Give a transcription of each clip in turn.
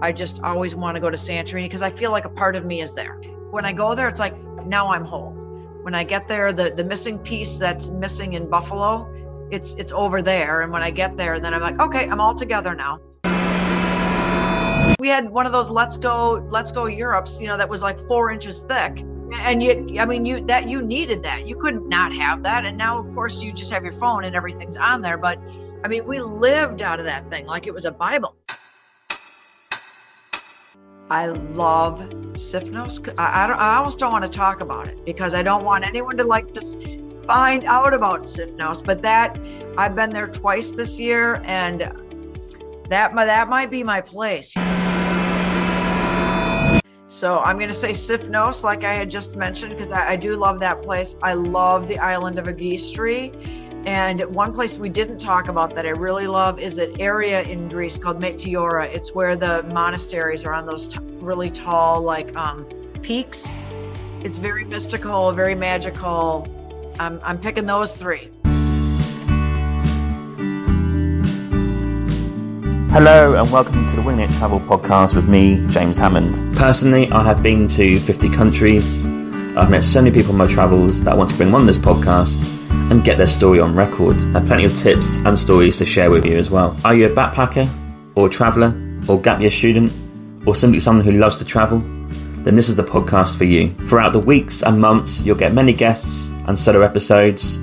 I just always want to go to Santorini because I feel like a part of me is there. When I go there, it's like now I'm whole. When I get there, the the missing piece that's missing in Buffalo, it's it's over there. And when I get there, then I'm like, okay, I'm all together now. We had one of those let's go, let's go Europes, you know, that was like four inches thick. And you, I mean, you that you needed that. You could not have that. And now, of course, you just have your phone and everything's on there. But I mean, we lived out of that thing like it was a Bible. I love Sifnos. I, I, don't, I almost don't want to talk about it because I don't want anyone to like just find out about Sifnos. But that I've been there twice this year, and that that might be my place. So I'm going to say Sifnos, like I had just mentioned, because I, I, do love that place. I love the island of Agistri. And one place we didn't talk about that I really love is an area in Greece called Meteora. It's where the monasteries are on those t- really tall, like um, peaks. It's very mystical, very magical. I'm, I'm picking those three. Hello and welcome to the Winging It Travel podcast with me, James Hammond. Personally, I have been to 50 countries. I've met so many people on my travels that I want to bring on this podcast and get their story on record. I have plenty of tips and stories to share with you as well. Are you a backpacker, or traveller, or gap year student, or simply someone who loves to travel? Then this is the podcast for you. Throughout the weeks and months, you'll get many guests and solo episodes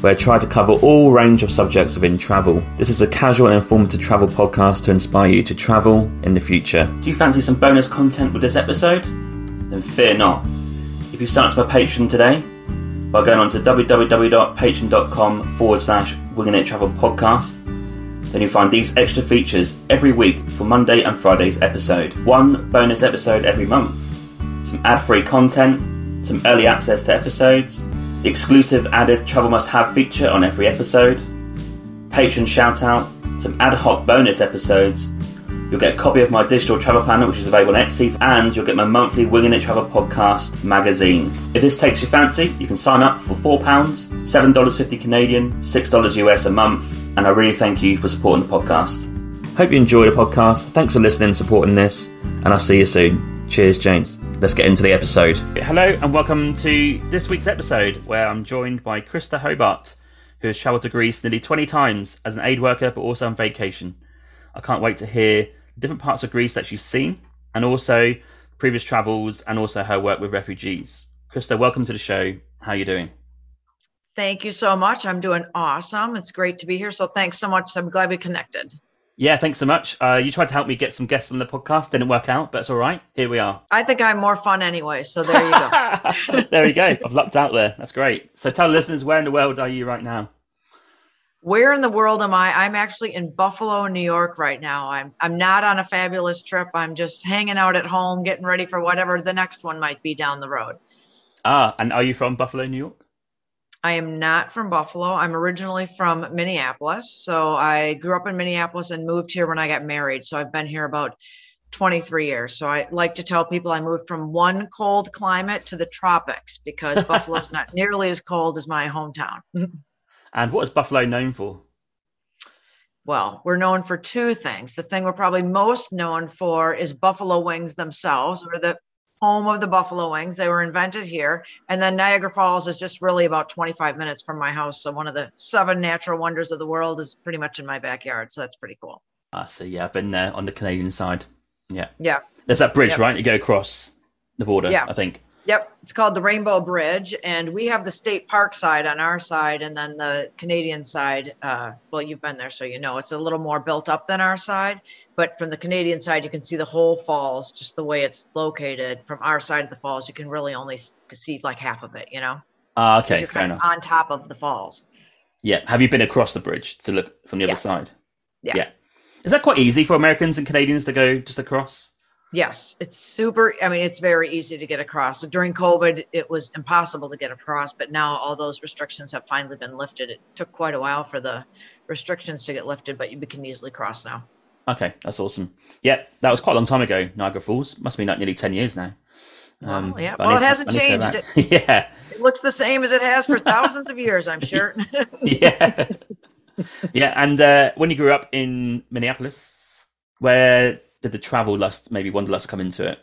where I try to cover all range of subjects within travel. This is a casual and informative travel podcast to inspire you to travel in the future. Do you fancy some bonus content with this episode? Then fear not. If you start to my Patreon today, by going on to www.patreon.com forward slash Winging It Travel Podcast. Then you'll find these extra features every week for Monday and Friday's episode. One bonus episode every month, some ad free content, some early access to episodes, the exclusive added Travel Must Have feature on every episode, patron shout out, some ad hoc bonus episodes, You'll get a copy of my digital travel planner, which is available on Etsy, and you'll get my monthly Winging It Travel podcast magazine. If this takes your fancy, you can sign up for £4, $7.50 Canadian, $6 US a month, and I really thank you for supporting the podcast. Hope you enjoy the podcast. Thanks for listening and supporting this, and I'll see you soon. Cheers, James. Let's get into the episode. Hello, and welcome to this week's episode where I'm joined by Christa Hobart, who has travelled to Greece nearly 20 times as an aid worker but also on vacation. I can't wait to hear different parts of Greece that she's seen, and also previous travels, and also her work with refugees. Christa, welcome to the show. How are you doing? Thank you so much. I'm doing awesome. It's great to be here. So thanks so much. I'm glad we connected. Yeah, thanks so much. Uh, you tried to help me get some guests on the podcast, didn't work out, but it's all right. Here we are. I think I'm more fun anyway. So there you go. there you go. I've lucked out there. That's great. So tell listeners, where in the world are you right now? Where in the world am I? I'm actually in Buffalo, New York right now. I'm I'm not on a fabulous trip. I'm just hanging out at home, getting ready for whatever the next one might be down the road. Ah, and are you from Buffalo, New York? I am not from Buffalo. I'm originally from Minneapolis. So I grew up in Minneapolis and moved here when I got married. So I've been here about 23 years. So I like to tell people I moved from one cold climate to the tropics because Buffalo's not nearly as cold as my hometown. And what is Buffalo known for? Well, we're known for two things. The thing we're probably most known for is buffalo wings themselves, or the home of the buffalo wings. They were invented here. And then Niagara Falls is just really about 25 minutes from my house. So one of the seven natural wonders of the world is pretty much in my backyard. So that's pretty cool. Ah, I see. Yeah, I've been there on the Canadian side. Yeah. Yeah. There's that bridge, yep. right? You go across the border, yeah. I think. Yep, it's called the Rainbow Bridge, and we have the state park side on our side, and then the Canadian side. Uh, well, you've been there, so you know it's a little more built up than our side. But from the Canadian side, you can see the whole falls, just the way it's located. From our side of the falls, you can really only see like half of it. You know. Uh, okay, fair enough. On top of the falls. Yeah. Have you been across the bridge to look from the yeah. other side? Yeah. yeah. Is that quite easy for Americans and Canadians to go just across? Yes, it's super. I mean, it's very easy to get across. During COVID, it was impossible to get across, but now all those restrictions have finally been lifted. It took quite a while for the restrictions to get lifted, but you can easily cross now. Okay, that's awesome. Yeah, that was quite a long time ago. Niagara Falls must be like nearly ten years now. Um, well, yeah, well, it hasn't changed. It, yeah, it looks the same as it has for thousands of years. I'm sure. yeah, yeah. And uh, when you grew up in Minneapolis, where did the travel lust, maybe wanderlust, come into it?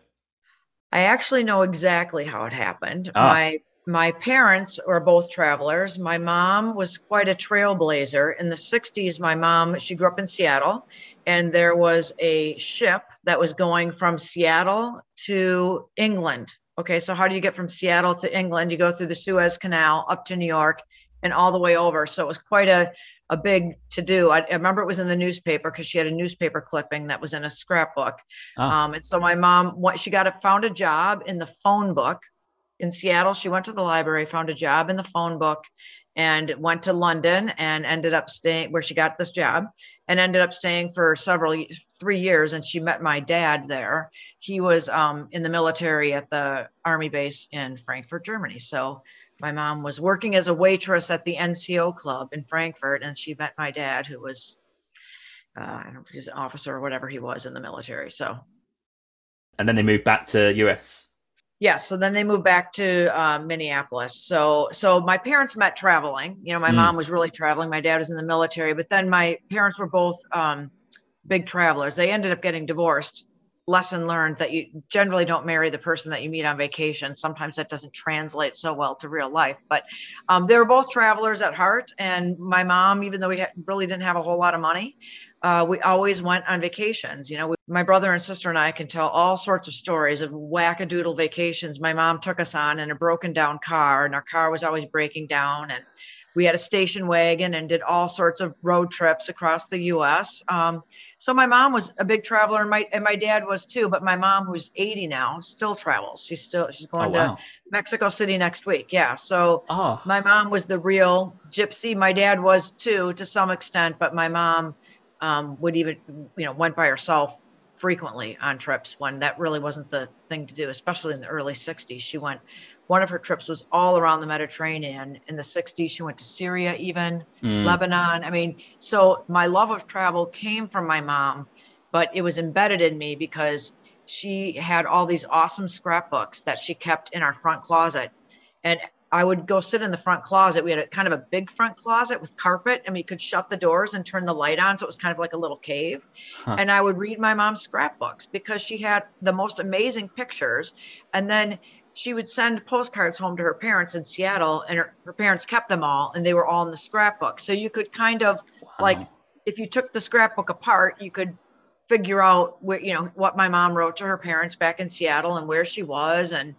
I actually know exactly how it happened. Ah. My my parents were both travelers. My mom was quite a trailblazer. In the 60s, my mom, she grew up in Seattle, and there was a ship that was going from Seattle to England. Okay, so how do you get from Seattle to England? You go through the Suez Canal up to New York and all the way over. So it was quite a, a big to do. I, I, remember it was in the newspaper because she had a newspaper clipping that was in a scrapbook. Oh. Um, and so my mom, what she got a, found a job in the phone book in Seattle. She went to the library, found a job in the phone book, and went to London and ended up staying where she got this job and ended up staying for several three years. And she met my dad there. He was um, in the military at the army base in Frankfurt, Germany. So my mom was working as a waitress at the NCO club in Frankfurt, and she met my dad, who was uh, I don't know if he's an officer or whatever he was in the military. So, and then they moved back to US. Yeah, so then they moved back to uh, Minneapolis. So, so my parents met traveling. You know, my mm. mom was really traveling. My dad was in the military, but then my parents were both um, big travelers. They ended up getting divorced lesson learned that you generally don't marry the person that you meet on vacation. Sometimes that doesn't translate so well to real life. But um, they were both travelers at heart. And my mom, even though we really didn't have a whole lot of money, uh, we always went on vacations. You know, we, my brother and sister and I can tell all sorts of stories of wackadoodle vacations my mom took us on in a broken down car, and our car was always breaking down. And we had a station wagon and did all sorts of road trips across the U.S. Um, so my mom was a big traveler, and my and my dad was too. But my mom, who's 80 now, still travels. She's still she's going oh, wow. to Mexico City next week. Yeah. So oh. my mom was the real gypsy. My dad was too, to some extent, but my mom um, would even you know went by herself frequently on trips when that really wasn't the thing to do, especially in the early 60s. She went one of her trips was all around the Mediterranean. In the 60s, she went to Syria, even mm. Lebanon. I mean, so my love of travel came from my mom, but it was embedded in me because she had all these awesome scrapbooks that she kept in our front closet. And I would go sit in the front closet. We had a kind of a big front closet with carpet, and we could shut the doors and turn the light on. So it was kind of like a little cave. Huh. And I would read my mom's scrapbooks because she had the most amazing pictures. And then she would send postcards home to her parents in Seattle, and her, her parents kept them all, and they were all in the scrapbook. So you could kind of wow. like, if you took the scrapbook apart, you could figure out where you know what my mom wrote to her parents back in Seattle and where she was, and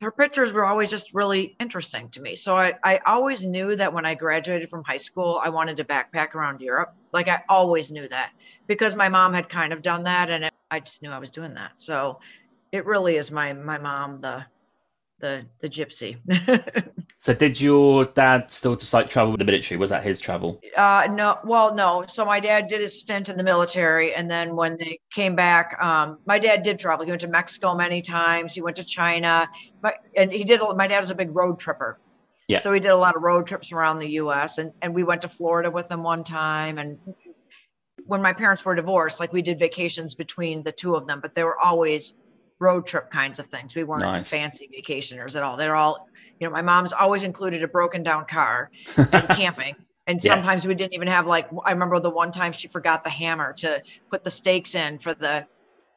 her pictures were always just really interesting to me. So I, I always knew that when I graduated from high school, I wanted to backpack around Europe. Like I always knew that because my mom had kind of done that, and it, I just knew I was doing that. So it really is my my mom the the the gypsy. so did your dad still just like travel with the military? Was that his travel? Uh no, well no. So my dad did his stint in the military and then when they came back, um, my dad did travel. He went to Mexico many times, he went to China, but and he did my dad was a big road tripper. Yeah. So he did a lot of road trips around the US and, and we went to Florida with him one time and when my parents were divorced, like we did vacations between the two of them, but they were always road trip kinds of things. We weren't nice. fancy vacationers at all. They're all, you know, my mom's always included a broken down car and camping. And yeah. sometimes we didn't even have like I remember the one time she forgot the hammer to put the stakes in for the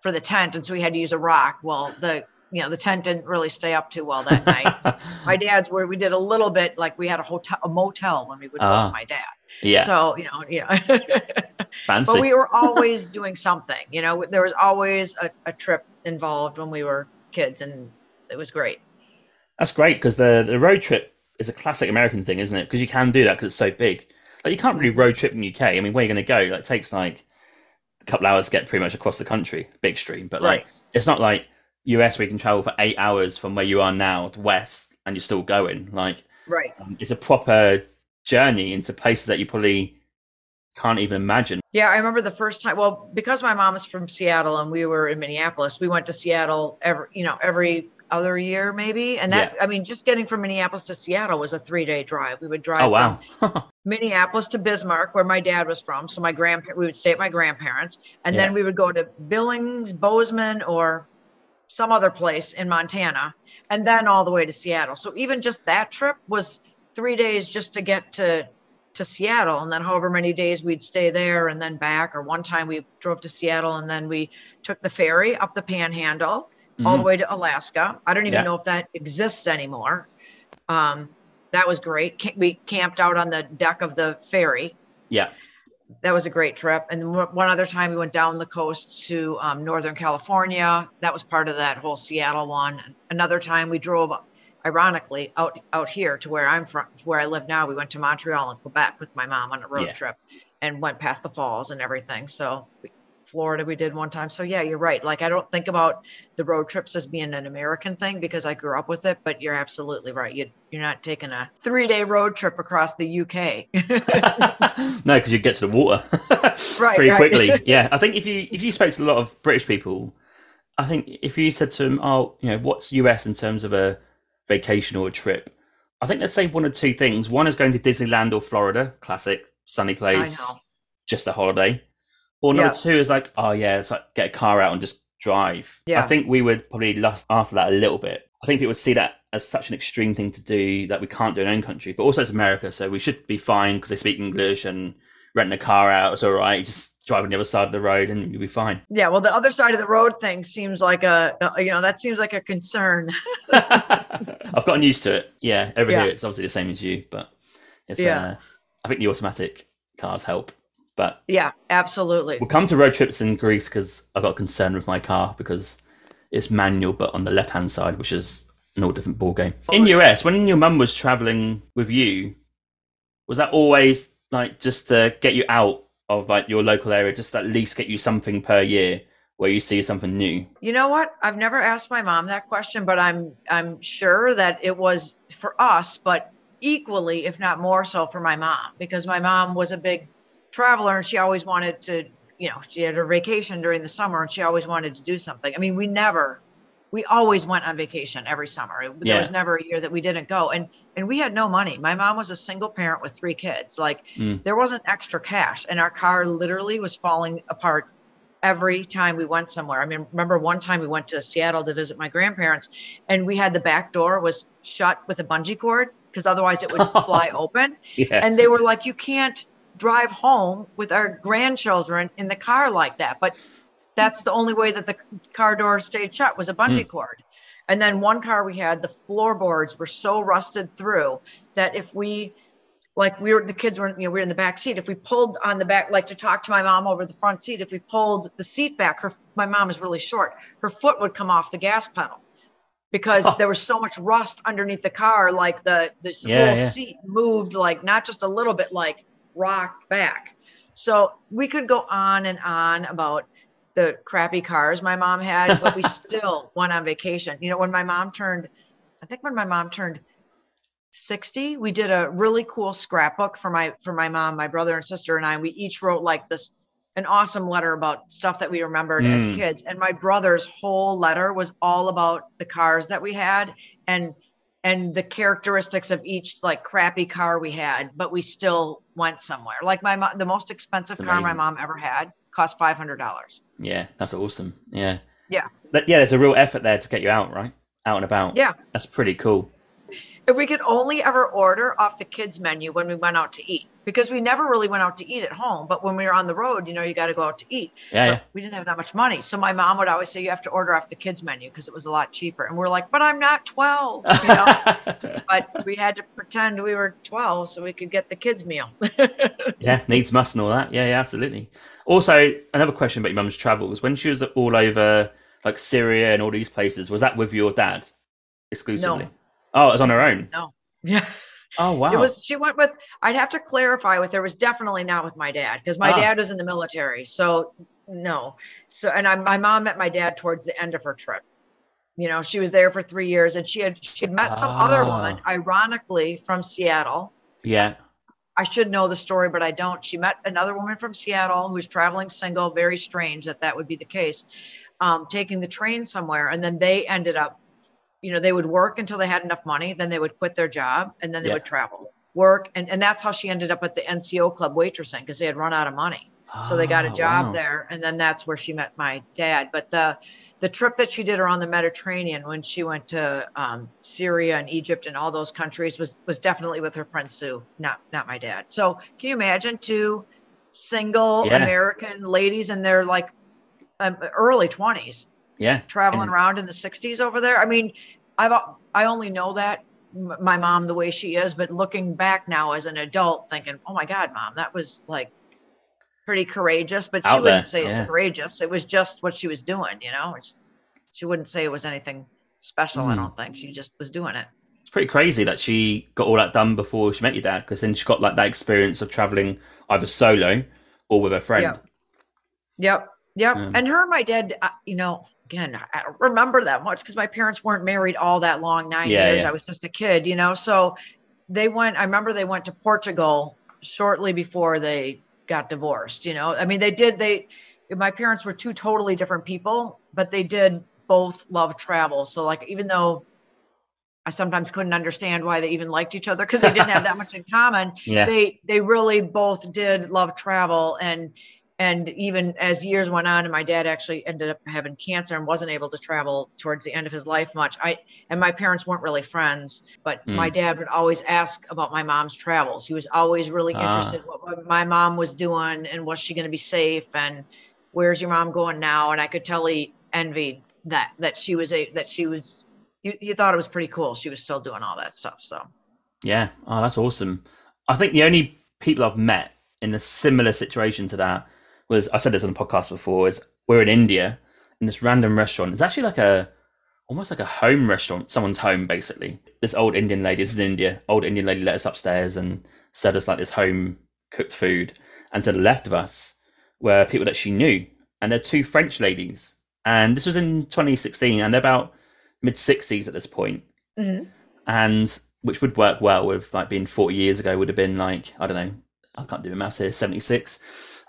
for the tent, and so we had to use a rock. Well, the you know the tent didn't really stay up too well that night. my dad's where we did a little bit like we had a hotel a motel when we would uh, go with ah. my dad. Yeah. So you know yeah. Fancy. But we were always doing something. You know, there was always a, a trip involved when we were kids, and it was great. That's great because the the road trip is a classic American thing, isn't it? Because you can do that because it's so big. Like you can't really road trip in the UK. I mean, where are you going to go? Like, it takes like a couple hours to get pretty much across the country, big stream. But like, right. it's not like US where you can travel for eight hours from where you are now to west, and you're still going. Like, right? Um, it's a proper journey into places that you probably can't even imagine. Yeah, I remember the first time. Well, because my mom is from Seattle and we were in Minneapolis, we went to Seattle every, you know, every other year maybe. And that, yeah. I mean, just getting from Minneapolis to Seattle was a three day drive. We would drive oh, wow. Minneapolis to Bismarck, where my dad was from. So my grandparents, we would stay at my grandparents, and yeah. then we would go to Billings, Bozeman, or some other place in Montana, and then all the way to Seattle. So even just that trip was three days just to get to to Seattle and then however many days we'd stay there and then back. Or one time we drove to Seattle and then we took the ferry up the panhandle mm-hmm. all the mm-hmm. way to Alaska. I don't even yeah. know if that exists anymore. Um, that was great. We camped out on the deck of the ferry. Yeah. That was a great trip. And one other time we went down the coast to um, Northern California. That was part of that whole Seattle one. Another time we drove ironically out out here to where I'm from, where I live now. We went to Montreal and Quebec with my mom on a road yeah. trip, and went past the falls and everything. So. Florida, we did one time. So yeah, you're right. Like I don't think about the road trips as being an American thing because I grew up with it. But you're absolutely right. You you're not taking a three day road trip across the UK. no, because you get to the water right, pretty right. quickly. Yeah, I think if you if you spoke to a lot of British people, I think if you said to them, "Oh, you know, what's US in terms of a vacation or a trip, I think let's say one or two things. One is going to Disneyland or Florida, classic sunny place, just a holiday. Or number two is like, oh yeah, it's like get a car out and just drive. Yeah. I think we would probably lust after that a little bit. I think people would see that as such an extreme thing to do that we can't do in our own country. But also it's America, so we should be fine because they speak English and renting a car out. It's all right. Just drive on the other side of the road and you'll be fine. Yeah. Well, the other side of the road thing seems like a, you know, that seems like a concern. I've gotten used to it. Yeah. Over yeah. here, it's obviously the same as you, but it's, yeah. Uh, I think the automatic cars help. But yeah, absolutely. We'll come to road trips in Greece because I got concerned with my car because it's manual, but on the left hand side, which is an all different ball game. In US, when your mum was traveling with you, was that always like just to get you out of like your local area, just at least get you something per year where you see something new? You know what? I've never asked my mom that question, but I'm I'm sure that it was for us, but equally, if not more so, for my mom because my mom was a big traveler and she always wanted to. You know, she had her vacation during the summer and she always wanted to do something. I mean, we never we always went on vacation every summer. There yeah. was never a year that we didn't go. And and we had no money. My mom was a single parent with three kids. Like mm. there wasn't extra cash and our car literally was falling apart every time we went somewhere. I mean, remember one time we went to Seattle to visit my grandparents and we had the back door was shut with a bungee cord because otherwise it would fly open. Yeah. And they were like you can't drive home with our grandchildren in the car like that. But that's the only way that the car door stayed shut was a bungee mm. cord. And then one car we had, the floorboards were so rusted through that if we like we were the kids were you know we were in the back seat if we pulled on the back like to talk to my mom over the front seat if we pulled the seat back her my mom is really short her foot would come off the gas pedal because oh. there was so much rust underneath the car like the the yeah, whole yeah. seat moved like not just a little bit like rocked back so we could go on and on about the crappy cars my mom had, but we still went on vacation. You know, when my mom turned, I think when my mom turned 60, we did a really cool scrapbook for my for my mom, my brother and sister and I. We each wrote like this an awesome letter about stuff that we remembered mm. as kids. And my brother's whole letter was all about the cars that we had and and the characteristics of each like crappy car we had, but we still went somewhere. Like my mom, the most expensive car my mom ever had cost five hundred dollars. Yeah, that's awesome. Yeah. Yeah. But yeah, there's a real effort there to get you out, right? Out and about. Yeah. That's pretty cool. If we could only ever order off the kids menu when we went out to eat, because we never really went out to eat at home. But when we were on the road, you know, you got to go out to eat. Yeah, yeah. We didn't have that much money, so my mom would always say you have to order off the kids menu because it was a lot cheaper. And we're like, but I'm not 12, you know. but we had to pretend we were 12 so we could get the kids meal. yeah, needs must and all that. Yeah, yeah, absolutely. Also, another question about your mum's travels. When she was all over like Syria and all these places, was that with your dad exclusively? No. Oh, it was on her own. No. Yeah. Oh wow. It was she went with I'd have to clarify with her was definitely not with my dad because my ah. dad was in the military. So no. So and I, my mom met my dad towards the end of her trip. You know, she was there for 3 years and she had she had met some ah. other woman ironically from Seattle. Yeah. I should know the story, but I don't. She met another woman from Seattle who was traveling single. Very strange that that would be the case. Um, taking the train somewhere, and then they ended up, you know, they would work until they had enough money, then they would quit their job, and then they yeah. would travel, work, and and that's how she ended up at the NCO club waitressing because they had run out of money. so they got a Oh, job wow. there, and then that's where she met my dad. But the the trip that she did around the Mediterranean when she went to um, Syria and Egypt and all those countries was was definitely with her friend Sue, not not my dad. So can you imagine two single Yeah. American ladies in their like um, early twenties Yeah. traveling And- around in the 60s over there. I mean, I've I only know that my mom the way she is, but looking back now as an adult, thinking, "Oh my God, mom, that was like pretty courageous." But she wouldn't there, say it was yeah. courageous. It was just what she was doing, you know. It's- She wouldn't say it was anything special. I Hmm. don't think she just was doing it. It's pretty crazy that she got all that done before she met your dad, because then she got like that experience of traveling either solo or with a friend. Yeah. Yep. Yep. Yeah. And her and my dad, uh, you know, again, I don't remember that much because my parents weren't married all that long, nine Yeah, years. yeah. I was just a kid, you know. So they went, I remember they went to Portugal shortly before they got divorced, you know. I mean, they did, they, my parents were two totally different people, but they did both love travel. So, like, even though I sometimes couldn't understand why they even liked each other because they didn't have that much in common, Yeah. they they really both did love travel and and even as years went on and my dad actually ended up having cancer and wasn't able to travel towards the end of his life much i and my parents weren't really friends but Mm. my dad would always ask about my mom's travels he was always really Ah. interested what, what my mom was doing and was she going to be safe and where's your mom going now and i could tell he envied that that she was a that she was you, you thought it was pretty cool she was still doing all that stuff so Yeah. Oh, that's awesome. I think the only people I've met in a similar situation to that was I said this on the podcast before. Is we're in India in this random restaurant. It's actually like a almost like a home restaurant, someone's home basically. This old Indian lady, this is in India. Old Indian lady let us upstairs and served us like this home cooked food. And to the left of us were people that she knew, and they're two French ladies. And this was in 2016, and they're about mid 60s at this point mm-hmm. and which would work well with like being 40 years ago would have been like i don't know i can't do the maths here 76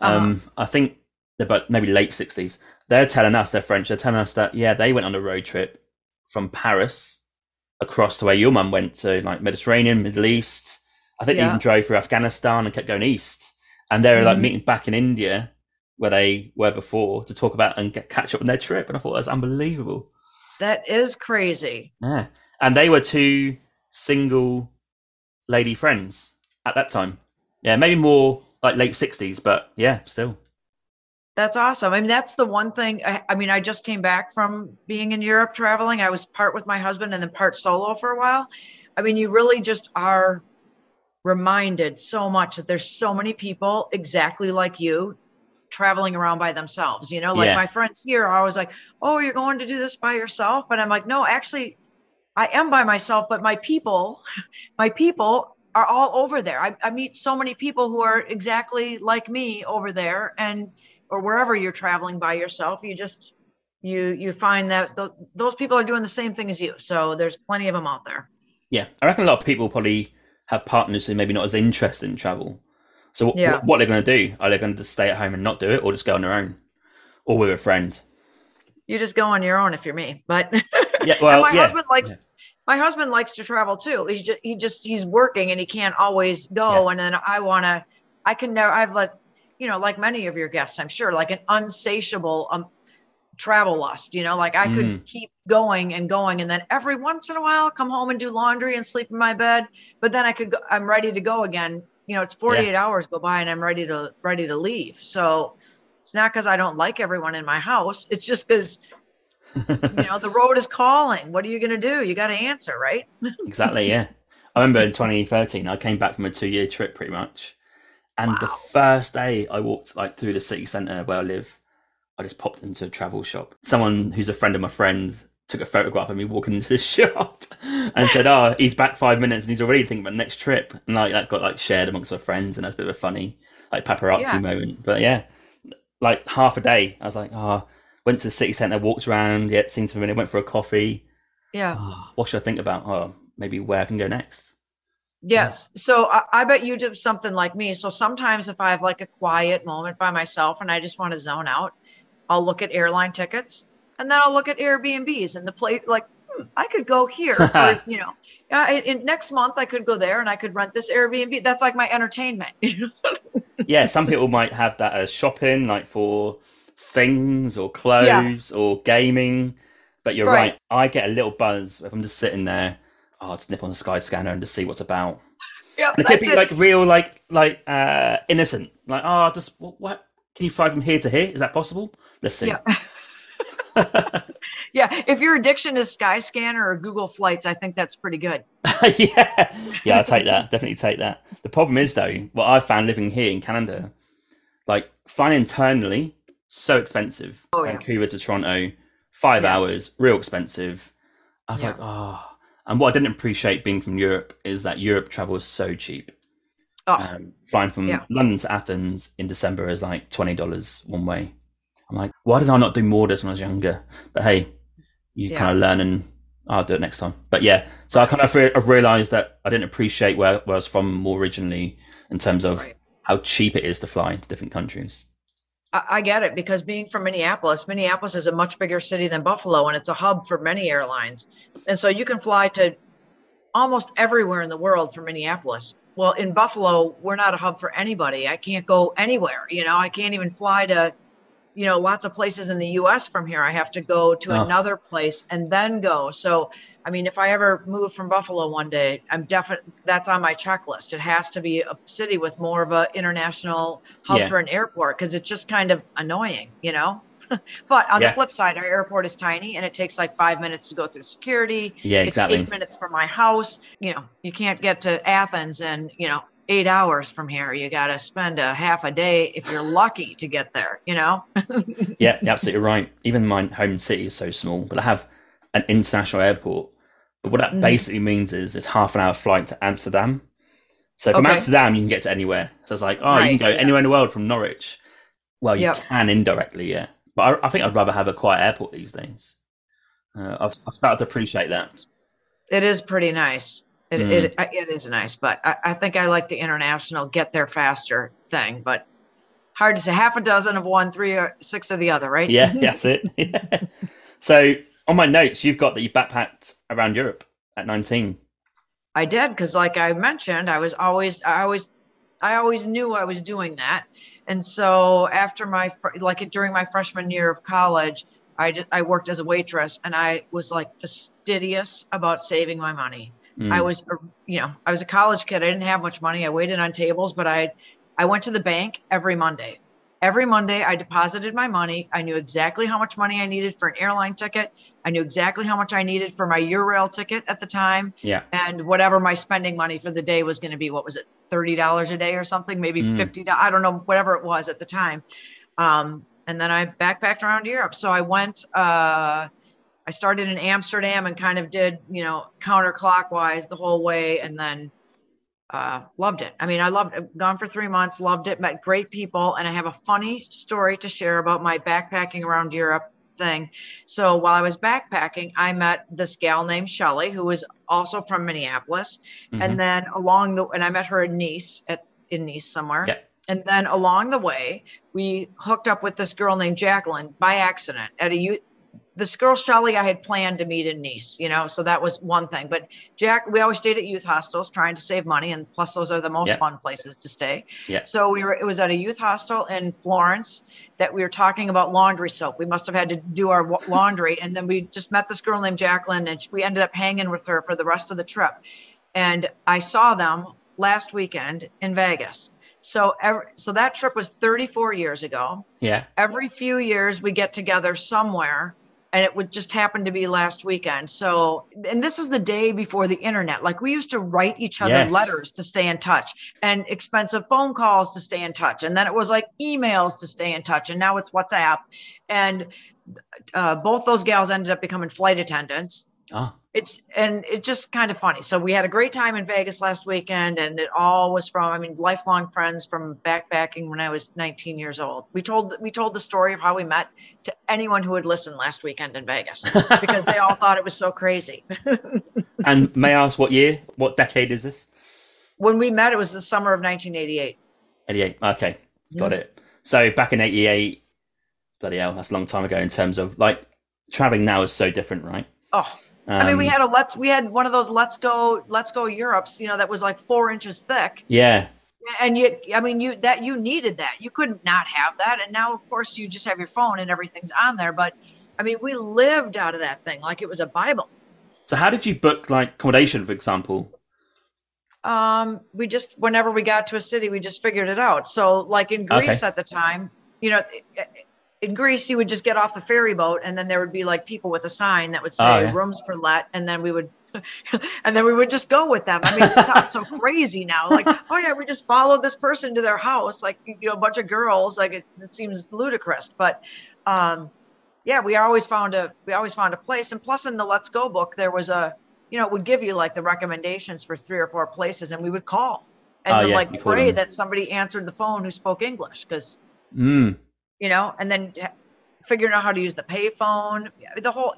um i think they're about maybe late 60s they're telling us they're french. They're telling us that yeah they went on a road trip from paris across to where your mum went to like mediterranean middle east. I think they even drove through afghanistan and kept going east. And they were like Mhm. meeting back in india where they were before to talk about and get catch up on their trip. And i thought that was unbelievable. That is crazy. Yeah. And they were two single lady friends at that time. Yeah, maybe more like late 60s, but yeah, still. That's awesome. I mean, that's the one thing. I, I mean, I just came back from being in Europe traveling. I was part with my husband and then part solo for a while. I mean, you really just are reminded so much that there's so many people exactly like you traveling around by themselves. You know, like Yeah. my friends here are always like, oh, you're going to do this by yourself. But I'm like, no, actually, I am by myself, but my people, my people are all over there. I, I meet so many people who are exactly like me over there and or wherever you're traveling by yourself. You just you you find that th- those people are doing the same thing as you. So there's plenty of them out there. Yeah, I reckon a lot of people probably have partners who maybe not as interested in travel. So what, Yeah. what, what are they going to do? Are they going to just stay at home and not do it or just go on their own or with a friend? You just go on your own if you're me. But Yeah, well, my yeah. husband likes yeah. My husband likes to travel too. He's just he just he's working and he can't always go. And then I want to, I can never. I've let you know, like many of your guests, I'm sure, like an unsatiable um travel lust. You know, like I could Mm. keep going and going, and then every once in a while come home and do laundry and sleep in my bed. But then I could go. I'm ready to go again. You know, it's 48 hours go by and I'm ready to ready to leave. So it's not because I don't like everyone in my house. It's just because you know the road is calling what are you going to do you got to answer right exactly, yeah. I remember in 2013, I came back from a two year trip pretty much. And the first day I walked like through the city centre where I live, I just popped into a travel shop. Someone who's a friend of my friend took a photograph of me walking into the shop and said, Oh, he's back five minutes and he's already thinking about the next trip. And like that got like shared amongst my friends and that's a bit of a funny like paparazzi Yeah. moment. But yeah, like half a day, I was like, Oh, went to the city centre, walked around, yeah, seems familiar, went for a coffee. yeah Oh, what should I think about? Oh, maybe where I can go next. yes so I, I bet you did something like me so sometimes if i have like a quiet moment by myself and i just want to zone out i'll look at airline tickets and then i'll look at airbnbs and the place like hmm, i could go here for, you know uh, in, in next month i could go there and i could rent this airbnb that's like my entertainment yeah, some people might have that as shopping, like for things or clothes yeah. or gaming. But you're right. right. I get a little buzz if I'm just sitting there. Oh, I'll just nip on the Sky Scanner and just see what's about. Yeah, it could be it. like real, like like uh innocent. Like, oh, just what, what? Can you fly from here to here? Is that possible? Let's see. Yeah. yeah, if your addiction is Skyscanner or Google Flights, I think that's pretty good. yeah, yeah, I'll take that. Definitely take that. The problem is though, what I found living here in Canada, like flying internally, so expensive. Oh, yeah. Vancouver to Toronto, five yeah. hours, real expensive. I was yeah. like, oh. And what I didn't appreciate being from Europe is that Europe travel is so cheap. Oh. Um, flying from London to Athens in December is like twenty dollars one way. I'm like, why did I not do more of this when I was younger? But hey, you yeah. kind of learn and I'll do it next time. But yeah, so I kind of re- realized that I didn't appreciate where, where I was from more originally in terms of right. how cheap it is to fly to different countries. I, get it because being from Minneapolis, Minneapolis is a much bigger city than Buffalo and it's a hub for many airlines. And so you can fly to almost everywhere in the world from Minneapolis. Well, in Buffalo, we're not a hub for anybody. I can't go anywhere. You know, I can't even fly to you know lots of places in the us from here. I have to go to oh. another place and then go. So i mean if i ever move from buffalo one day i'm definitely that's on my checklist. It has to be a city with more of an international hub yeah. for an airport because it's just kind of annoying you know? But on yeah. the flip side our airport is tiny and it takes like five minutes to go through security. Yeah exactly it's eight minutes from my house. You know you can't get to athens and you know eight hours from here. You got to spend a half a day if you're lucky to get there, you know? yeah, absolutely right. Even my home city is so small, but I have an international airport. But what that mm. basically means is it's half an hour flight to Amsterdam. So from okay. Amsterdam, you can get to anywhere. So it's like, oh, right, you can go yeah. anywhere in the world from Norwich. Well, you yep. can indirectly, yeah. But I, I, think I'd rather have a quiet airport these days. Uh, I've, I've started to appreciate that. It is pretty nice. It, mm. it, it is nice, but I, I think I like the international get there faster thing. But hard to say. Half a dozen of one, three or six of the other, right? Yeah, that's it. Yeah. So on my notes, you've got that you backpacked around Europe at 19. I did because, like I mentioned, I was always, I always, I always knew I was doing that. And so after my, like during my freshman year of college, I just, I worked as a waitress and I was like fastidious about saving my money. Mm. I was, you know, I was a college kid. I didn't have much money. I waited on tables, but I, I went to the bank every Monday. Every Monday, I deposited my money. I knew exactly how much money I needed for an airline ticket. I knew exactly how much I needed for my Eurail ticket at the time. Yeah. And whatever my spending money for the day was going to be, what was it, thirty dollars a day or something? Maybe mm. fifty. I don't know, whatever it was at the time. Um, and then I backpacked around Europe. So I went. Uh, I started in Amsterdam and kind of did, you know, counterclockwise the whole way and then uh, loved it. I mean, I loved it. Gone for three months, loved it, met great people. And I have a funny story to share about my backpacking around Europe thing. So while I was backpacking, I met this gal named Shelly, who was also from Minneapolis. Mm-hmm. And then along the, and I met her in Nice, at, in Nice somewhere. Yeah. And then along the way, we hooked up with this girl named Jacqueline by accident at a this girl Shelly I had planned to meet in Nice, you know, so that was one thing. But Jack, we always stayed at youth hostels trying to save money, and plus those are the most fun places to stay. Yeah. So we were. It was at a youth hostel in Florence that we were talking about laundry soap. We must have had to do our laundry, and then we just met this girl named Jacqueline, and we ended up hanging with her for the rest of the trip. And I saw them last weekend in Vegas. So every, so that trip was 34 years ago. Yeah. Every few years we get together somewhere and it would just happen to be last weekend. So, and this is the day before the internet. Like we used to write each other yes. letters to stay in touch and expensive phone calls to stay in touch. And then it was like emails to stay in touch. And now it's WhatsApp. And uh, both those gals ended up becoming flight attendants. Oh it's and it's just kind of funny. So we had a great time in Vegas last weekend, and it all was from I mean lifelong friends from backpacking when I was 19 years old. We told we told the story of how we met to anyone who would listen last weekend in Vegas because they all thought it was so crazy. and may I ask what year, what decade is this? When we met, it was the summer of 1988. 88. Okay, got mm-hmm. it. So back in 88, bloody hell, that's a long time ago. In terms of like traveling now is so different, right? Oh um, I mean, we um, had a let's we had one of those let's go let's go Europes, you know, that was like four inches thick. Yeah. and you i mean you that you needed that you couldn't not have that and now of course you just have your phone and everything's on there but i mean we lived out of that thing like it was a bible so how did you book like accommodation for example um we just whenever we got to a city we just figured it out so like in greece okay. at the time you know in Greece, you would just get off the ferry boat, and then there would be like people with a sign that would say oh, yeah. "rooms for let," and then we would and then we would just go with them. I mean, it sounds so crazy now. Like, oh yeah, we just followed this person to their house, like you know, a bunch of girls. Like it, it seems ludicrous, but um, yeah, we always found a we always found a place. And plus, in the Let's Go book, there was a you know, it would give you like the recommendations for three or four places, and we would call and oh, yeah, like pray that somebody answered the phone who spoke English, because mm. You know, and then figuring out how to use the payphone, the whole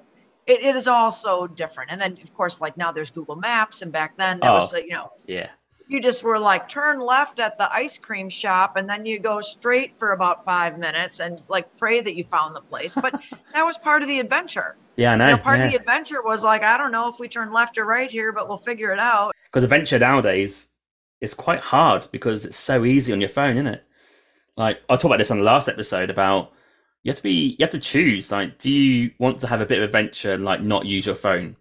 it, it is all so different. And then of course, like now there's Google Maps, and back then there oh, was, you know, yeah, you just were like turn left at the ice cream shop, and then you go straight for about five minutes, and like pray that you found the place. But that was part of the adventure. Yeah, I know. You know part yeah. of the adventure was like I don't know if we turn left or right here, but we'll figure it out. Because adventure nowadays is quite hard because it's so easy on your phone, isn't it? Like I talked about this on the last episode about you have to be you have to choose like do you want to have a bit of adventure and like not use your phone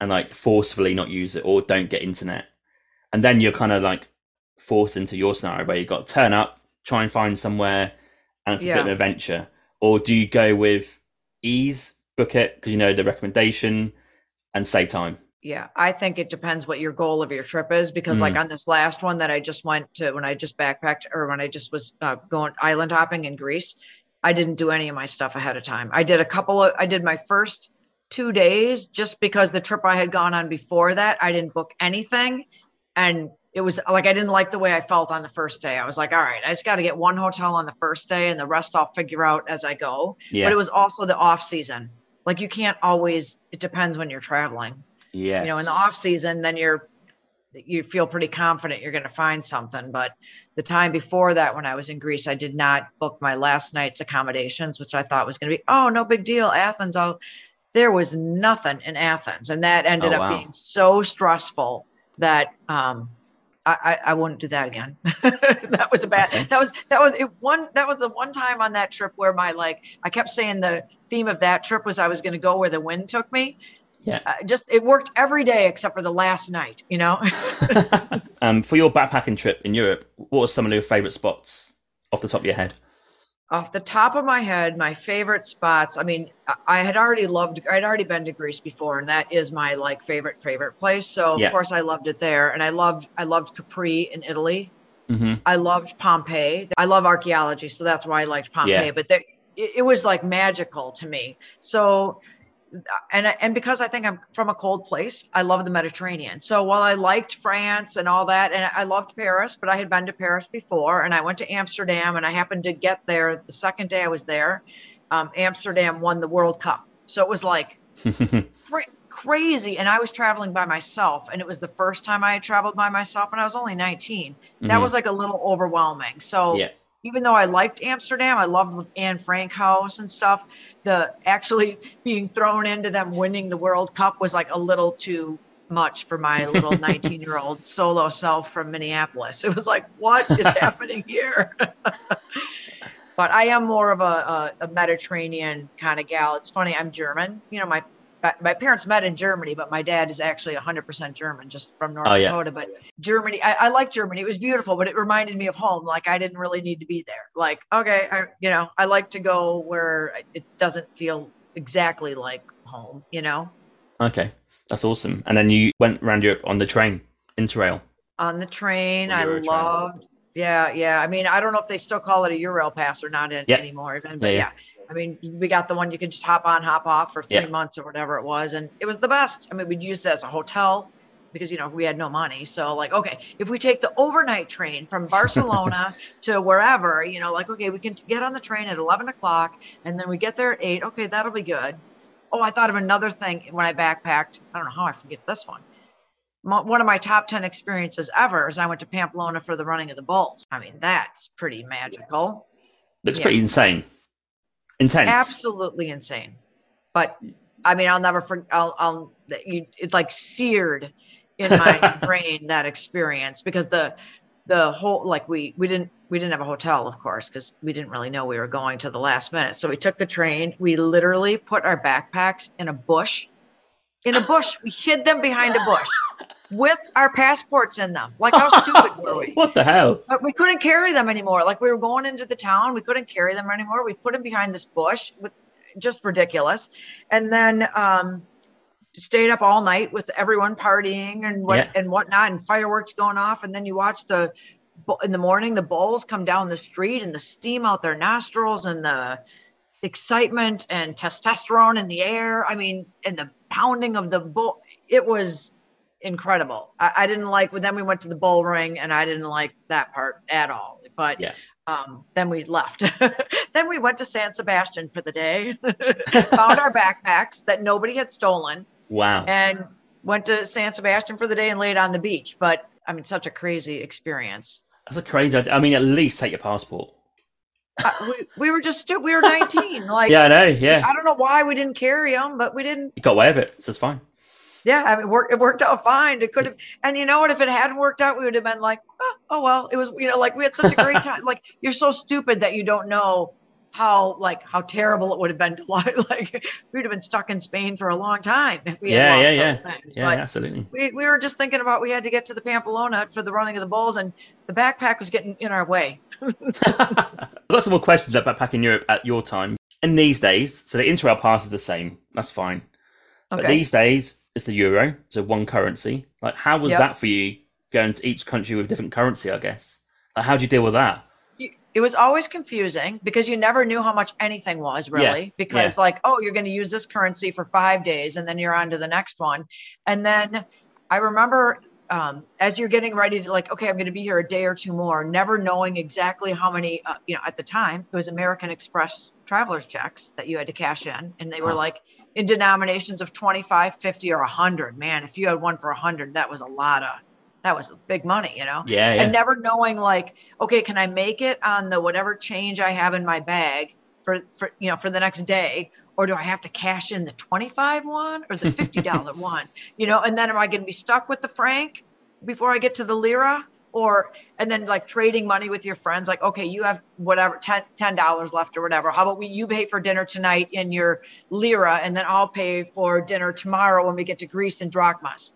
and like forcefully not use it or don't get internet? And then you're kind of like forced into your scenario where you got to turn up try and find somewhere and it's yeah. a bit of an adventure. Or do you go with ease book it because you know the recommendation and save time yeah i think it depends what your goal of your trip is because mm. like on this last one that i just went to when i just backpacked or when i just was uh, going island hopping in greece I didn't do any of my stuff ahead of time. I did a couple of, I did my first two days just because the trip I had gone on before that, I didn't book anything. And it was like, I didn't like the way I felt on the first day. I was like, all right, I just got to get one hotel on the first day and the rest I'll figure out as I go. Yeah. But it was also the off season. Like you can't always, it depends when you're traveling. Yeah. You know, in the off season, then you're you feel pretty confident you're going to find something. But the time before that, when I was in Greece, I did not book my last night's accommodations, which I thought was going to be, oh, no big deal. Athens, I'll, there was nothing in Athens. And that ended oh, wow. up being so stressful that, um, I, I, I wouldn't do that again. that was a bad. Okay. That was that was it. One that was the one time on that trip where my like I kept saying the theme of that trip was I was going to go where the wind took me, yeah. Uh, just it worked every day except for the last night, you know. um, for your backpacking trip in Europe, what were some of your favorite spots off the top of your head? Off the top of my head, my favorite spots. I mean, I had already loved. I'd already been to Greece before, and that is my like favorite favorite place. So yeah. of course I loved it there, and I loved I loved Capri in Italy. Mm-hmm. I loved Pompeii. I love archaeology, so that's why I liked Pompeii. Yeah. But there, it, it was like magical to me. So and and because I think I'm from a cold place, I love the Mediterranean. So while I liked France and all that, and I loved Paris, but I had been to Paris before, and I went to Amsterdam, and I happened to get there the second day I was there. Um, Amsterdam won the World Cup, so it was like crazy. And I was traveling by myself, and it was the first time I had traveled by myself, and I was only 19. Mm-hmm. That was like a little overwhelming. So. Yeah. Even though I liked Amsterdam, I loved Anne Frank House and stuff the actually being thrown into them winning the World Cup was like a little too much for my little 19 year old solo self from Minneapolis. It was like, what is happening here? but I am more of a, a, a Mediterranean kind of gal. It's funny, I'm German. You know, my my parents met in Germany, but my dad is actually 100% German, just from North oh, Dakota. Yeah. But Germany, I, I like Germany. It was beautiful, but it reminded me of home. Like I didn't really need to be there. Like, okay, I, you know, I like to go where it doesn't feel exactly like home, you know? Okay, that's awesome. And then you went around Europe on the train, Interrail. On the train, I loved. Yeah, yeah. I mean, I don't know if they still call it a Eurail pass or not yep. anymore, even, but yeah. yeah. I mean, we got the one you could just hop on, hop off for three yeah. months or whatever it was. And it was the best. I mean, we'd use it as a hotel because, you know, we had no money. So, like, okay, if we take the overnight train from Barcelona to wherever, you know, like, okay, we can get on the train at 11 o'clock and then we get there at eight. Okay, that'll be good. Oh, I thought of another thing when I backpacked. I don't know how I forget this one. One of my top 10 experiences ever is I went to Pamplona for the running of the bulls. I mean, that's pretty magical. Looks yeah. pretty insane intense. Absolutely insane. But i mean i'll never forget i'll, I'll you, it's like seared in my brain that experience because the the whole like we we didn't we didn't have a hotel of course because we didn't really know we were going to the last minute. So we took the train. We literally put our backpacks in a bush. In a bush. We hid them behind a bush with our passports in them. Like how stupid were we? What the hell? But we couldn't carry them anymore. Like we were going into the town. We couldn't carry them anymore. We put them behind this bush with just ridiculous. And then um stayed up all night with everyone partying and what yeah. and whatnot and fireworks going off. And then you watch the in the morning the bulls come down the street and the steam out their nostrils and the excitement and testosterone in the air. I mean and the pounding of the bull. It was incredible I, I didn't like when then we went to the bull ring and i didn't like that part at all but yeah um, then we left. then we went to San Sebastian for the day, found our backpacks that nobody had stolen, Wow. And went to San Sebastian for the day and laid on the beach. But I mean, such a crazy experience. That's a crazy. I mean, at least take your passport. Uh, we, we were just stupid. We were 19. Like, yeah, I know. Yeah. I don't know why we didn't carry them, but we didn't. You got away with it. So it's fine. Yeah, I mean, work, it worked out fine. It could have, and you know what? If it hadn't worked out, we would have been like, oh, oh well, it was, you know, like we had such a great time. like you're so stupid that you don't know how like how terrible it would have been to lie. like we'd have been stuck in Spain for a long time if we yeah, had lost yeah, those yeah. things. Yeah, but absolutely. We, we were just thinking about we had to get to the Pamplona for the running of the bulls and the backpack was getting in our way. I've got some more questions about backpacking Europe at your time. In these days, so the Interrail pass is the same. That's fine. Okay. But these days, it's the euro, so one currency. Like, how was yep. that for you going to each country with different currency? I guess. Like, how do you deal with that? it was always confusing because you never knew how much anything was really yeah. because yeah. like oh you're going to use this currency for five days and then you're on to the next one and then i remember um, as you're getting ready to like okay i'm going to be here a day or two more never knowing exactly how many uh, you know at the time it was american express travelers checks that you had to cash in and they were like in denominations of 25 50 or 100 man if you had one for 100 that was a lot of that was big money, you know? Yeah, yeah. And never knowing like, okay, can I make it on the whatever change I have in my bag for, for you know, for the next day? Or do I have to cash in the 25 one or the $50 one? You know, and then am I going to be stuck with the franc before I get to the lira? Or, and then like trading money with your friends, like, okay, you have whatever, 10, $10 left or whatever. How about we, you pay for dinner tonight in your lira and then I'll pay for dinner tomorrow when we get to Greece in drachmas,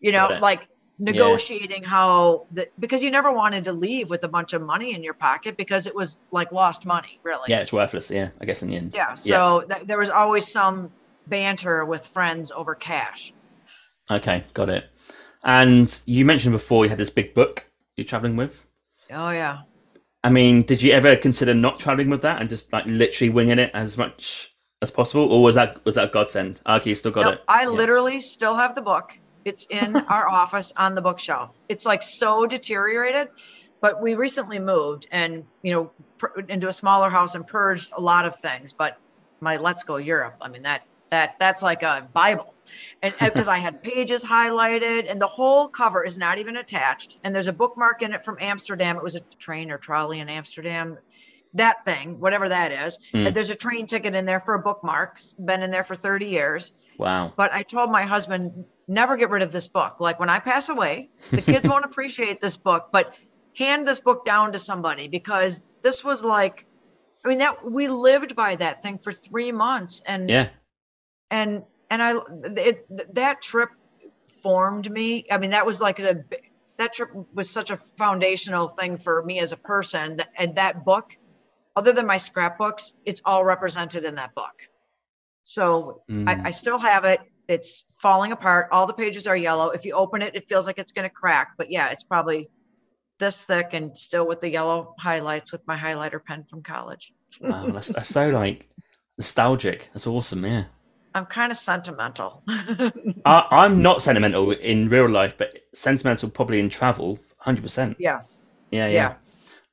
you know, like, negotiating yeah. how the because you never wanted to leave with a bunch of money in your pocket because it was like lost money really. Yeah it's worthless. Yeah i guess in the end. Yeah so yeah. Th- there was always some banter with friends over cash. Okay got it. And you mentioned before you had this big book you're traveling with oh yeah i mean did you ever consider not traveling with that and just like literally winging it as much as possible or was that was that a godsend okay you still got it i yeah. literally still have the book it's in our office on the bookshelf. It's like so deteriorated, but we recently moved and, you know, pr- into a smaller house and purged a lot of things. But my Let's Go Europe, I mean, that, that, that's like a Bible. And because I had pages highlighted and the whole cover is not even attached. And there's a bookmark in it from Amsterdam. It was a train or trolley in Amsterdam that thing, whatever that is. Mm. There's a train ticket in there for a bookmark. Been in there for 30 years. Wow. But I told my husband, never get rid of this book. Like when I pass away, the kids won't appreciate this book, but hand this book down to somebody because this was like, I mean, that we lived by that thing for three months. And, yeah. And, and I, it, that trip formed me. I mean, that was like a, that trip was such a foundational thing for me as a person. And that book, other than my scrapbooks, it's all represented in that book. So mm. I, I still have it. It's falling apart. All the pages are yellow. If you open it, it feels like it's going to crack. But yeah, it's probably this thick and still with the yellow highlights with my highlighter pen from college. wow, that's, that's so like nostalgic. That's awesome. Yeah. I'm kind of sentimental. I, I'm not sentimental in real life, but sentimental probably in travel, 100%. Yeah. Yeah, yeah.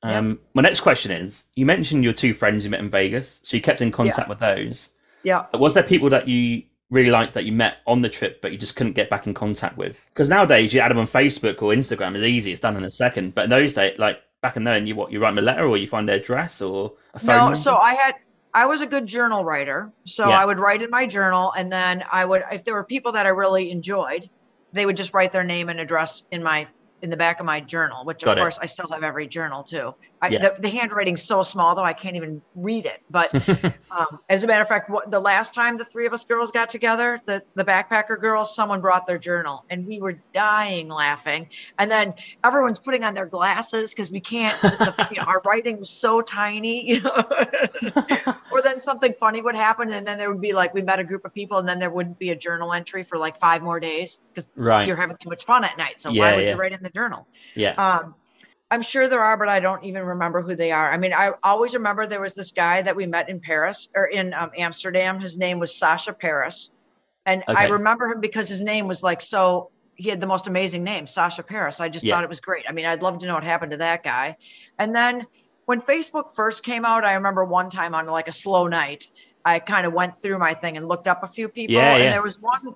yeah. Um, My next question is you mentioned your two friends you met in Vegas. So you kept in contact yeah. with those. Yeah. Was there people that you really liked that you met on the trip, but you just couldn't get back in contact with? Because nowadays you add them on Facebook or Instagram is easy; it's done in a second. But in those days, like back in then, you what you write them a letter or you find their address or a phone. No, number? so I had I was a good journal writer, so yeah. I would write in my journal, and then I would if there were people that I really enjoyed, they would just write their name and address in my in the back of my journal, which Got of it. course I still have every journal too. I, Yeah. the, the handwriting's so small though I can't even read it. But um, as a matter of fact, what, the last time the three of us girls got together, the the backpacker girls, someone brought their journal, and we were dying laughing. And then everyone's putting on their glasses because we can't. The, you know, our writing was so tiny, you know. or then something funny would happen, and then there would be like we met a group of people, and then there wouldn't be a journal entry for like five more days because right. you're having too much fun at night. So Yeah, why would yeah. you write in the journal? Yeah. Um, I'm sure there are, but I don't even remember who they are. I mean, I always remember there was this guy that we met in Paris or in um, Amsterdam. His name was Sasha Paris. And I remember him because his name was like so, he had the most amazing name, Sasha Paris. I just Yeah. thought it was great. I mean, I'd love to know what happened to that guy. And then when Facebook first came out, I remember one time on like a slow night, I kind of went through my thing and looked up a few people. Yeah, and yeah. there was one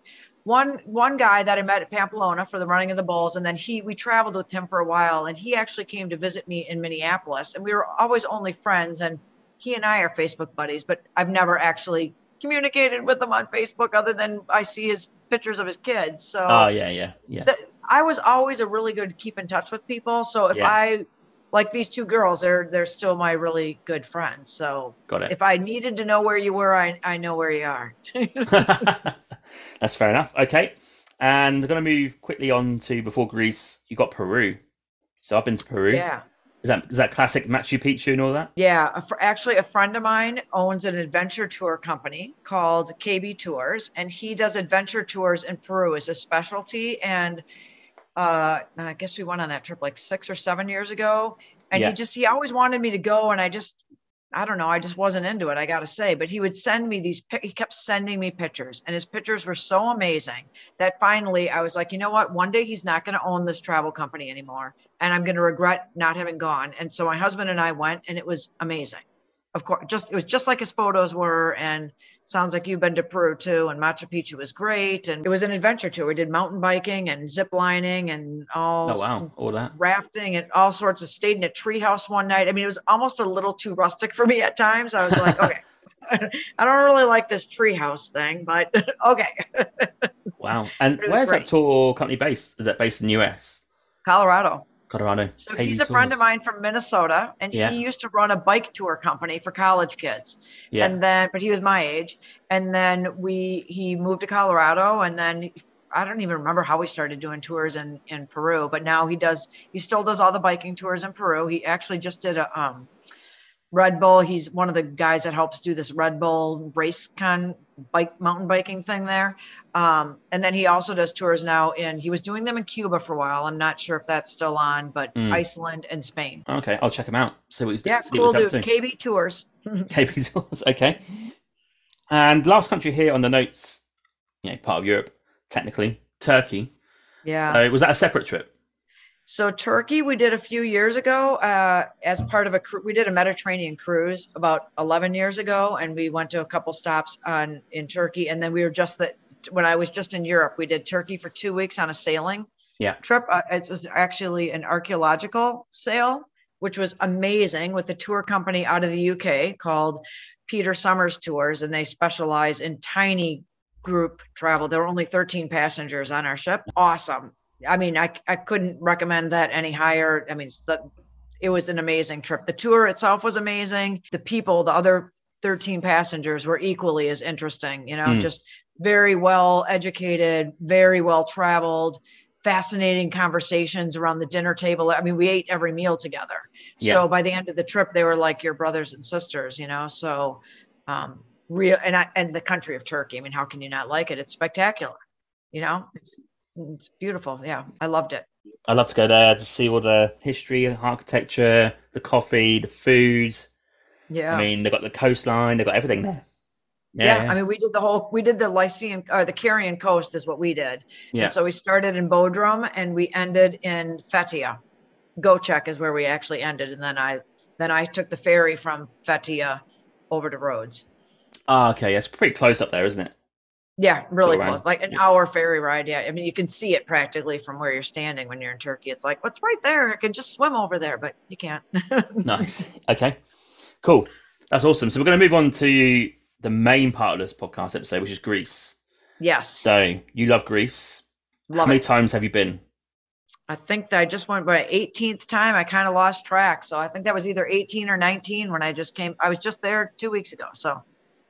one one guy that I met at Pamplona for the running of the bulls, and then he we traveled with him for a while, and he actually came to visit me in Minneapolis, and we were always only friends, and he and I are Facebook buddies, but I've never actually communicated with him on Facebook other than I see his pictures of his kids. So oh yeah, yeah, yeah. the, I was always a really good keep in touch with people. So if Yeah. I like these two girls, they're they're still my really good friends. So Got it. if I needed to know where you were, I I know where you are. That's fair enough. Okay. And I'm going to move quickly on to before Greece, you got Peru. So I've been to Peru. yeah. Is that is that classic Machu Picchu and all that? Yeah, a fr- actually, a friend of mine owns an adventure tour company called KB Tours, and he does adventure tours in Peru as a specialty. And uh, I guess we went on that trip like six or seven years ago, and Yeah. he just he always wanted me to go, and I just I don't know, I just wasn't into it. I got to say, but he would send me these, he kept sending me pictures, and his pictures were so amazing that finally I was like, you know what? One day he's not going to own this travel company anymore, and I'm going to regret not having gone. And so my husband and I went, and it was amazing. Of course, just it was just like his photos were, and sounds like you've been to Peru too. And Machu Picchu was great, and it was an adventure tour. We did mountain biking and zip lining and all Oh wow, all that. rafting and all sorts of stayed in a treehouse one night. I mean, it was almost a little too rustic for me at times. I was like, okay, I don't really like this treehouse thing, but okay. Wow. And But it was where's great. that tour company based? Is that based in the US? Colorado. Colorado. So KB he's a friend of mine from Minnesota, and Yeah. he used to run a bike tour company for college kids. Yeah. And then, but he was my age, and then we he moved to Colorado, and then I don't even remember how we started doing tours in in Peru. But now he does. He still does all the biking tours in Peru. He actually just did a um, Red Bull. He's one of the guys that helps do this Red Bull race con bike mountain biking thing there. Um, and then he also does tours now in he was doing them in Cuba for a while. I'm not sure if that's still on, but Mm. Iceland and Spain. Okay, I'll check him out. See what he's, Yeah, see cool dude. KB Tours. KB Tours. Okay. And last country here on the notes, you know, part of Europe, technically, Turkey. Yeah. So was that a separate trip? So Turkey, we did a few years ago uh, as part of a we did a Mediterranean cruise about 11 years ago, and we went to a couple stops on in Turkey, and then we were just that when I was just in Europe, we did Turkey for two weeks on a sailing Yeah. trip. Uh, it was actually an archaeological sail, which was amazing with a tour company out of the UK called Peter Sommer's Tours, and they specialize in tiny group travel. There were only 13 passengers on our ship. Awesome. I mean, I, I couldn't recommend that any higher. I mean, the, it was an amazing trip. The tour itself was amazing. The people, the other 13 passengers were equally as interesting, you know, Mm. just very well educated, very well traveled, fascinating conversations around the dinner table. I mean, we ate every meal together. Yeah. So by the end of the trip, they were like your brothers and sisters, you know. So um real and I and the country of Turkey. I mean, how can you not like it? It's spectacular. You know, it's it's beautiful. Yeah, I loved it. I'd love to go there to see all the history, architecture, the coffee, the food. Yeah. I mean, they've got the coastline, they've got everything there. yeah, I mean, we did the whole, we did the Lycian or the Carian coast is what we did. Yeah. And so we started in Bodrum and we ended in Fethiye. Gocek is where we actually ended, and then I then I took the ferry from Fethiye over to Rhodes. Ah, okay, it's pretty close up there, isn't it? Yeah, really around. close, like an Yeah. hour ferry ride. Yeah, I mean, you can see it practically from where you're standing when you're in Turkey. It's like, what's right there? I can just swim over there, but you can't. Nice. Okay. Cool. That's awesome. So we're going to move on to the main part of this podcast episode, which is Greece. yes, So you love Greece. How many it. times have you been? I think that I just went by 18th time. I kind of lost track. So I think that was either 18 or 19 when I just came. I was just there two weeks ago. So.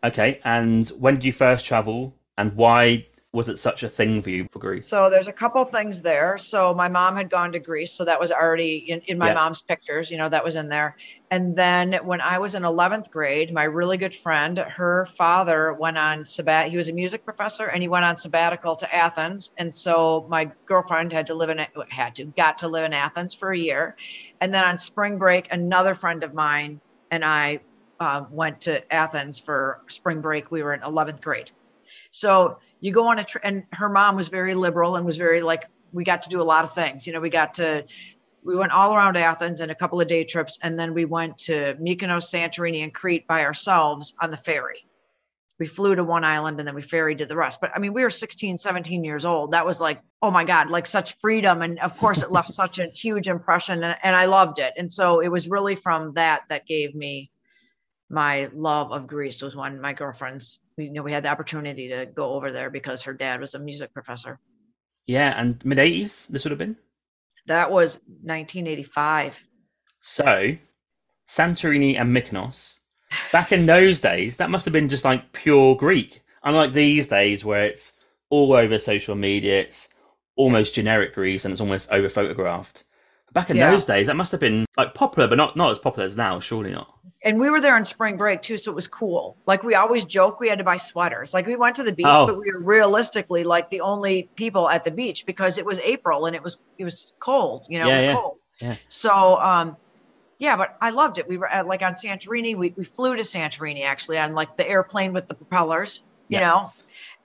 Okay. And when did you first travel and why was it such a thing for you for Greece? So there's a couple things there. So my mom had gone to Greece, so that was already in, in my yeah. mom's pictures, you know, that was in there. And then when I was in 11th grade, my really good friend, her father went on sabbat. He was a music professor, and he went on sabbatical to Athens. And so my girlfriend had to live in had to got to live in Athens for a year. And then on spring break, another friend of mine and I uh, went to Athens for spring break. We were in 11th grade. So you go on a trip and her mom was very liberal and was very like we got to do a lot of things. You know we got to we went all around athens and a couple of day trips and then we went to mykonos santorini and crete by ourselves on the ferry. We flew to one island and then we ferried to the rest. But i mean we were 16 17 years old. That was like oh my god like such freedom. And of course it left such a huge impression and, and i loved it. And so it was really from that that gave me my love of Greece was when my girlfriends, you know, we had the opportunity to go over there because her dad was a music professor. Yeah, and mid 80s, this would have been? That was 1985. So, Santorini and Mykonos, back in those days, that must have been just like pure Greek. Unlike these days where it's all over social media, it's almost generic Greece and it's almost over photographed. Back in yeah. those days, that must have been like popular, but not not as popular as now. Surely not. And we were there on spring break too, so it was cool. Like we always joke, we had to buy sweaters. Like we went to the beach, oh. but we were realistically like the only people at the beach because it was April and it was it was cold. You know, yeah, it was yeah. cold. Yeah. So um, yeah, but I loved it. We were at, like on Santorini. We we flew to Santorini actually on like the airplane with the propellers. You yeah. know,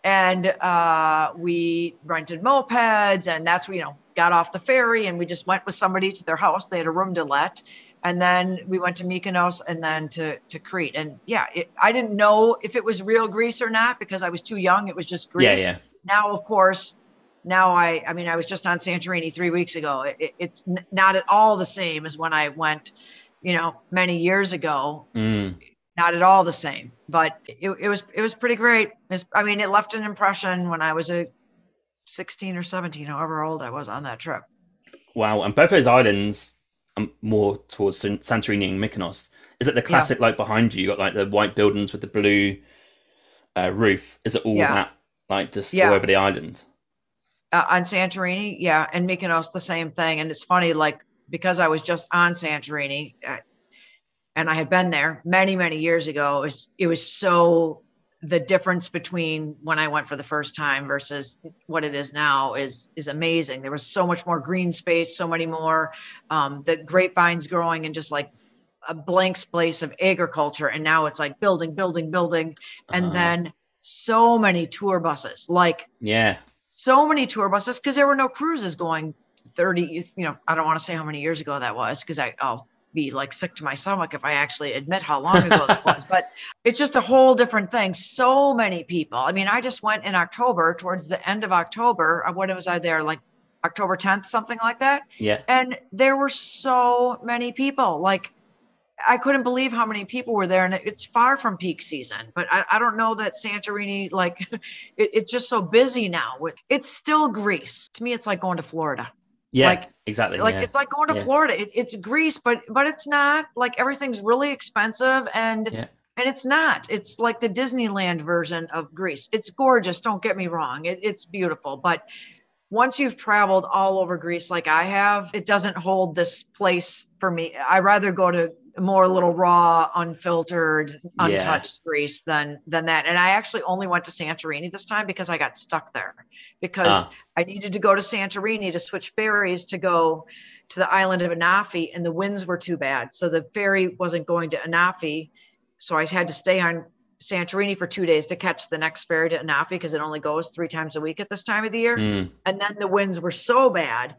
and uh, we rented mopeds, and that's you know got off the ferry and we just went with somebody to their house. They had a room to let. And then we went to Mykonos and then to, to Crete. And yeah, it, I didn't know if it was real Greece or not because I was too young. It was just Greece. Yeah, yeah. Now, of course, now I, I mean, I was just on Santorini three weeks ago. It, it's n- not at all the same as when I went, you know, many years ago. Mm. Not at all the same, but it, it was, it was pretty great. Was, I mean, it left an impression when I was a 16 or 17, however old I was on that trip. Wow. And both those islands are more towards Santorini and Mykonos. Is it the classic, yeah. like behind you, you got like the white buildings with the blue uh, roof? Is it all yeah. that, like just yeah. all over the island? Uh, on Santorini, yeah. And Mykonos, the same thing. And it's funny, like, because I was just on Santorini, uh, and I had been there many, many years ago. It was, it was so the difference between when I went for the first time versus what it is now is is amazing. There was so much more green space, so many more um, the grapevines growing and just like a blank space of agriculture, and now it's like building, building, building, and uh, then so many tour buses, like yeah, so many tour buses because there were no cruises going 30 you know i don't want to say how many years ago that was because i i'll be like sick to my stomach if I actually admit how long ago it was. But it's just a whole different thing. So many people. I mean, I just went in October, towards the end of October. Uh, when was I there? Like October 10th, something like that. Yeah. And there were so many people. Like I couldn't believe how many people were there, and it's far from peak season. But I, I don't know that Santorini, like, it, it's just so busy now. It's still Greece. To me, it's like going to Florida. Yeah, like, exactly. Like yeah. it's like going to yeah. Florida. It, it's Greece, but but it's not. Like everything's really expensive, and yeah. and it's not. It's like the Disneyland version of Greece. It's gorgeous. Don't get me wrong. It, it's beautiful, but once you've traveled all over Greece like I have, it doesn't hold this place for me. I rather go to more a little raw, unfiltered, untouched yeah. Greece than than that. And I actually only went to Santorini this time because I got stuck there because ah. I needed to go to Santorini to switch ferries to go to the island of Anafi, and the winds were too bad, so the ferry wasn't going to Anafi. So I had to stay on Santorini for two days to catch the next ferry to Anafi because it only goes three times a week at this time of the year. Mm. And then the winds were so bad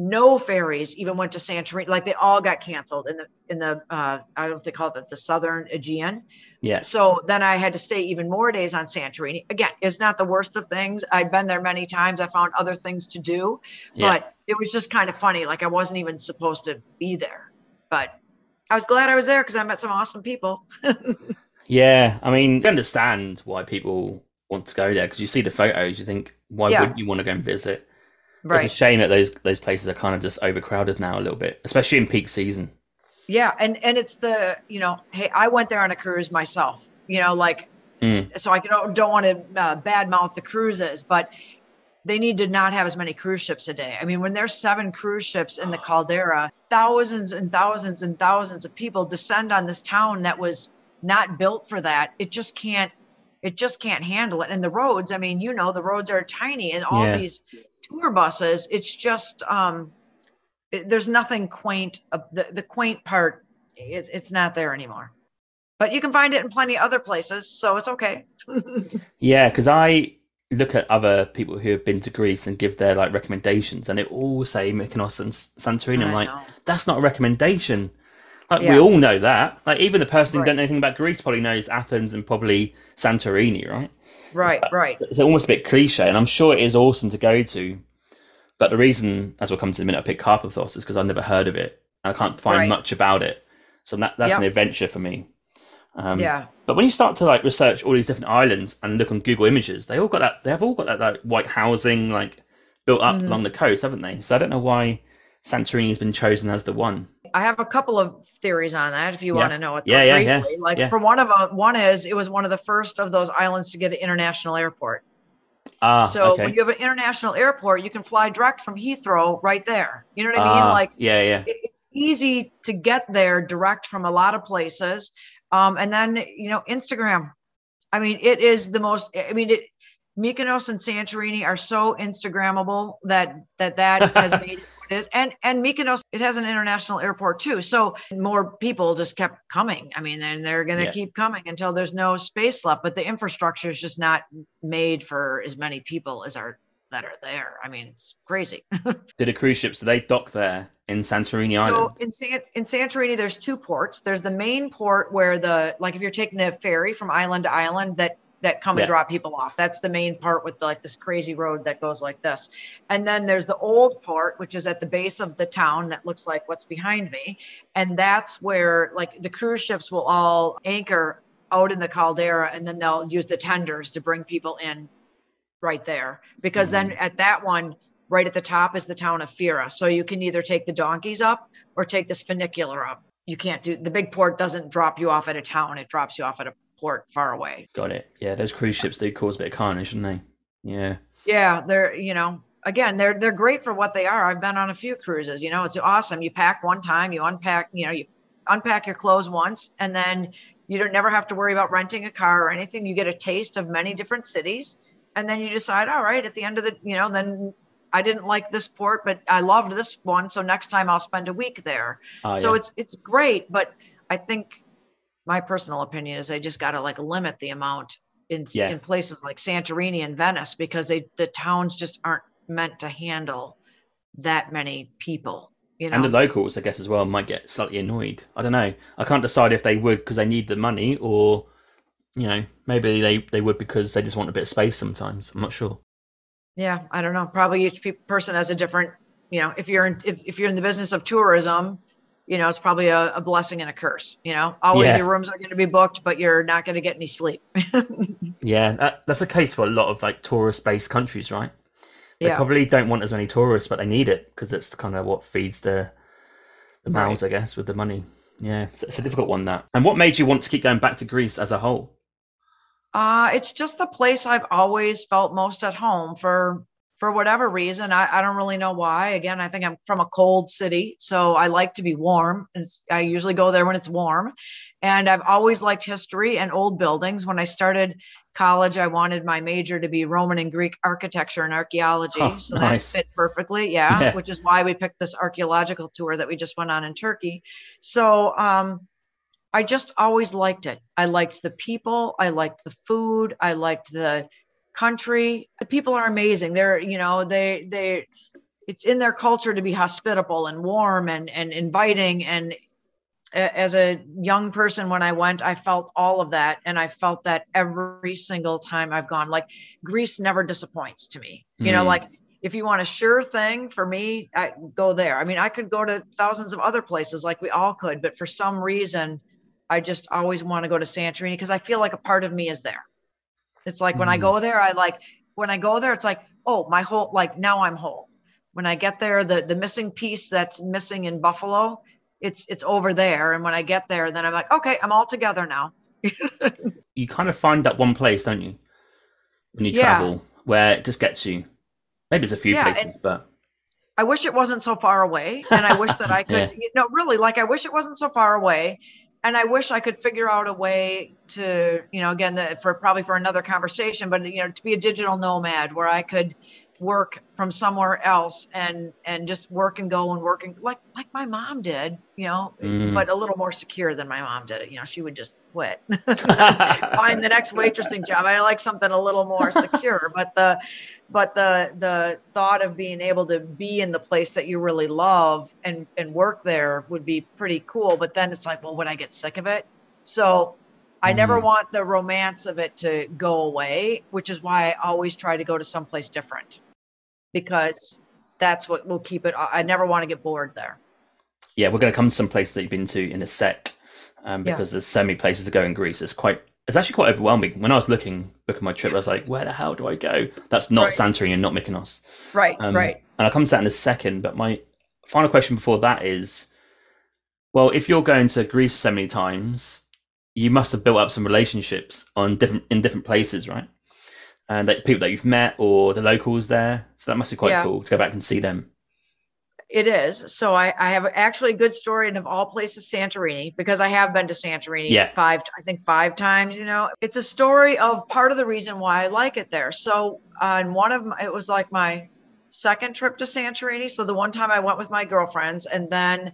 no ferries even went to Santorini. Like they all got canceled in the in the uh, I don't know if they call it the, the Southern Aegean. Yeah. So then I had to stay even more days on Santorini. Again, it's not the worst of things. I'd been there many times. I found other things to do, yeah. but it was just kind of funny. Like I wasn't even supposed to be there, but I was glad I was there because I met some awesome people. yeah, I mean, you understand why people want to go there because you see the photos. You think, why yeah. wouldn't you want to go and visit? Right. It's a shame that those those places are kind of just overcrowded now a little bit, especially in peak season. Yeah, and and it's the you know, hey, I went there on a cruise myself. You know, like mm. so I don't don't want to uh, badmouth the cruises, but they need to not have as many cruise ships a day. I mean, when there's seven cruise ships in the caldera, thousands and thousands and thousands of people descend on this town that was not built for that. It just can't it just can't handle it. And the roads, I mean, you know, the roads are tiny and all yeah. these tour buses, it's just um it, there's nothing quaint uh, the, the quaint part is it's not there anymore. But you can find it in plenty of other places, so it's okay. yeah, because I look at other people who have been to Greece and give their like recommendations, and they all say Mykonos and Santorini. I'm like, know. that's not a recommendation. Like yeah. we all know that. Like even the person right. who don't know anything about Greece probably knows Athens and probably Santorini, right? Right, right. It's almost a bit cliche, and I'm sure it is awesome to go to. But the reason, as we'll come to the minute, I picked Karpathos is because I've never heard of it. I can't find right. much about it, so that, that's yep. an adventure for me. Um, yeah. But when you start to like research all these different islands and look on Google Images, they all got that. They have all got that like white housing like built up mm. along the coast, haven't they? So I don't know why Santorini has been chosen as the one. I have a couple of theories on that. If you yeah. want to know it, yeah, yeah, yeah, Like yeah. for one of them, one is it was one of the first of those islands to get an international airport. Ah, so okay. when you have an international airport, you can fly direct from Heathrow right there. You know what I mean? Ah, like, yeah, yeah. it's easy to get there direct from a lot of places. Um, and then you know, Instagram. I mean, it is the most. I mean, it. Mykonos and Santorini are so Instagrammable that that that has made it is. And and Mykonos, it has an international airport too. So more people just kept coming. I mean, and they're going to yeah. keep coming until there's no space left. But the infrastructure is just not made for as many people as are that are there. I mean, it's crazy. Did the cruise ships? Do they dock there in Santorini so Island? In San, in Santorini, there's two ports. There's the main port where the like if you're taking a ferry from island to island that that come and drop people off. That's the main part with like this crazy road that goes like this. And then there's the old part, which is at the base of the town that looks like what's behind me. And that's where like the cruise ships will all anchor out in the caldera and then they'll use the tenders to bring people in right there because mm-hmm. then at that one right at the top is the town of Fira. So you can either take the donkeys up or take this funicular up. You can't do the big port doesn't drop you off at a town, it drops you off at a port far away. Got it. Yeah, those cruise ships they cause a bit of carnage, shouldn't they? Yeah. Yeah, they're you know, again, they're they're great for what they are. I've been on a few cruises, you know, it's awesome. You pack one time, you unpack, you know, you unpack your clothes once and then you don't never have to worry about renting a car or anything. You get a taste of many different cities and then you decide all right at the end of the you know then i didn't like this port but i loved this one so next time i'll spend a week there uh, so yeah. it's it's great but i think my personal opinion is they just got to like limit the amount in yeah. in places like santorini and venice because they the towns just aren't meant to handle that many people you know? And the locals, I guess, as well, might get slightly annoyed. I don't know. I can't decide if they would because they need the money or you know, maybe they, they would because they just want a bit of space sometimes. I'm not sure. Yeah, I don't know. Probably each person has a different, you know, if you're in, if, if you're in the business of tourism, you know, it's probably a, a blessing and a curse. You know, always yeah. your rooms are going to be booked, but you're not going to get any sleep. yeah, that, that's a case for a lot of like tourist-based countries, right? They yeah. probably don't want as many tourists, but they need it because it's kind of what feeds the the mouths, right. I guess, with the money. Yeah, so it's a difficult one that. And what made you want to keep going back to Greece as a whole? Uh, it's just the place I've always felt most at home for for whatever reason. I, I don't really know why. Again, I think I'm from a cold city, so I like to be warm. It's, I usually go there when it's warm. And I've always liked history and old buildings. When I started college, I wanted my major to be Roman and Greek architecture and archaeology. Oh, so nice. that fit perfectly. Yeah, yeah, Which is why we picked this archaeological tour that we just went on in Turkey. So um, I just always liked it. I liked the people, I liked the food, I liked the country. The people are amazing. They're, you know, they they it's in their culture to be hospitable and warm and and inviting and as a young person when i went i felt all of that and i felt that every single time i've gone like greece never disappoints to me you mm. know like if you want a sure thing for me I go there i mean i could go to thousands of other places like we all could but for some reason I just always want to go to Santorini because I feel like a part of me is there. It's like mm. when I mm. go there, I like when I go there, it's like, oh, my whole like now I'm whole. When I get there, the the missing piece that's missing in Buffalo, it's it's over there. And when I get there, then I'm like, okay, I'm all together now. you kind of find that one place, don't you? When you yeah. travel, where it just gets you. Maybe it's a few yeah, places, but I wish it wasn't so far away. And I wish that I could, yeah. you know, really, like I wish it wasn't so far away. And I wish I could figure out a way to, you know, again, the, for probably for another conversation, but, you know, to be a digital nomad where I could work from somewhere else and and just work and go and work and like like my mom did you know mm. but a little more secure than my mom did it. You know she would just quit. Find the next waitressing job. I like something a little more secure but the but the the thought of being able to be in the place that you really love and and work there would be pretty cool but then it's like well would i get sick of it? So I never mm. want the romance of it to go away, which is why I always try to go to someplace different because that's what will keep it. I never want to get bored there. Yeah, we're going to come to some places that you've been to in a sec, um, because yeah. there's so many places to go in Greece. It's quite, it's actually quite overwhelming. When I was looking, booking my trip, I was like, where the hell do I go? That's not right. Santorini and not Mykonos. Right, um, right. And I'll come to that in a second. But my final question before that is, well, if you're going to Greece so many times, you must have built up some relationships on different in different places, right? And that people that you've met or the locals there. So that must be quite yeah. cool to go back and see them. It is. So I, I have actually a good story and of all places Santorini because I have been to Santorini yeah. five, I think five times, you know, it's a story of part of the reason why I like it there. So on one of my, it was like my second trip to Santorini. So the one time I went with my girlfriends and then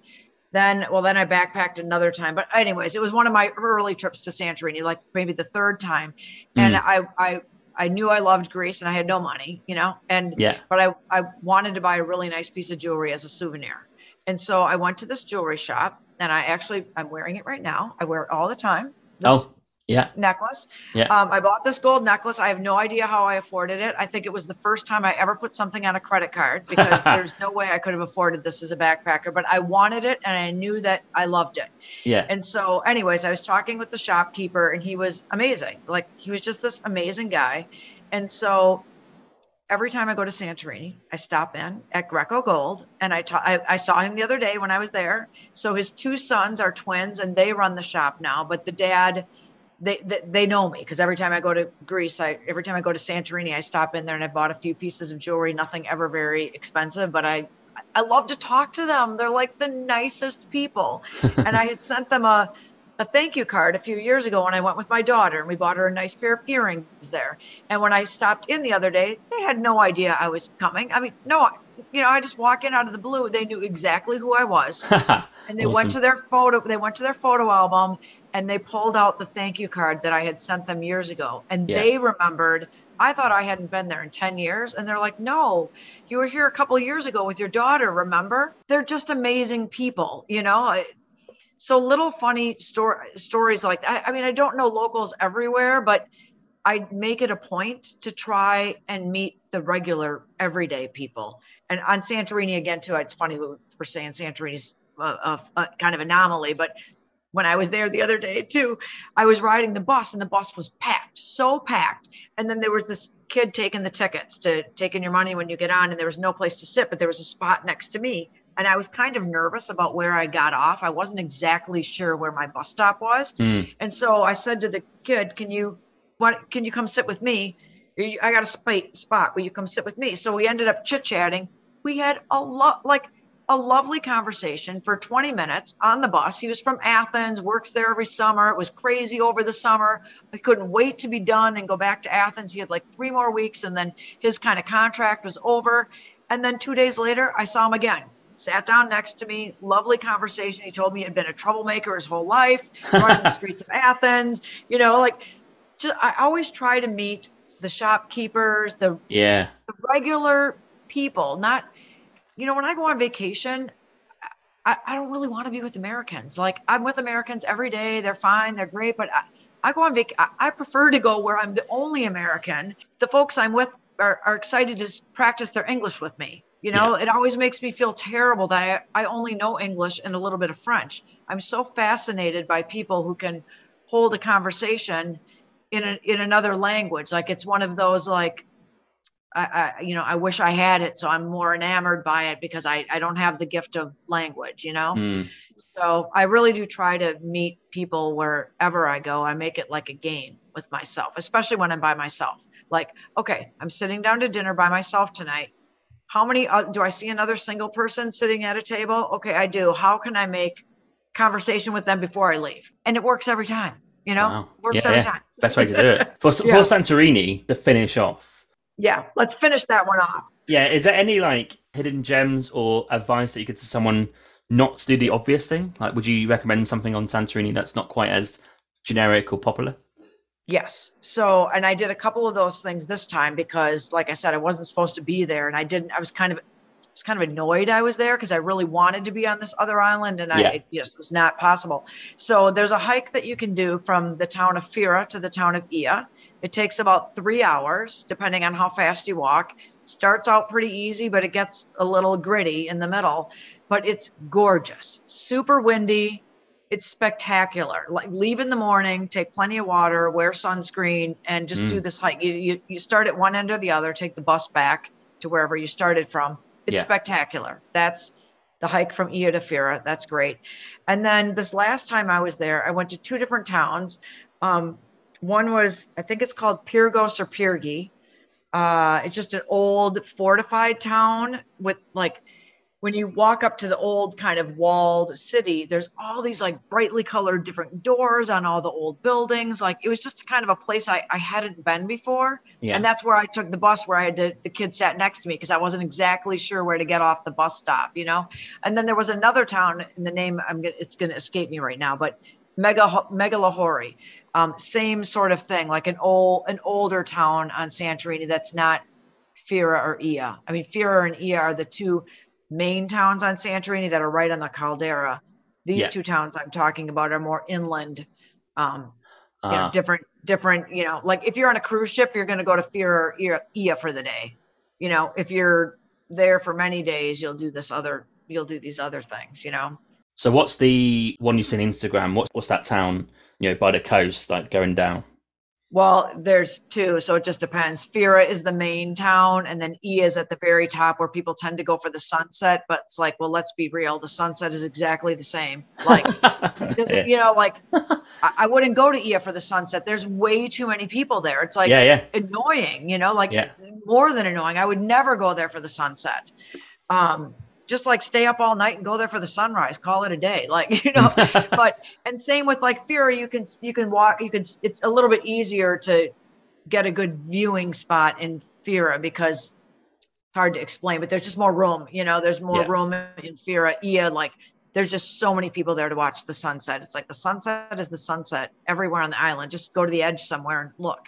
then well then i backpacked another time but anyways it was one of my early trips to santorini like maybe the third time and mm. i i I knew I loved Greece and I had no money, you know, and yeah, but I, I wanted to buy a really nice piece of jewelry as a souvenir. And so I went to this jewelry shop and I actually, I'm wearing it right now. I wear it all the time. This oh, yeah. Necklace. Yeah. Um, I bought this gold necklace. I have no idea how I afforded it. I think it was the first time I ever put something on a credit card because there's no way I could have afforded this as a backpacker, but I wanted it and I knew that I loved it. Yeah. And so, anyways, I was talking with the shopkeeper and he was amazing. Like, he was just this amazing guy. And so, every time I go to Santorini, I stop in at Greco Gold, and I, ta- I, I saw him the other day when I was there. So his two sons are twins, and they run the shop now. But the dad they, they, they know me because every time I go to Greece, I every time I go to Santorini, I stop in there and I bought a few pieces of jewelry. Nothing ever very expensive, but I I love to talk to them. They're like the nicest people. and I had sent them a a thank you card a few years ago when I went with my daughter and we bought her a nice pair of earrings there. And when I stopped in the other day, they had no idea I was coming. I mean, no, you know, I just walk in out of the blue. They knew exactly who I was. and they awesome. went to their photo, they went to their photo album and they pulled out the thank you card that I had sent them years ago. And yeah. they remembered, I thought I hadn't been there in 10 years. And they're like, no, you were here a couple years ago with your daughter, remember? They're just amazing people, you know? So little funny story, stories like that. I mean, I don't know locals everywhere, but I make it a point to try and meet the regular everyday people. And on Santorini again, too, it's funny we're saying Santorini's a, a, a kind of anomaly, but when I was there the other day too, I was riding the bus and the bus was packed, so packed. And then there was this kid taking the tickets to taking your money when you get on, and there was no place to sit, but there was a spot next to me. And I was kind of nervous about where I got off. I wasn't exactly sure where my bus stop was. Mm. And so I said to the kid, Can you what can you come sit with me? I got a spot. Will you come sit with me? So we ended up chit chatting. We had a lot like a lovely conversation for 20 minutes on the bus. He was from Athens, works there every summer. It was crazy over the summer. I couldn't wait to be done and go back to Athens. He had like three more weeks and then his kind of contract was over. And then two days later, I saw him again. Sat down next to me, lovely conversation. He told me he had been a troublemaker his whole life, running the streets of Athens. You know, like just, I always try to meet the shopkeepers, the yeah, the regular people, not you know, when I go on vacation, I, I don't really want to be with Americans. Like I'm with Americans every day. They're fine. They're great. But I, I go on vac. I, I prefer to go where I'm the only American. The folks I'm with are, are excited to practice their English with me. You know, yeah. it always makes me feel terrible that I, I only know English and a little bit of French. I'm so fascinated by people who can hold a conversation in a, in another language. Like it's one of those like I, I, you know, I wish I had it. So I'm more enamored by it because I, I don't have the gift of language, you know? Mm. So I really do try to meet people wherever I go. I make it like a game with myself, especially when I'm by myself. Like, okay, I'm sitting down to dinner by myself tonight. How many uh, do I see another single person sitting at a table? Okay, I do. How can I make conversation with them before I leave? And it works every time. You know, wow. works yeah, every yeah. time. Best way to do it. For, yeah. for Santorini, to finish off. Yeah, let's finish that one off. Yeah, is there any like hidden gems or advice that you could to someone not to do the obvious thing? Like, would you recommend something on Santorini that's not quite as generic or popular? Yes. So, and I did a couple of those things this time because, like I said, I wasn't supposed to be there, and I didn't. I was kind of was kind of annoyed I was there because I really wanted to be on this other island and yeah. I, it just was not possible. So there's a hike that you can do from the town of Fira to the town of Oia. It takes about three hours, depending on how fast you walk. It starts out pretty easy, but it gets a little gritty in the middle. But it's gorgeous, super windy. It's spectacular. Like leave in the morning, take plenty of water, wear sunscreen, and just mm. do this hike. You, you you start at one end or the other, take the bus back to wherever you started from it's yeah. spectacular. That's the hike from Oia to Fira. That's great. And then this last time I was there, I went to two different towns. Um, one was, I think it's called Pyrgos or Pyrgi. Uh, it's just an old fortified town with like when you walk up to the old kind of walled city, there's all these like brightly colored different doors on all the old buildings. Like it was just kind of a place I, I hadn't been before. Yeah. And that's where I took the bus where I had to, the kid sat next to me because I wasn't exactly sure where to get off the bus stop, you know? And then there was another town in the name, I'm gonna, it's going to escape me right now, but Mega, Megalochori, um, same sort of thing, like an old, an older town on Santorini that's not Fira or Oia. I mean, Fira and Oia are the two main towns on Santorini that are right on the caldera. These yeah. two towns I'm talking about are more inland, um, uh, you know, uh. different, different, you know, like if you're on a cruise ship, you're going to go to Fira or Oia for the day. You know, if you're there for many days, you'll do this other, you'll do these other things, you know? So what's the one you see on Instagram? What's, what's that town, you know, by the coast, like going down? Well, there's two, so it just depends. Fira is the main town, and then E is at the very top where people tend to go for the sunset. But it's like, well, let's be real. The sunset is exactly the same. Like, yeah. you know, like I, wouldn't go to Oia for the sunset. There's way too many people there. It's like yeah, yeah. annoying, you know, like yeah. more than annoying. I would never go there for the sunset. Um, just like stay up all night and go there for the sunrise call it a day like you know? But and same with like Fira you can you can walk you can it's a little bit easier to get a good viewing spot in Fira because it's hard to explain but there's just more room you know? There's more yeah. room in Fira yeah like there's just so many people there to watch the sunset. It's like the sunset is the sunset everywhere on the island. Just go to the edge somewhere and look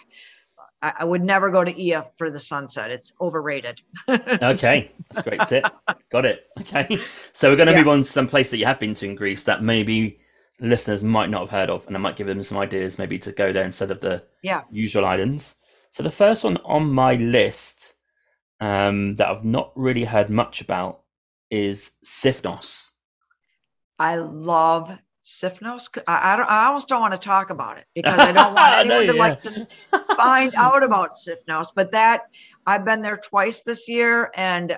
I, I would never go to Oia for the sunset. It's overrated. okay, that's great tip. Got it. Okay, so we're going to yeah. move on to some place that you have been to in Greece that maybe listeners might not have heard of, and I might give them some ideas maybe to go there instead of the yeah. usual islands. So the first one on my list um, that I've not really heard much about is Sifnos. I love Sifnos. I, I, don't, I almost don't want to talk about it because I don't want anyone to yeah. like to find out about Sifnos. But that I've been there twice this year, and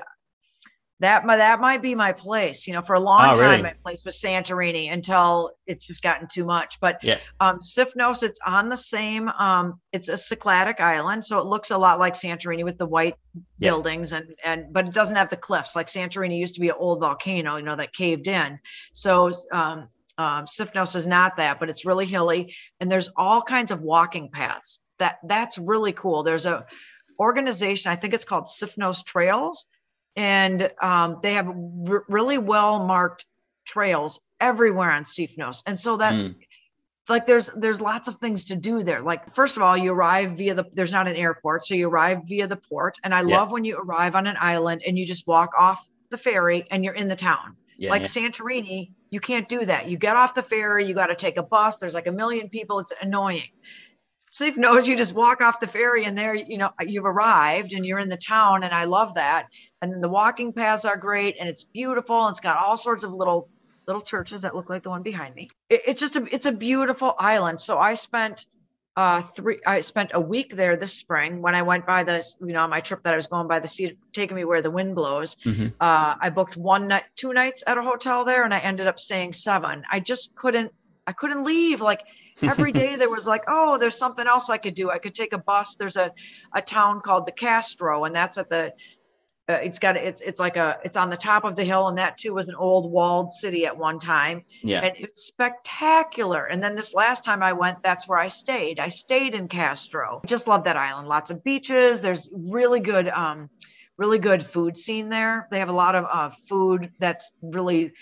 that that might be my place. You know, for a long oh, time, really? my place was Santorini until it's just gotten too much. But yeah. um, Sifnos, it's on the same. Um, it's a Cycladic island, so it looks a lot like Santorini with the white yeah. buildings and and but it doesn't have the cliffs like Santorini used to be an old volcano, you know, that caved in. So um, um, Sifnos is not that, but it's really hilly, and there's all kinds of walking paths. That that's really cool. There's a organization, I think it's called Sifnos Trails, and um, they have r- really well marked trails everywhere on Sifnos, and so that's. Mm. Like there's there's lots of things to do there. Like first of all, you arrive via the there's not an airport, so you arrive via the port. And I yeah. love when you arrive on an island and you just walk off the ferry and you're in the town yeah, like yeah. Santorini, you can't do that. You get off the ferry, you got to take a bus. There's like a million people. It's annoying. Sifnos you just walk off the ferry and there, you know, you've arrived and you're in the town. And I love that. And the walking paths are great and it's beautiful. And it's got all sorts of little little churches that look like the one behind me. It, it's just a it's a beautiful island. So I spent uh three i spent a week there this spring when i went by this you know on my trip that i was going by the sea taking me where the wind blows. Mm-hmm. uh i booked one night two nights at a hotel there and i ended up staying seven. I just couldn't i couldn't leave. Like every day there was like oh there's something else i could do. I could take a bus. There's a, a town called the Kastro and that's at the uh, it's got it's it's like a it's on the top of the hill and that too was an old walled city at one time. Yeah. And it's spectacular. And then this last time i went that's where i stayed. I stayed in Kastro. Just love that island. Lots of beaches. There's really good um really good food scene there. They have a lot of uh, food that's really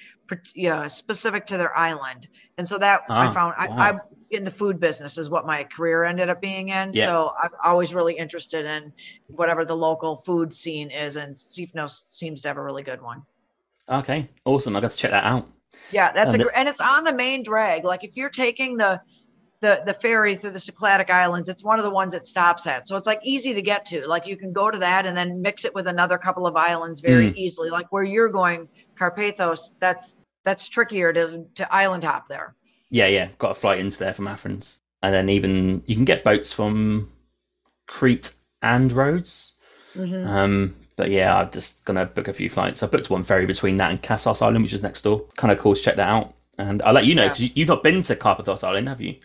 yeah, specific to their island. And so that oh, i found wow. I, I in the food business is what my career ended up being in. Yeah. So I'm always really interested in whatever the local food scene is, and Sifnos seems to have a really good one. Okay, awesome. I got to check that out. Yeah, that's and a and it's on the main drag. Like if you're taking the the the ferry through the Cycladic Islands, it's one of the ones it stops at. So it's like easy to get to. Like you can go to that and then mix it with another couple of islands very mm. easily. Like where you're going, Karpathos, that's that's trickier to to island hop there. Yeah, yeah. Got a flight into there from Athens. And then even you can get boats from Crete and Rhodes. Mm-hmm. Um, but yeah, I'm just gonna book a few flights. I booked one ferry between that and Kassos Island, which is next door. Kind of cool to check that out. And I'll let you know because yeah. you've not been to Karpathos Island, have you?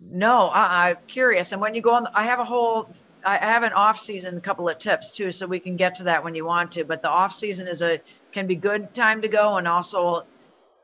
No, I, I'm curious. And when you go on, I have a whole, I have an off season couple of tips too, so we can get to that when you want to. But the off season is a can be good time to go, and also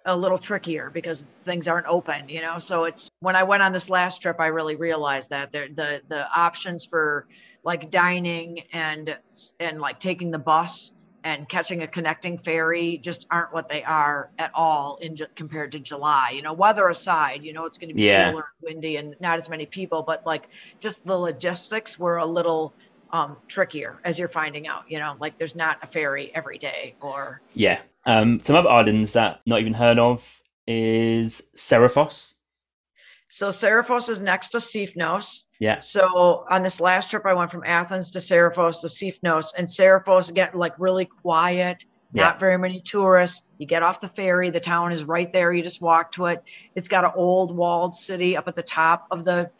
a little trickier because things aren't open, you know. So it's when I went on this last trip, I really realized that the the the options for like dining and and like taking the bus and catching a connecting ferry just aren't what they are at all in compared to July. You know, weather aside, you know it's going to be yeah. cooler, windy, and not as many people, but like just the logistics were a little um, trickier as you're finding out. You know, like there's not a ferry every day or yeah. Um, some other islands that not even heard of is Seriphos. So Seriphos is next to Sifnos. Yeah. So on this last trip, I went from Athens to Seriphos to Sifnos, and Seriphos again, like really quiet, yeah. not very many tourists. You get off the ferry, the town is right there. You just walk to it. It's got an old walled city up at the top of the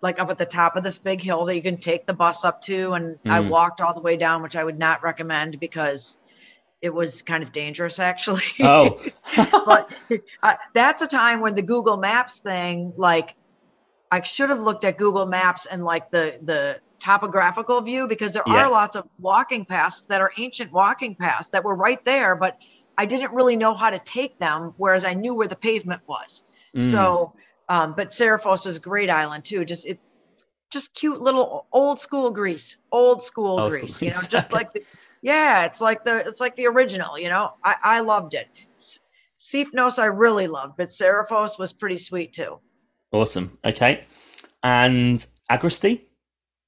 like up at the top of this big hill that you can take the bus up to. And mm. I walked all the way down, which I would not recommend because it was kind of dangerous actually. Oh, but uh, that's a time when the Google Maps thing, like I should have looked at Google Maps and like the, the topographical view because there yeah. are lots of walking paths that are ancient walking paths that were right there, but I didn't really know how to take them. Whereas I knew where the pavement was. Mm. So um, but Seriphos is a great island too. Just it's just cute little old school Greece, old school old Greece. School. You know, just like the, yeah, it's like the it's like the original. You know, I I loved it. Sifnos I really loved, but Seriphos was pretty sweet too. Awesome. Okay, and Agresti.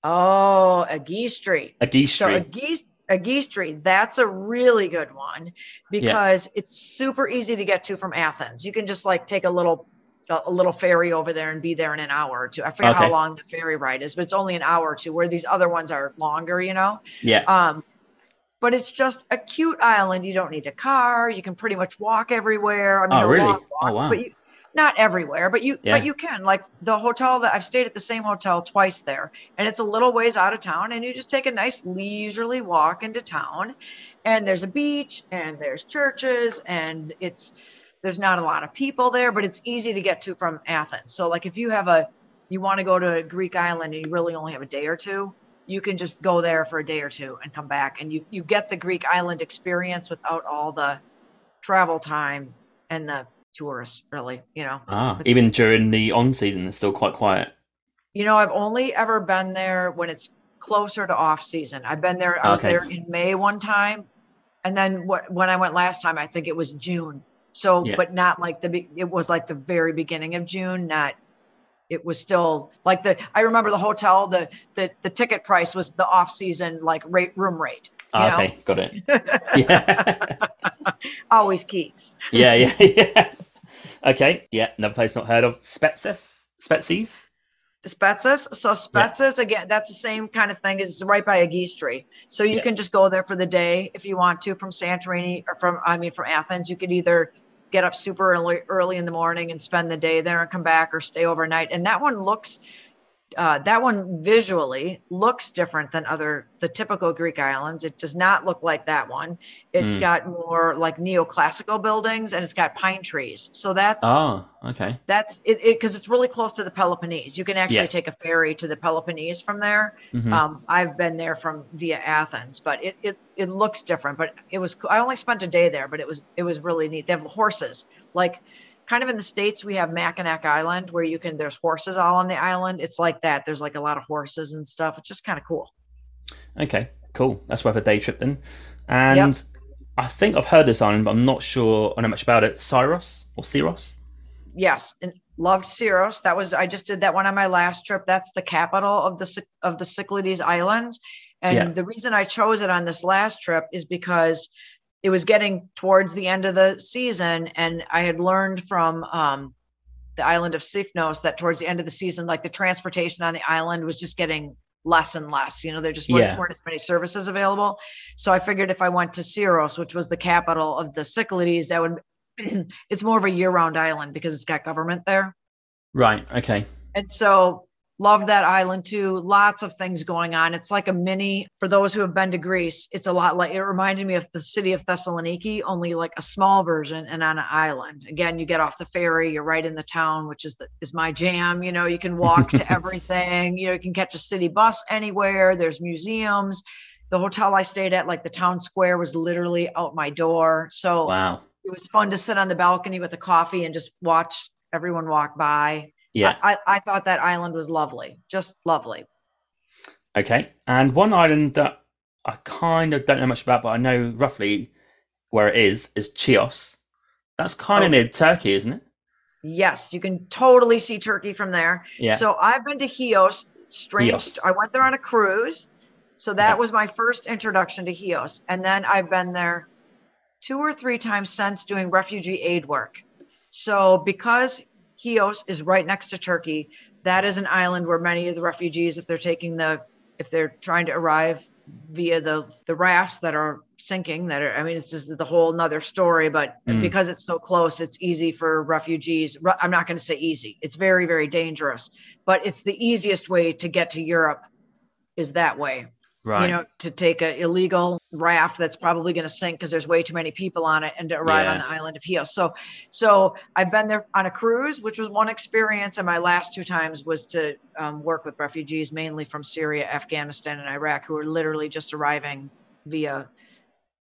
Oh, Agistri. Agistri. So Agistri. Agistri, that's a really good one because yeah. it's super easy to get to from Athens. You can just like take a little a little ferry over there and be there in an hour or two. I forget okay. how long the ferry ride is, but it's only an hour or two. Where these other ones are longer, you know. Yeah. Um, but it's just a cute island. You don't need a car. You can pretty much walk everywhere. I mean, oh, really? Walk, oh, wow. But you, not everywhere, but you yeah. but you can. Like the hotel that I've stayed at the same hotel twice there, and it's a little ways out of town, and you just take a nice leisurely walk into town, and there's a beach, and there's churches, and it's there's not a lot of people there, but it's easy to get to from Athens. So like if you have a you want to go to a Greek island and you really only have a day or two, you can just go there for a day or two and come back and you you get the Greek island experience without all the travel time and the tourists really, you know. Ah, even during the on season it's still quite quiet. You know, I've only ever been there when it's closer to off season. I've been there I was there in May one time and then what when I went last time I think it was June so, yeah. but not like the, it was like the very beginning of June, not, it was still like the, I remember the hotel, the, the, the ticket price was the off season, like rate room rate. Ah, okay. Got it. Yeah. Always key. yeah. Yeah. Yeah. Okay. Yeah. Another place not heard of. Spetses, Spetses. Spetses. So Spetses yeah. again, that's the same kind of thing. It's right by a Agistri. So you yeah. can just go there for the day if you want to from Santorini or from I mean from Athens. You could either get up super early, early in the morning and spend the day there and come back or stay overnight. And that one looks uh, that one visually looks different than other the typical Greek islands. It does not look like that one. It's mm. got more like neoclassical buildings and it's got pine trees. So that's oh okay. That's it because it, it's really close to the Peloponnese. You can actually yeah. take a ferry to the Peloponnese from there. Mm-hmm. Um, I've been there from via Athens, but it, it it looks different. But it was I only spent a day there, but it was it was really neat. They have horses like kind of in the states we have mackinac island where you can there's horses all on the island. It's like that. There's like a lot of horses and stuff it's just kind of cool. Okay cool. That's worth a day trip then. And yep. i think i've heard this island but i'm not sure i know much about it. Syros or Syros? Yes and loved Syros. That was i just did that one on my last trip. That's the capital of the of the cyclades islands. And yeah. the reason i chose it on this last trip is because it was getting towards the end of the season and i had learned from um, the island of Sifnos that towards the end of the season like the transportation on the island was just getting less and less you know there just weren't, yeah. weren't as many services available. So i figured if i went to Syros which was the capital of the cyclades that would it's more of a year-round island because it's got government there. Right okay. And so Love that island too. Lots of things going on. It's like a mini, for those who have been to Greece, it's a lot like it reminded me of the city of Thessaloniki, only like a small version and on an island. Again, you get off the ferry, you're right in the town, which is the, is my jam. You know, you can walk to everything. You know, you can catch a city bus anywhere. There's museums. The hotel I stayed at, like the town square, was literally out my door. So wow. it was fun to sit on the balcony with a coffee and just watch everyone walk by. Yeah. I, I thought that island was lovely, just lovely. Okay. And one island that I kind of don't know much about, but I know roughly where it is, is Chios. That's kind of oh. near Turkey, isn't it? Yes, you can totally see Turkey from there. Yeah. So I've been to Chios. Strange. I went there on a cruise. So that okay. was my first introduction to Chios. And then I've been there two or three times since doing refugee aid work. So because Chios is right next to Turkey. That is an island where many of the refugees, if they're taking the, if they're trying to arrive via the the rafts that are sinking, that are, I mean, it's just the whole another story. But mm. because it's so close, it's easy for refugees. I'm not going to say easy. It's very very dangerous, but it's the easiest way to get to Europe. Is that way? Right. you know, to take an illegal raft that's probably going to sink because there's way too many people on it and to arrive yeah. on the island of Chios. So, so I've been there on a cruise, which was one experience. And my last two times was to um, work with refugees, mainly from Syria, Afghanistan, and Iraq, who are literally just arriving via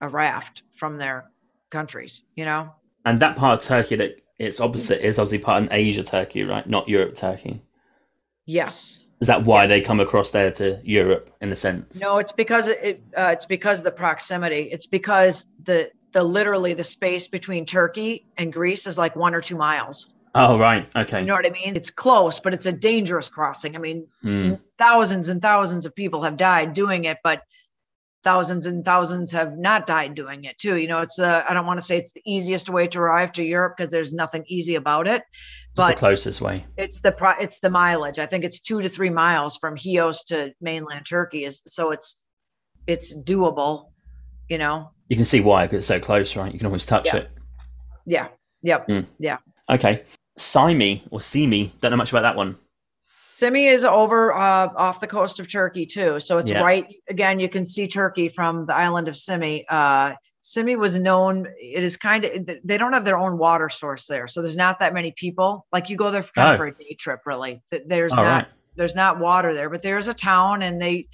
a raft from their countries, you know? And that part of Turkey that it's opposite is obviously part of Asia Turkey, right? Not Europe Turkey. Yes. Is that why they come across there to Europe in a sense? No, it's because it uh, it's because of the proximity. It's because the the literally the space between Turkey and Greece is like one or two miles. Oh right, okay. You know what I mean? It's close, but it's a dangerous crossing. I mean, hmm. thousands and thousands of people have died doing it, but thousands and thousands have not died doing it too. You know, it's a, I don't want to say it's the easiest way to arrive to Europe because there's nothing easy about it. But it's the closest way. It's the pro, it's the mileage. I think it's two to three miles from Chios to mainland Turkey is so it's it's doable, you know. You can see why because it's so close, right? You can always touch yeah. it. Yeah. Yep. Mm. Yeah. Okay. Symi or Symi, don't know much about that one. Symi is over uh, off the coast of Turkey too. So it's yeah. right again. You can see Turkey from the island of Simi. Uh, Symi was known. It is kind of they don't have their own water source there, so there's not that many people. Like you go there for, kind oh. of for a day trip, really. There's All not right. there's not water there, but there's a town, and they.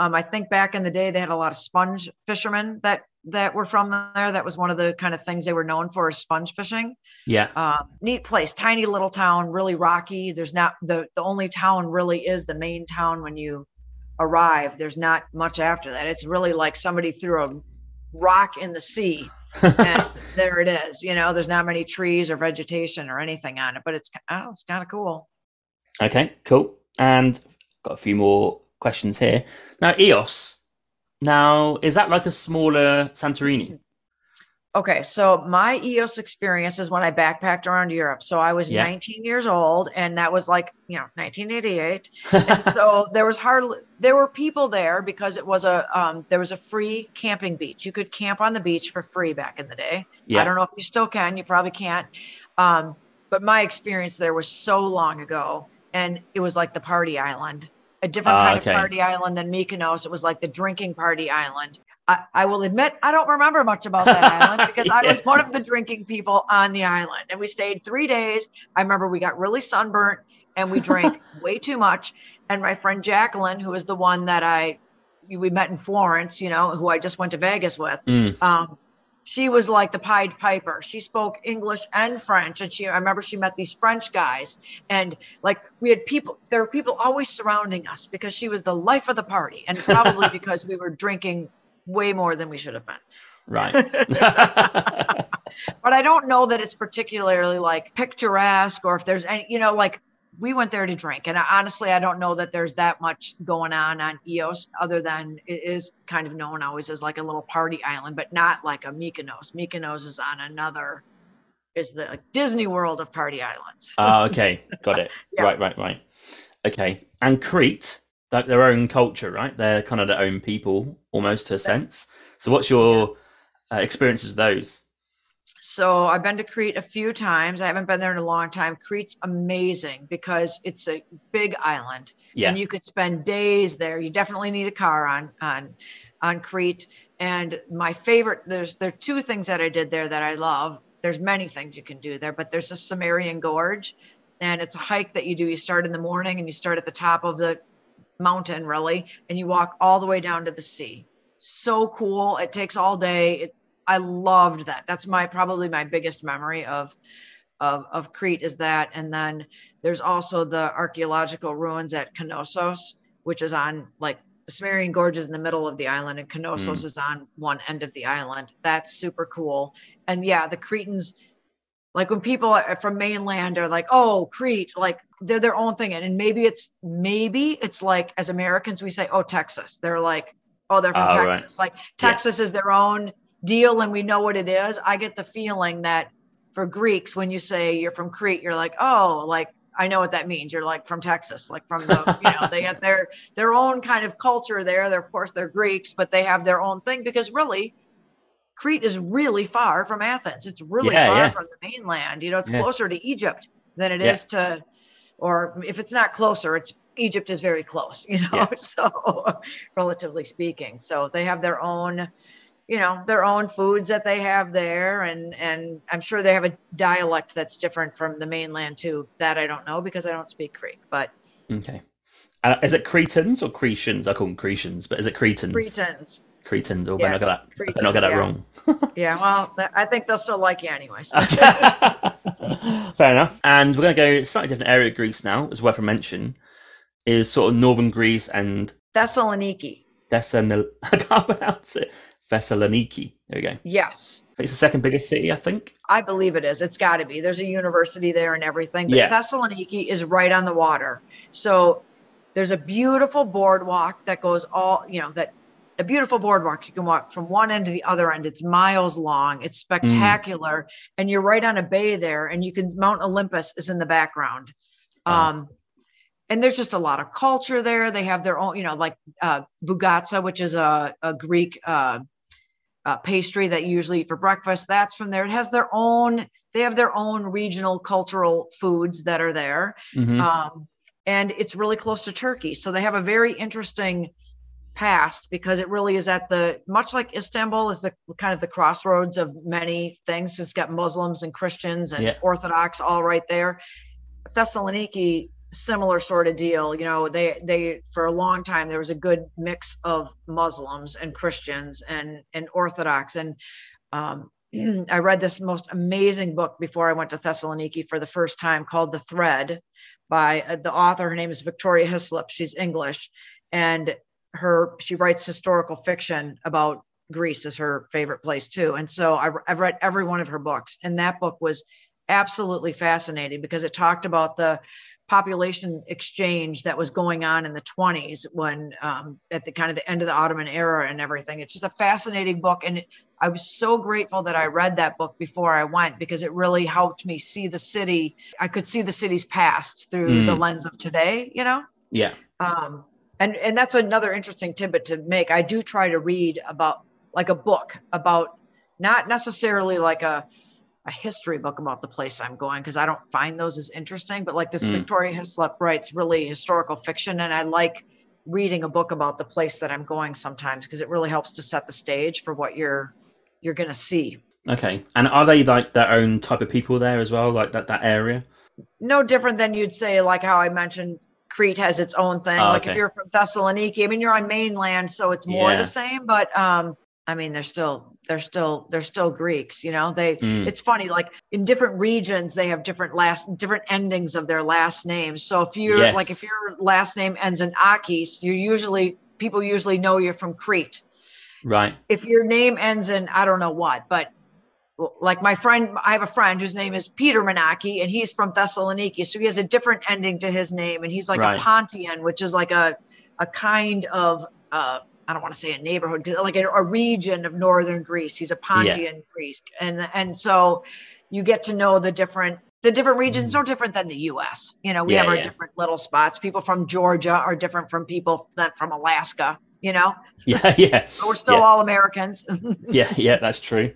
Um, I think back in the day they had a lot of sponge fishermen that that were from there. That was one of the kind of things they were known for is sponge fishing. Yeah. Um, neat place, tiny little town, really rocky. There's not the the only town really is the main town when you arrive. There's not much after that. It's really like somebody threw a rock in the sea. and there it is. You know, there's not many trees or vegetation or anything on it, but it's oh, it's kind of cool. Okay, cool. And got a few more questions here. Now, Ios now, is that like a smaller Santorini? Okay, so my Ios experience is when I backpacked around Europe. So I was yeah. 19 years old, and that was like you know 1988, and so there was hardly there were people there because it was a um, there was a free camping beach. You could camp on the beach for free back in the day. Yeah. I don't know if you still can. You probably can't. Um, but my experience there was so long ago and it was like the party island, a different Ah, kind okay. of party island than Mykonos. It was like the drinking party island. I, I will admit I don't remember much about that island because I was one of the drinking people on the island, and we stayed three days. I remember we got really sunburnt and we drank way too much. And my friend Jacqueline, who was the one that I we met in Florence, you know, who I just went to Vegas with, Mm. um, she was like the Pied Piper. She spoke English and French, and she I remember she met these French guys, and like we had people. There were people always surrounding us because she was the life of the party, and probably because we were drinking way more than we should have been. Right. But I don't know that it's particularly like picturesque, or if there's any, you know, like we went there to drink, and I, honestly, I don't know that there's that much going on on Ios, other than it is kind of known always as like a little party island, but not like a Mykonos. Mykonos is on another, is the like, Disney World of party islands. Ah, okay, got it. Yeah. Right, right, right. Okay, and Crete, like their own culture, right? They're kind of their own people, almost to a sense. So, what's your uh, experiences of those? So I've been to Crete a few times. I haven't been there in a long time. Crete's amazing because it's a big island. Yeah, and you could spend days there. You definitely need a car on on on Crete. And my favorite, there's there are two things that I did there that I love. There's many things you can do there, but there's a Samarian Gorge, and it's a hike that you do. You start in the morning and you start at the top of the mountain, really, and you walk all the way down to the sea. So cool! It takes all day. It, I loved that. That's my probably my biggest memory of of of Crete is that, and then there's also the archaeological ruins at Knossos, which is on like the Samarian Gorge is in the middle of the island, and Knossos mm. is on one end of the island. That's super cool. And yeah, the Cretans, like when people are from mainland are like, "Oh, Crete," like they're their own thing, and, maybe it's maybe it's like as Americans we say, "Oh, Texas." They're like, "Oh, they're from oh, right. Texas." Like Texas is their own deal, and we know what it is. I get the feeling that for Greeks, when you say you're from Crete, you're like, "Oh, like." I know what that means. You're like from Texas, like from the, you know, they have their their own kind of culture there. They're of course they're Greeks, but they have their own thing because really, Crete is really far from Athens. It's really Yeah, far yeah. from the mainland. You know, it's Yeah. closer to Egypt than it is to, or if it's not closer, it's Egypt is very close. You know, so relatively speaking, so they have their own, you know, their own foods that they have there, and and I'm sure they have a dialect that's different from the mainland too. That I don't know because I don't speak Greek, but okay. Uh, is it Cretans or Cretians? I call them cretians but is it Cretans? Cretans. Cretans. Oh, or Yeah, yeah, I got that. I Cretans, not get that yeah. wrong. Yeah, well, I think they'll still like you anyways. Fair enough. And we're going to go slightly different area of Greece now. It's worth a mention. Is sort of northern Greece and Thessaloniki. Thessaloniki. I can't pronounce it. Thessaloniki. There we go. Yes. It's the second biggest city, I think. I believe it is. It's got to be. There's a university there and everything. But Yeah. Thessaloniki is right on the water. So there's a beautiful boardwalk that goes all, you know, that a beautiful boardwalk. You can walk from one end to the other end. It's miles long. It's spectacular. And you're right on a bay there. And you can, Mount Olympus is in the background. Wow. Um, and there's just a lot of culture there. They have their own, you know, like uh, bougatsa, which is a, a Greek uh, uh, pastry that you usually eat for breakfast. That's from there. It has their own. They have their own regional cultural foods that are there, Mhm. um, and it's really close to Turkey. So they have a very interesting past because it really is at the much like Istanbul is the kind of the crossroads of many things. It's got Muslims and Christians and Yeah. Orthodox all right there. Thessaloniki similar sort of deal you know they they for a long time there was a good mix of muslims and christians and and orthodox and um i read this most amazing book before i went to thessaloniki for the first time called the thread by uh, the author her name is victoria hislop she's english and her she writes historical fiction about greece is her favorite place too and so I, i've read every one of her books and that book was absolutely fascinating because it talked about the population exchange that was going on in the 20s when um, at the kind of the end of the ottoman era and everything it's just a fascinating book and it, i was so grateful that i read that book before i went because it really helped me see the city i could see the city's past through Mm. the lens of today you know Yeah. um, and and that's another interesting tidbit to make i do try to read about like a book about not necessarily like a a history book about the place I'm going because I don't find those as interesting. But like this mm. Victoria Hislop writes really historical fiction, and I like reading a book about the place that I'm going sometimes because it really helps to set the stage for what you're you're going to see. Okay, and are they like their own type of people there as well, like that that area? No different than you'd say, like how I mentioned Crete has its own thing. Oh, like okay. if you're from Thessaloniki, I mean, you're on mainland, so it's more yeah. the same. But um, I mean, they're still they're still they're still Greeks. You know, they. Mm. It's funny, like in different regions, they have different last different endings of their last names. So if you're yes. like if your last name ends in Akis, you usually people usually know you're from Crete. Right. If your name ends in I don't know what, but like my friend, I have a friend whose name is Peter Menaki, and he's from Thessaloniki, so he has a different ending to his name, and he's like right. a Pontian, which is like a a kind of uh, I don't want to say a neighborhood, like a, a region of northern Greece. He's a Pontian yeah. Greek, and and so you get to know the different the different regions mm. are different than the U.S. You know, we yeah, have our yeah. different little spots. People from Georgia are different from people that from Alaska. You know. Yeah, yeah. But we're still all Americans. yeah, yeah, that's true.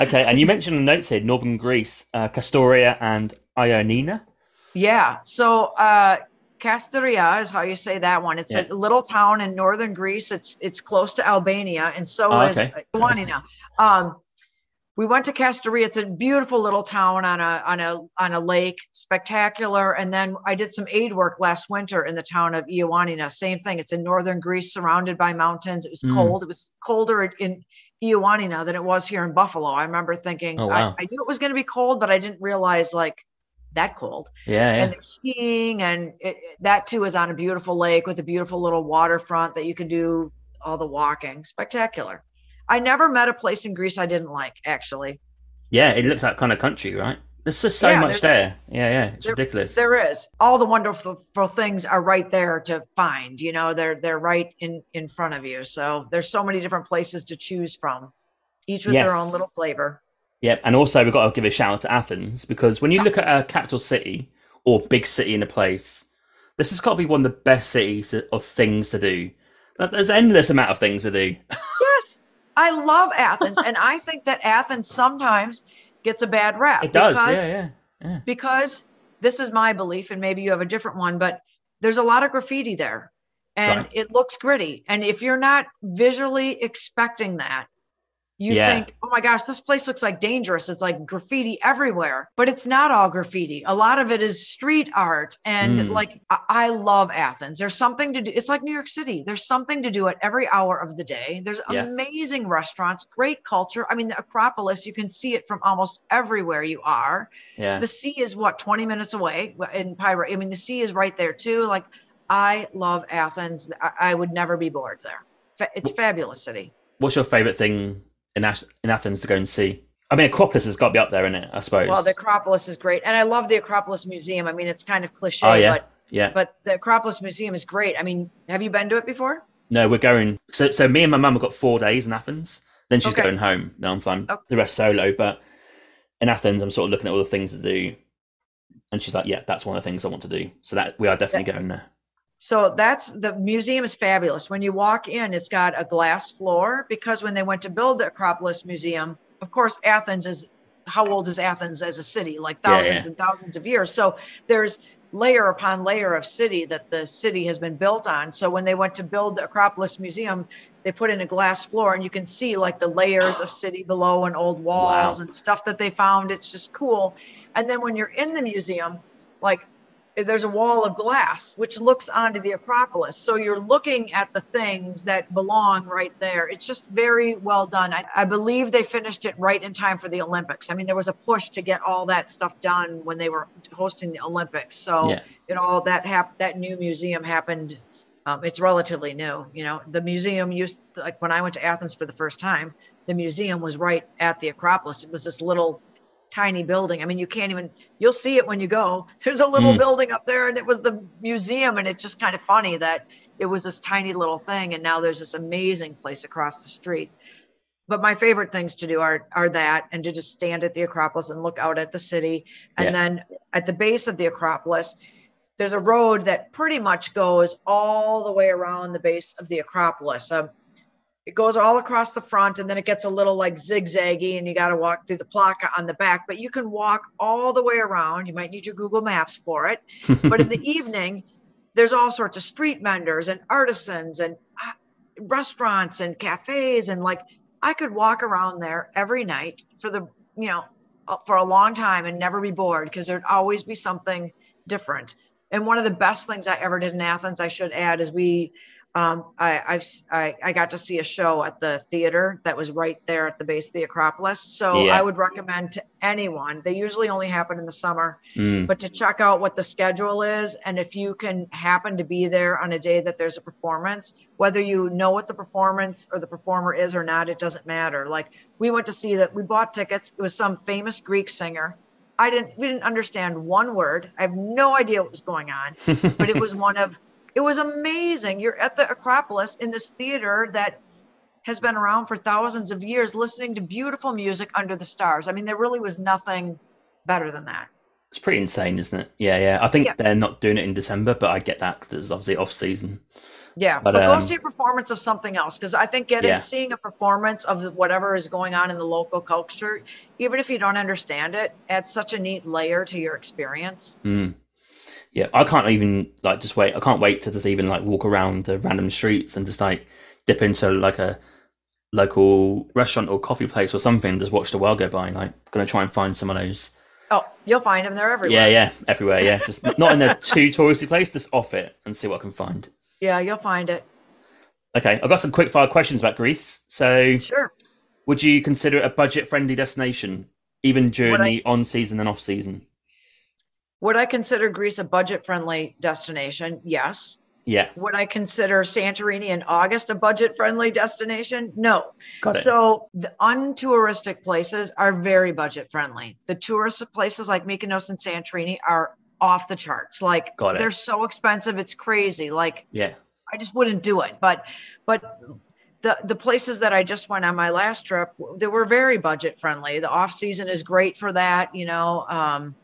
Okay, and you mentioned the notes here, Northern Greece, uh, Kastoria and Ioannina. Yeah. So uh, Kastoria is how you say that one. It's yeah. a little town in northern Greece. It's it's close to Albania, and so oh, is Ioannina. Um, we went to Kastoria. It's a beautiful little town on a on a on a lake, spectacular. And then I did some aid work last winter in the town of Ioannina. Same thing. It's in northern Greece, surrounded by mountains. It was mm. cold. It was colder in Ioannina than it was here in Buffalo. I remember thinking oh, wow. I, I, knew it was going to be cold, but I didn't realize like that cold. Yeah, yeah. And skiing and it, that too is on a beautiful lake with a beautiful little waterfront that you can do all the walking. Spectacular. I never met a place in Greece I didn't like actually. Yeah, it looks like kind of country, right? There's just so yeah, much there. Yeah, yeah, it's there, ridiculous. There is. All the wonderful things are right there to find. You know, they're they're right in in front of you. So there's so many different places to choose from, each with yes. their own little flavor. Yep, and also we've got to give a shout out to Athens because when you look at a capital city or big city in a place, this has got to be one of the best cities of things to do. There's endless amount of things to do. yes, I love Athens, and I think that Athens sometimes gets a bad rap. It does, because, yeah, yeah, yeah. Because this is my belief, and maybe you have a different one, but there's a lot of graffiti there, and right. it looks gritty. And if you're not visually expecting that, you yeah. think, oh my gosh, this place looks like dangerous. It's like graffiti everywhere, but it's not all graffiti. A lot of it is street art. And mm. like, I-, I love Athens. There's something to do. It's like New York City. There's something to do at every hour of the day. There's yeah. amazing restaurants, great culture. I mean, the Acropolis, you can see it from almost everywhere you are. Yeah. The sea is what, 20 minutes away in Piraeus. I mean, the sea is right there too. Like, I love Athens. I, I would never be bored there. It's fabulous city. What's your favorite thing in, in Athens to go and see? I mean, Acropolis has got to be up there, isn't it? I suppose. Well, the Acropolis is great, and I love the Acropolis Museum. I mean, it's kind of cliche, oh, yeah. but yeah, but the Acropolis Museum is great. I mean, have you been to it before? No, we're going. So, so me and my mum have got four days in Athens. Then she's okay. going home. Now I'm fine. Okay. The rest solo, but in Athens, I'm sort of looking at all the things to do, and she's like, "Yeah, that's one of the things I want to do." So that we are definitely going there. So that's the museum is fabulous. When you walk in, it's got a glass floor because when they went to build the Acropolis Museum, of course, Athens is how old is Athens as a city? Like thousands yeah, yeah. and thousands of years. So there's layer upon layer of city that the city has been built on. So when they went to build the Acropolis Museum, they put in a glass floor and you can see like the layers of city below and old walls wow. and stuff that they found. It's just cool. And then when you're in the museum, like there's a wall of glass which looks onto the Acropolis. So you're looking at the things that belong right there. It's just very well done. I, I, believe they finished it right in time for the Olympics. I mean, there was a push to get all that stuff done when they were hosting the Olympics. So yeah. you know that hap- that new museum happened. Um, it's relatively new. You know, the museum used like when I went to Athens for the first time, the museum was right at the Acropolis. It was this little tiny building. I mean, you can't even, you'll see it when you go. There's a little mm. building up there, and it was the museum. And it's just kind of funny that it was this tiny little thing. And now there's this amazing place across the street. But my favorite things to do are, are that and to just stand at the Acropolis and look out at the city. And yeah. then at the base of the Acropolis, there's a road that pretty much goes all the way around the base of the Acropolis. Um, it goes all across the front and then it gets a little like zigzaggy and you got to walk through the Plaka on the back but you can walk all the way around. You might need your google maps for it. But in the evening there's all sorts of street vendors and artisans and uh, restaurants and cafes and like i could walk around there every night for the you know uh, for a long time and never be bored because there'd always be something different. And one of the best things i ever did in athens i should add is we um, I, I've I, I got to see a show at the theater that was right there at the base of the Acropolis. So yeah. I would recommend to anyone. They usually only happen in the summer, mm. but to check out what the schedule is, and if you can happen to be there on a day that there's a performance, whether you know what the performance or the performer is or not, it doesn't matter. Like we went to see that. We bought tickets. It was some famous Greek singer. I didn't we didn't understand one word. I have no idea what was going on, but it was one of it was amazing. You're at the Acropolis in this theater that has been around for thousands of years, listening to beautiful music under the stars. I mean, there really was nothing better than that. It's pretty insane, isn't it? Yeah, yeah. I think yeah. they're not doing it in December, but I get that because it's obviously off season. Yeah, but, but um, go see a performance of something else because I think getting yeah. seeing a performance of whatever is going on in the local culture, even if you don't understand it, adds such a neat layer to your experience. Mm yeah, I can't even like just wait. I can't wait to just even like walk around the random streets and just like dip into like a local restaurant or coffee place or something. Just watch the world go by. Like, gonna try and find some of those. Oh, you'll find them. They're everywhere. Yeah, yeah, everywhere. Yeah, just not in a too touristy place. Just off it and see what I can find. Yeah, you'll find it. Okay, I've got some quick fire questions about Greece. So, sure. Would you consider it a budget friendly destination, even during I... the on season and off season? Would I consider Greece a budget friendly destination? Yes. Yeah. Would I consider Santorini in August a budget friendly destination? No. Got it. So the untouristic places are very budget friendly. The tourist places like Mykonos and Santorini are off the charts. Like Got it. they're so expensive, it's crazy. Like yeah, I just wouldn't do it. But but the the places that I just went on my last trip, they were very budget friendly. The off season is great for that. You know. Um,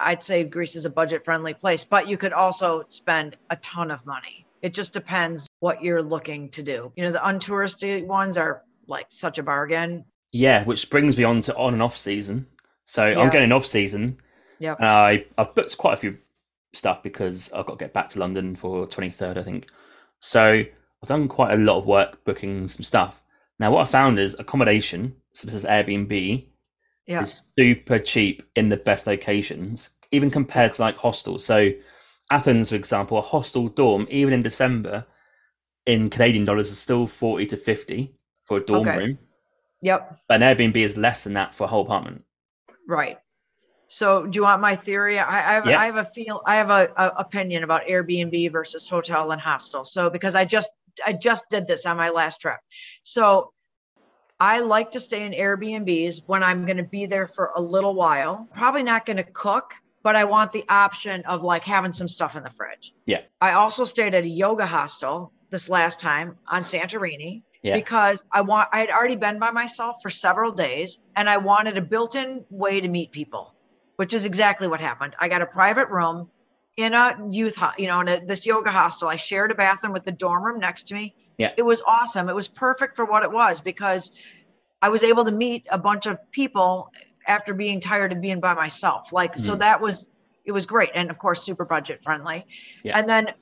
I'd say Greece is a budget friendly place, but you could also spend a ton of money. It just depends what you're looking to do. You know, the untouristy ones are like such a bargain. Yeah, which brings me on to on and off season. So yeah. I'm going off season. Yeah. I I've booked quite a few stuff because I've got to get back to London for 23rd, I think. So I've done quite a lot of work booking some stuff. Now, what I found is accommodation. So this is Airbnb yeah. is super cheap in the best locations, even compared to like hostels. So Athens, for example, a hostel dorm, even in December, in Canadian dollars, is still forty to fifty for a dorm okay. room. Yep. But an Airbnb is less than that for a whole apartment. Right. So, do you want my theory? I, I, have. I have a feel. I have a, a, opinion about Airbnb versus hotel and hostel. So, because I just I just did this on my last trip. So, I like to stay in Airbnbs when I'm going to be there for a little while. Probably not going to cook, but I want the option of like having some stuff in the fridge. Yeah. I also stayed at a yoga hostel this last time on Santorini yeah. because I want I had already been by myself for several days and I wanted a built-in way to meet people, which is exactly what happened. I got a private room in a youth, you know, in a, this yoga hostel. I shared a bathroom with the dorm room next to me. Yeah. It was awesome. It was perfect for what it was because I was able to meet a bunch of people after being tired of being by myself. Like, mm-hmm. so that was, it was great. And of course, super budget friendly. Yeah. And then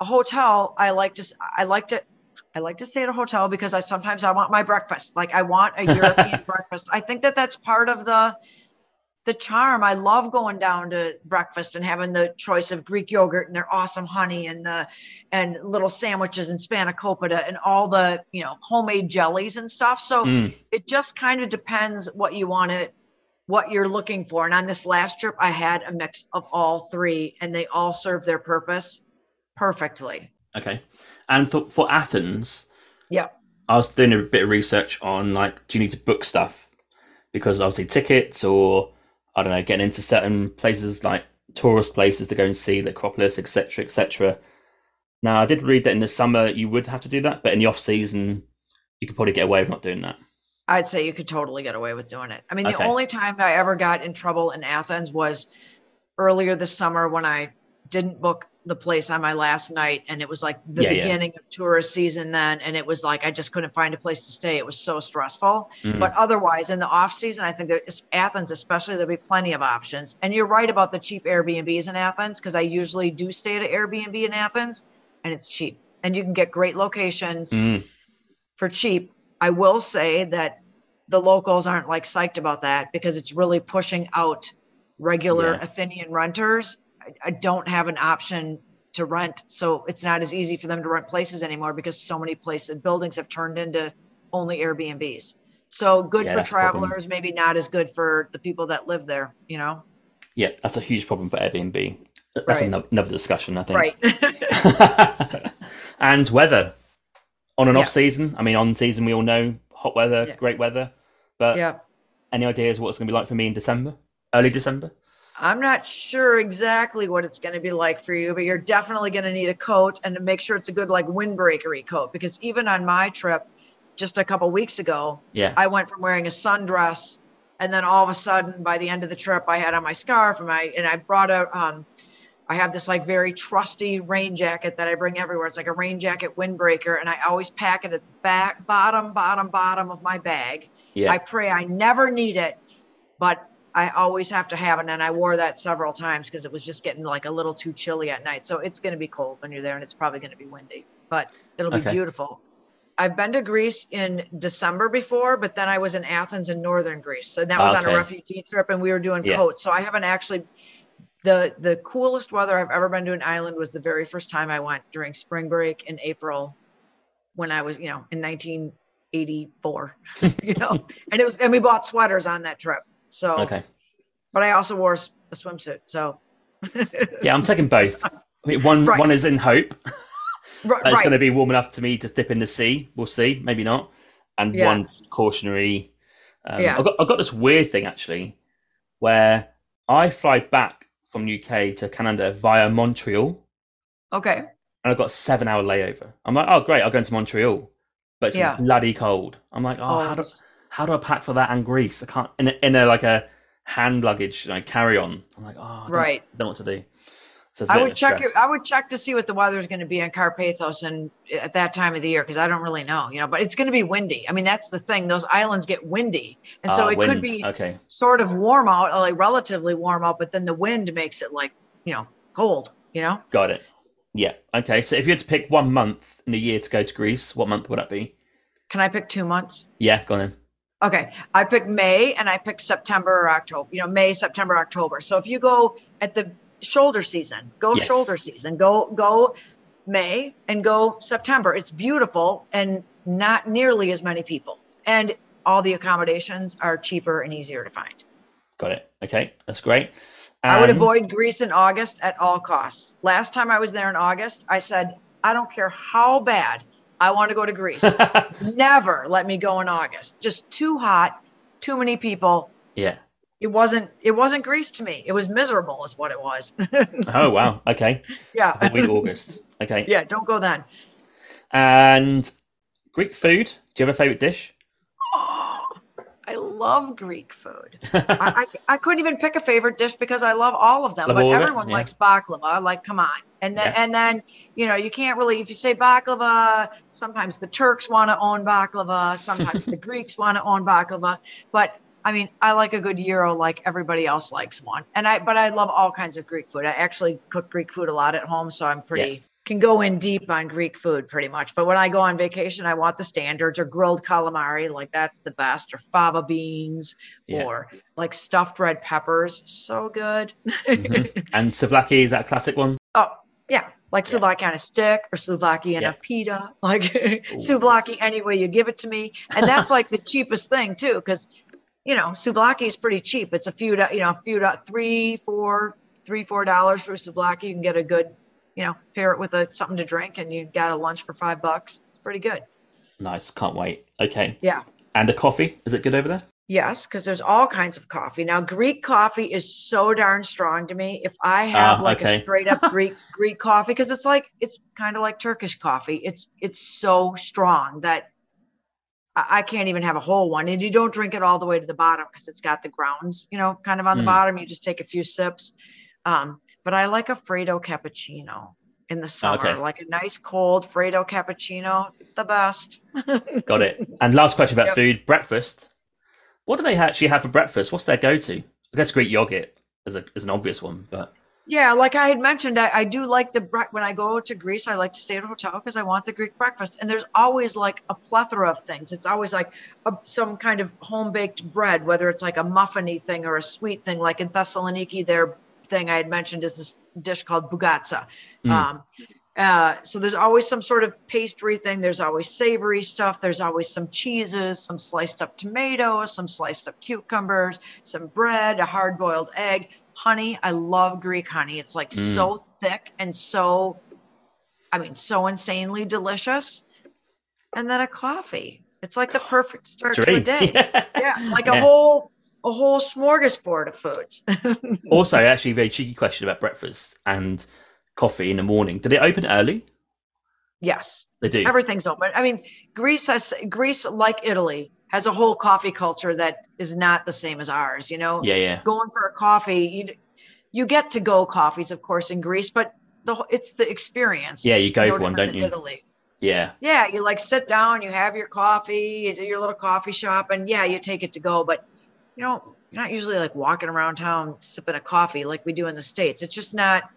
a hotel, I like to, I like to, I like to stay at a hotel because I sometimes I want my breakfast. Like I want a European breakfast. I think that that's part of the the charm. I love going down to breakfast and having the choice of Greek yogurt and their awesome honey and the and little sandwiches and spanakopita and all the you know homemade jellies and stuff. So mm. it just kind of depends what you want to what you're looking for. And on this last trip, I had a mix of all three, and they all serve their purpose perfectly. Okay, and for for Athens, yeah, I was doing a bit of research on like, do you need to book stuff? Because obviously tickets or I don't know, getting into certain places like tourist places to go and see the Acropolis, etc., etc. Now, I did read that in the summer you would have to do that, but in the off season, you could probably get away with not doing that. I'd say you could totally get away with doing it. I mean, the okay. only time I ever got in trouble in Athens was earlier this summer when I didn't book the place on my last night and it was like the Yeah, yeah. beginning of tourist season then and it was like I just couldn't find a place to stay. It was so stressful. Mm. But otherwise in the off season, I think there's Athens especially there'll be plenty of options. And you're right about the cheap Airbnbs in Athens because I usually do stay at an Airbnb in Athens and it's cheap. And you can get great locations Mm. for cheap. I will say that the locals aren't like psyched about that because it's really pushing out regular Yeah. Athenian renters. I, don't have an option to rent, so it's not as easy for them to rent places anymore because so many places and buildings have turned into only Airbnbs. So good Yeah, for that's the problem. travelers, maybe not as good for the people that live there. You know, Yeah, that's a huge problem for Airbnb. That's Right. another, another discussion, I think. right? and weather on and Yeah. off season. I mean, on season we all know hot weather, Yeah. great weather. But yeah. any ideas what it's going to be like for me in December, early December? I'm not sure exactly what it's going to be like for you, but you're definitely going to need a coat and to make sure it's a good like windbreakery coat because even on my trip just a couple weeks ago, Yeah. I went from wearing a sundress and then all of a sudden by the end of the trip I had on my scarf and my and I brought a um I have this like very trusty rain jacket that I bring everywhere. It's like a rain jacket windbreaker and I always pack it at the back bottom bottom bottom of my bag. yeah. I pray I never need it, but I always have to have it. And I wore that several times because it was just getting like a little too chilly at night. So it's going to be cold when you're there and it's probably going to be windy, but it'll be Okay. beautiful. I've been to Greece in December before, but then I was in Athens in northern Greece. And that was on a refugee trip and we were doing Yeah. coats. So I haven't actually the the coolest weather I've ever been to an island was the very first time I went during spring break in April when I was, you know, in 1984, you know, and it was, and we bought sweaters on that trip. So, okay. but I also wore a swimsuit. So, Yeah, I'm taking both. I mean, one Right. one is in hope right, it's right. going to be warm enough to me to dip in the sea. We'll see, maybe not. And Yeah. one cautionary. Um, Yeah. I've got I've got this weird thing actually, where I fly back from UK to Canada via Montreal, okay. and I've got a seven hour layover. I'm like, oh great, I'll go into Montreal, but it's Yeah. bloody cold. I'm like, oh, how do how do I pack for that and Greece? I can't in a, in a like a hand luggage, you know, carry on. I'm like, oh, I don't, Right. don't know what to do. So I would check. Stress. I would check to see what the weather is going to be in Karpathos and at that time of the year because I don't really know, you know. But it's going to be windy. I mean, that's the thing; those islands get windy, and so Ah, it could be okay. sort of warm out, like relatively warm out, but then the wind makes it like you know cold. You know, Got it. Yeah. Okay. So if you had to pick one month in a year to go to Greece, what month would that be? can I pick two months? Yeah, go on then. Okay, I picked May and I picked September or October. You know, May, September, October. So if you go at the shoulder season, go Yes. shoulder season. Go go May and go September. It's beautiful and not nearly as many people. And all the accommodations are cheaper and easier to find. Got it. Okay, that's great. I would avoid Greece in August at all costs. Last time I was there in August, I said, I don't care how bad I want to go to Greece. Never let me go in August. Just too hot, too many people. yeah. It wasn't it wasn't Greece to me. It was miserable is what it was. Oh wow. Okay. yeah. Avoid August. Okay. Yeah, don't go then. And Greek food. Do you have a favorite dish? I love Greek food. I, I, I couldn't even pick a favorite dish because I love all of them. Love but all of it? everyone Yeah. likes baklava. Like, come on. And then Yeah. and then you know you can't really if you say baklava. Sometimes the Turks want to own baklava. Sometimes the Greeks want to own baklava. But I mean, I like a good gyro like everybody else likes one. And I but I love all kinds of Greek food. I actually cook Greek food a lot at home, so I'm pretty can go in deep on Greek food pretty much. But when I go on vacation, I want the standards or grilled calamari, like that's the best, or fava beans, Yeah. or like stuffed red peppers. So good. Mhm. And souvlaki is that a classic one? Oh, yeah. Like Yeah. souvlaki on a stick or souvlaki in Yeah. a pita, like souvlaki any way you give it to me. And that's like the cheapest thing too, because you know, souvlaki is pretty cheap. It's a few, you know, a few, three, four, three, four dollars for souvlaki. You can get a good, you know, pair it with a something to drink, and you got a lunch for five bucks. It's pretty good. Nice. Can't wait. Okay. Yeah. And the coffee is it good over there? Yes, because there's all kinds of coffee. Now, Greek coffee is so darn strong to me. If I have Ah, like okay. a straight up Greek Greek coffee, because it's like it's kind of like Turkish coffee. It's it's so strong that I, I can't even have a whole one. And you don't drink it all the way to the bottom because it's got the grounds, you know, kind of on the Mm. bottom. You just take a few sips. Um, but I like a Freddo cappuccino in the summer, Okay. like a nice cold Freddo cappuccino, the best. Got it. And last question about Yep. food: breakfast. What do they actually have for breakfast? What's their go-to? I guess Greek yogurt is a is an obvious one, but Yeah, like I had mentioned, I, I do like the bre- when I go to Greece, I like to stay at a hotel because I want the Greek breakfast. And there's always like a plethora of things. It's always like a, some kind of home baked bread, whether it's like a muffiny thing or a sweet thing. Like in Thessaloniki, their thing I had mentioned is this dish called bougatsa. Mm. Um, uh, so there's always some sort of pastry thing. There's always savory stuff. There's always some cheeses, some sliced up tomatoes, some sliced up cucumbers, some bread, a hard boiled egg, honey. I love Greek honey. It's like Mm. so thick and so, I mean, so insanely delicious. And then a coffee. It's like the perfect start to a day. Yeah. Yeah, like Yeah. a whole a whole smorgasbord of foods. Also, actually, a very cheeky question about breakfast and coffee in the morning. Do they open early? yes. They do. everything's open. I mean, Greece has Greece, like Italy, has a whole coffee culture that is not the same as ours. You know, yeah, yeah. going for a coffee, you you get to go coffees, of course, in Greece, but the it's the experience. Yeah, you go for one, don't you? Italy. Yeah. Yeah, you like sit down, you have your coffee, you do your little coffee shop, and yeah, you take it to go. But you know, you're not usually like walking around town sipping a coffee like we do in the states. It's just not.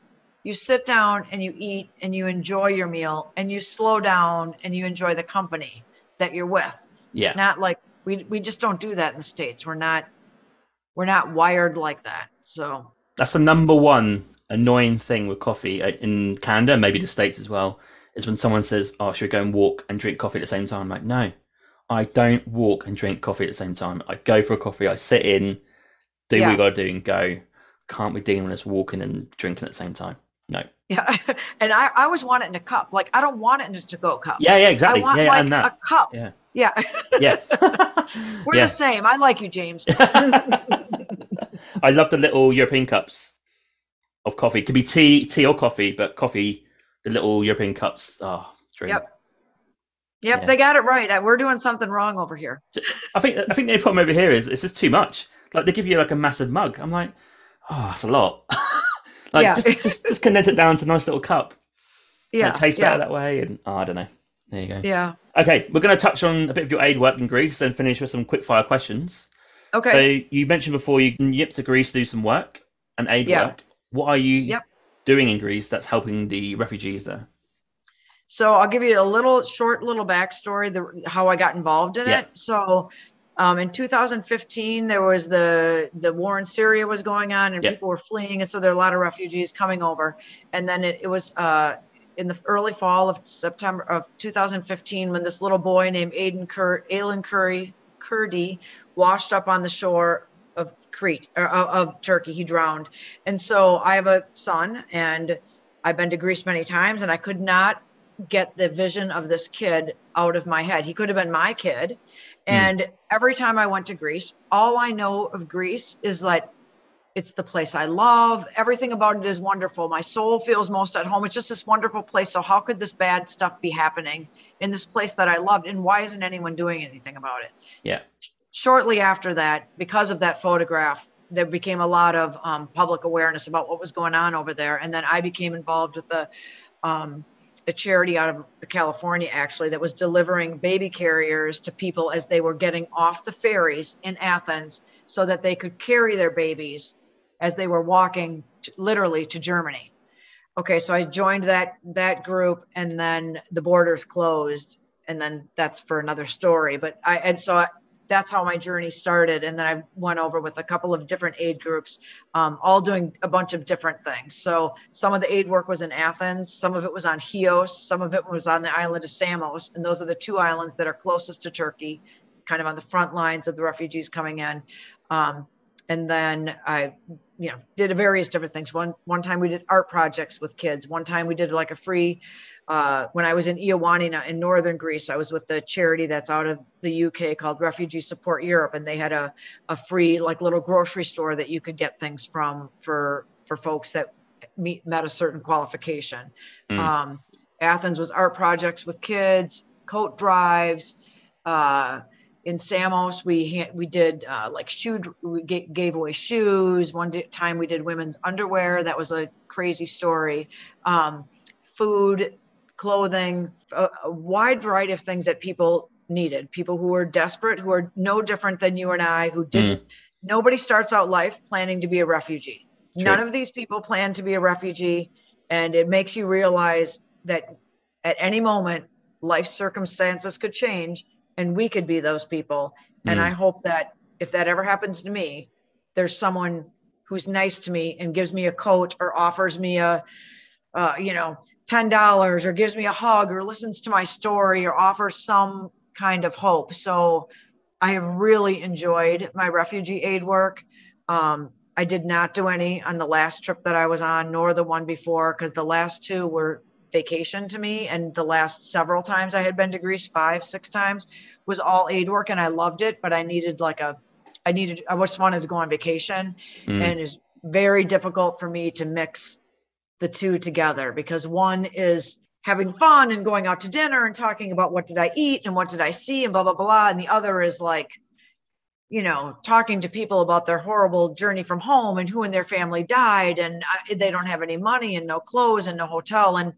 You sit down and you eat and you enjoy your meal and you slow down and you enjoy the company that you're with. Yeah. Not like we we just don't do that in the states. We're not we're not wired like that. So That's the number one annoying thing with coffee uh, in Canada, maybe the States as well, is when someone says, Oh, should we go and walk and drink coffee at the same time? I'm like, no, I don't walk and drink coffee at the same time. I go for a coffee, I sit in, do what Yeah. we got to do, and go. Can't be dealing with us walking and drinking at the same time. No. yeah, and I I always want it in a cup. Like I don't want it in a to go cup. Yeah, yeah, exactly. I want yeah, yeah, like and that. a cup. Yeah. Yeah, Yeah. we're yeah. the same. I like you, James. I love the little European cups of coffee. It Could be tea, tea or coffee, but coffee, the little European cups. Ah, oh, dream. Yep. Yep, Yeah. they got it right. We're doing something wrong over here. I think I think the problem over here is it's just too much. Like they give you like a massive mug. I'm like, oh, that's a lot. like Yeah. just just just condense it down to a nice little cup. And Yeah, it tastes yeah, better that way. And oh, I don't know. There you go. yeah. Okay, we're going to touch on a bit of your aid work in Greece, then finish with some quick fire questions. Okay. So you mentioned before you yipped to Greece to do some work and aid Yeah. work. What are you Yep. doing in Greece that's helping the refugees there? So I'll give you a little short little backstory, the how I got involved in Yeah. it. So um, in 2015, there was the the war in Syria was going on, and people were fleeing, and so there are a lot of refugees coming over. And then it, it was uh, in the early fall of September of 2015 when this little boy named Aiden Cur- Alan Curry Kurdi washed up on the shore of Crete or of, of Turkey. He drowned, and so I have a son, and I've been to Greece many times, and I could not get the vision of this kid out of my head. He could have been my kid. And every time I went to Greece, all I know of Greece is that it's the place I love. Everything about it is wonderful. My soul feels most at home. It's just this wonderful place. So how could this bad stuff be happening in this place that I loved? And why isn't anyone doing anything about it? Yeah. Shortly after that, because of that photograph, there became a lot of um, public awareness about what was going on over there. And then I became involved with the um, a charity out of California actually that was delivering baby carriers to people as they were getting off the ferries in Athens so that they could carry their babies as they were walking to, literally to Germany. Okay, so I joined that that group and then the borders closed and then that's for another story but I and so that's how my journey started and then I went over with a couple of different aid groups um, all doing a bunch of different things. So some of the aid work was in Athens, some of it was on Chios, some of it was on the island of Samos, and those are the two islands that are closest to Turkey, kind of on the front lines of the refugees coming in. Um, and then I, you know, did various different things. One one time we did art projects with kids. One time we did like a free. Uh, when I was in Ioannina in northern Greece, I was with the charity that's out of the UK called Refugee Support Europe, and they had a, a free like little grocery store that you could get things from for for folks that meet met a certain qualification. Mm. Um, Athens was art projects with kids, coat drives. Uh, in Samos, we we did uh, like shoe we gave away shoes. One time we did women's underwear. That was a crazy story. Um, food, clothing, a, a, wide variety of things that people needed. People who were desperate, who are no different than you and I, who didn't. Mm. Nobody starts out life planning to be a refugee. True. None of these people plan to be a refugee, and it makes you realize that at any moment life circumstances could change and we could be those people. Mm. And I hope that if that ever happens to me, there's someone who's nice to me and gives me a coat or offers me a, uh, you know, ten dollars or gives me a hug or listens to my story or offers some kind of hope. So I have really enjoyed my refugee aid work. Um, I did not do any on the last trip that I was on, nor the one before, because the last two were vacation to me. And the last several times I had been to Greece, five, six times, was all aid work and I loved it, but I needed like a, I needed, I just wanted to go on vacation. Mm. And it's very difficult for me to mix the two together because one is having fun and going out to dinner and talking about what did I eat and what did I see and blah, blah, blah. And the other is like, you know, talking to people about their horrible journey from home and who in their family died and they don't have any money and no clothes and no hotel. And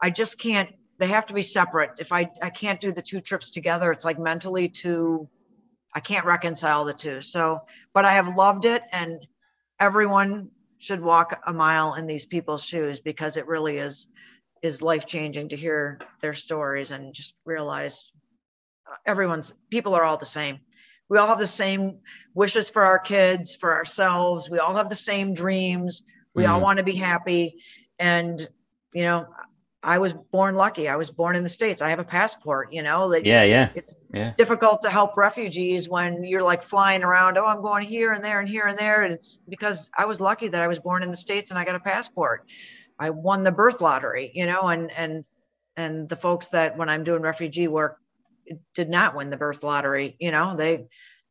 I just can't, they have to be separate. If I, I can't do the two trips together, it's like mentally too, I can't reconcile the two. So, but I have loved it and everyone should walk a mile in these people's shoes because it really is, is life changing to hear their stories and just realize uh, everyone's people are all the same. We all have the same wishes for our kids for ourselves. We all have the same dreams. We mm. all want to be happy. And you know i was born lucky i was born in the states i have a passport you know like yeah yeah it's yeah. difficult to help refugees when you're like flying around oh i'm going here and there and here and there it's because i was lucky that i was born in the states and i got a passport i won the birth lottery you know and and and the folks that when i'm doing refugee work did not win the birth lottery. You know, they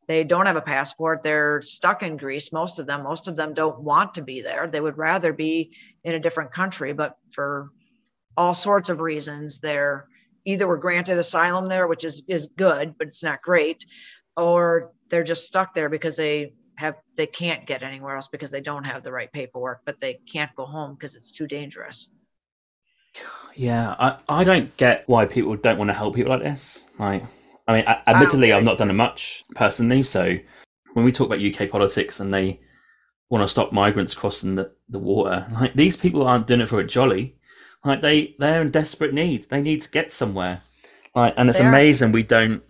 they don't have a passport. They're stuck in Greece. Most of them, most of them don't want to be there. They would rather be in a different country, but for all sorts of reasons, they're either were granted asylum there, which is is good, but it's not great, or they're just stuck there because they have they can't get anywhere else because they don't have the right paperwork, but they can't go home because it's too dangerous. Yeah, I, I don't get why people don't want to help people like this. Like, I mean, admittedly, I've not done it much personally. So when we talk about UK politics and they want to stop migrants crossing the, the water, like these people aren't doing it for a jolly. Like they they're in desperate need. They need to get somewhere. Like, and it's amazing we don't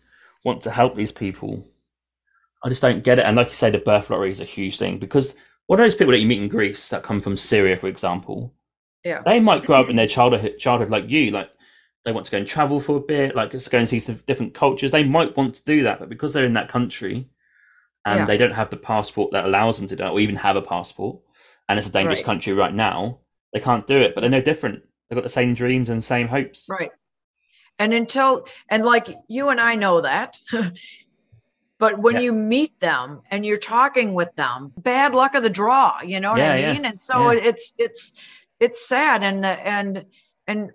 want to help these people. I just don't get it. And like you say, the birth lottery is a huge thing because what are those people that you meet in Greece that come from Syria, for example? Yeah. They might grow up in their childhood childhood like you, like they want to go and travel for a bit, like just go and see some different cultures. They might want to do that, but because they're in that country and yeah. they don't have the passport that allows them to do it, or even have a passport, and it's a dangerous right. country right now, they can't do it. But they're no different. They've got the same dreams and same hopes. Right. And until and like you and I know that. but when yeah. you meet them and you're talking with them, bad luck of the draw, you know what yeah, I mean? And so it's it's it's sad and uh, and and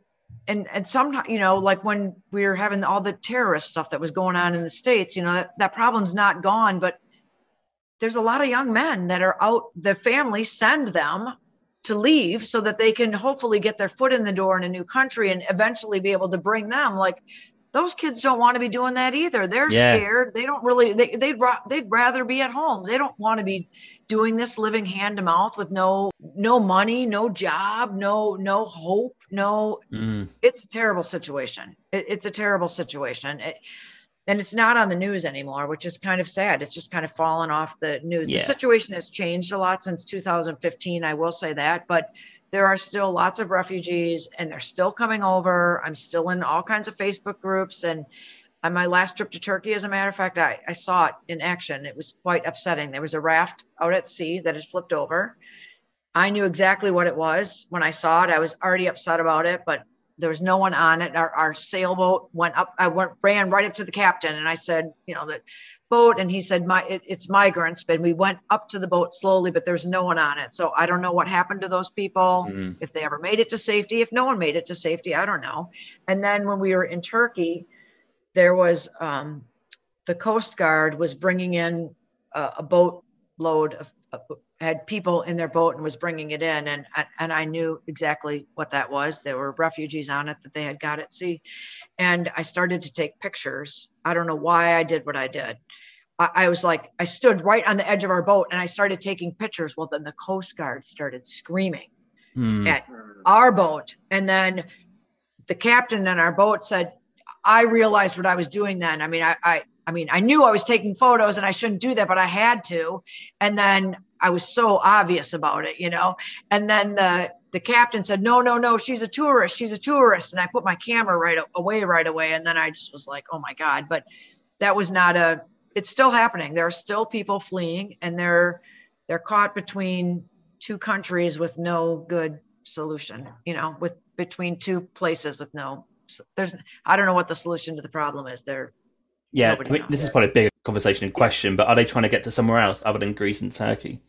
and and sometimes you know like when we were having all the terrorist stuff that was going on in the states you know that, that problem's not gone but there's a lot of young men that are out the families send them to leave so that they can hopefully get their foot in the door in a new country and eventually be able to bring them. Like those kids don't want to be doing that either. They're yeah. scared. They don't really they, they'd they'd rather be at home. They don't want to be doing this living hand to mouth with no no money no job no no hope no mm. it's a terrible situation. It, it's a terrible situation. It, and it's not on the news anymore which is kind of sad it's just kind of fallen off the news yeah. the situation has changed a lot since 2015 i will say that but there are still lots of refugees and they're still coming over i'm still in all kinds of facebook groups and on my last trip to Turkey, as a matter of fact, I, I saw it in action. It was quite upsetting. There was a raft out at sea that had flipped over. I knew exactly what it was when I saw it. I was already upset about it, but there was no one on it. Our, our sailboat went up. I went ran right up to the captain and I said, you know, the boat, and he said, my it, it's migrants. But we went up to the boat slowly, but there's no one on it. So I don't know what happened to those people. Mm. If they ever made it to safety. If no one made it to safety, I don't know. And then when we were in Turkey there was um, the Coast Guard was bringing in a, a boat load of, had people in their boat and was bringing it in and and I knew exactly what that was. There were refugees on it that they had got at sea and I started to take pictures. I don't know why I did what I did. I, I was like I stood right on the edge of our boat and I started taking pictures. Well then the Coast Guard started screaming mm. at our boat. And then the captain in our boat said I realized what I was doing then. I mean I, I I mean, I knew I was taking photos and I shouldn't do that, but I had to. And then I was so obvious about it, you know. And then the the captain said, "No, no, no, she's a tourist. She's a tourist." And I put my camera right away right away and then I just was like, "Oh my god." But that was not a it's still happening. There are still people fleeing and they're they're caught between two countries with no good solution, you know, with between two places with no there's I don't know what the solution to the problem is. They're yeah, I mean, this is probably a big conversation in question, but are they trying to get to somewhere else other than Greece and Turkey?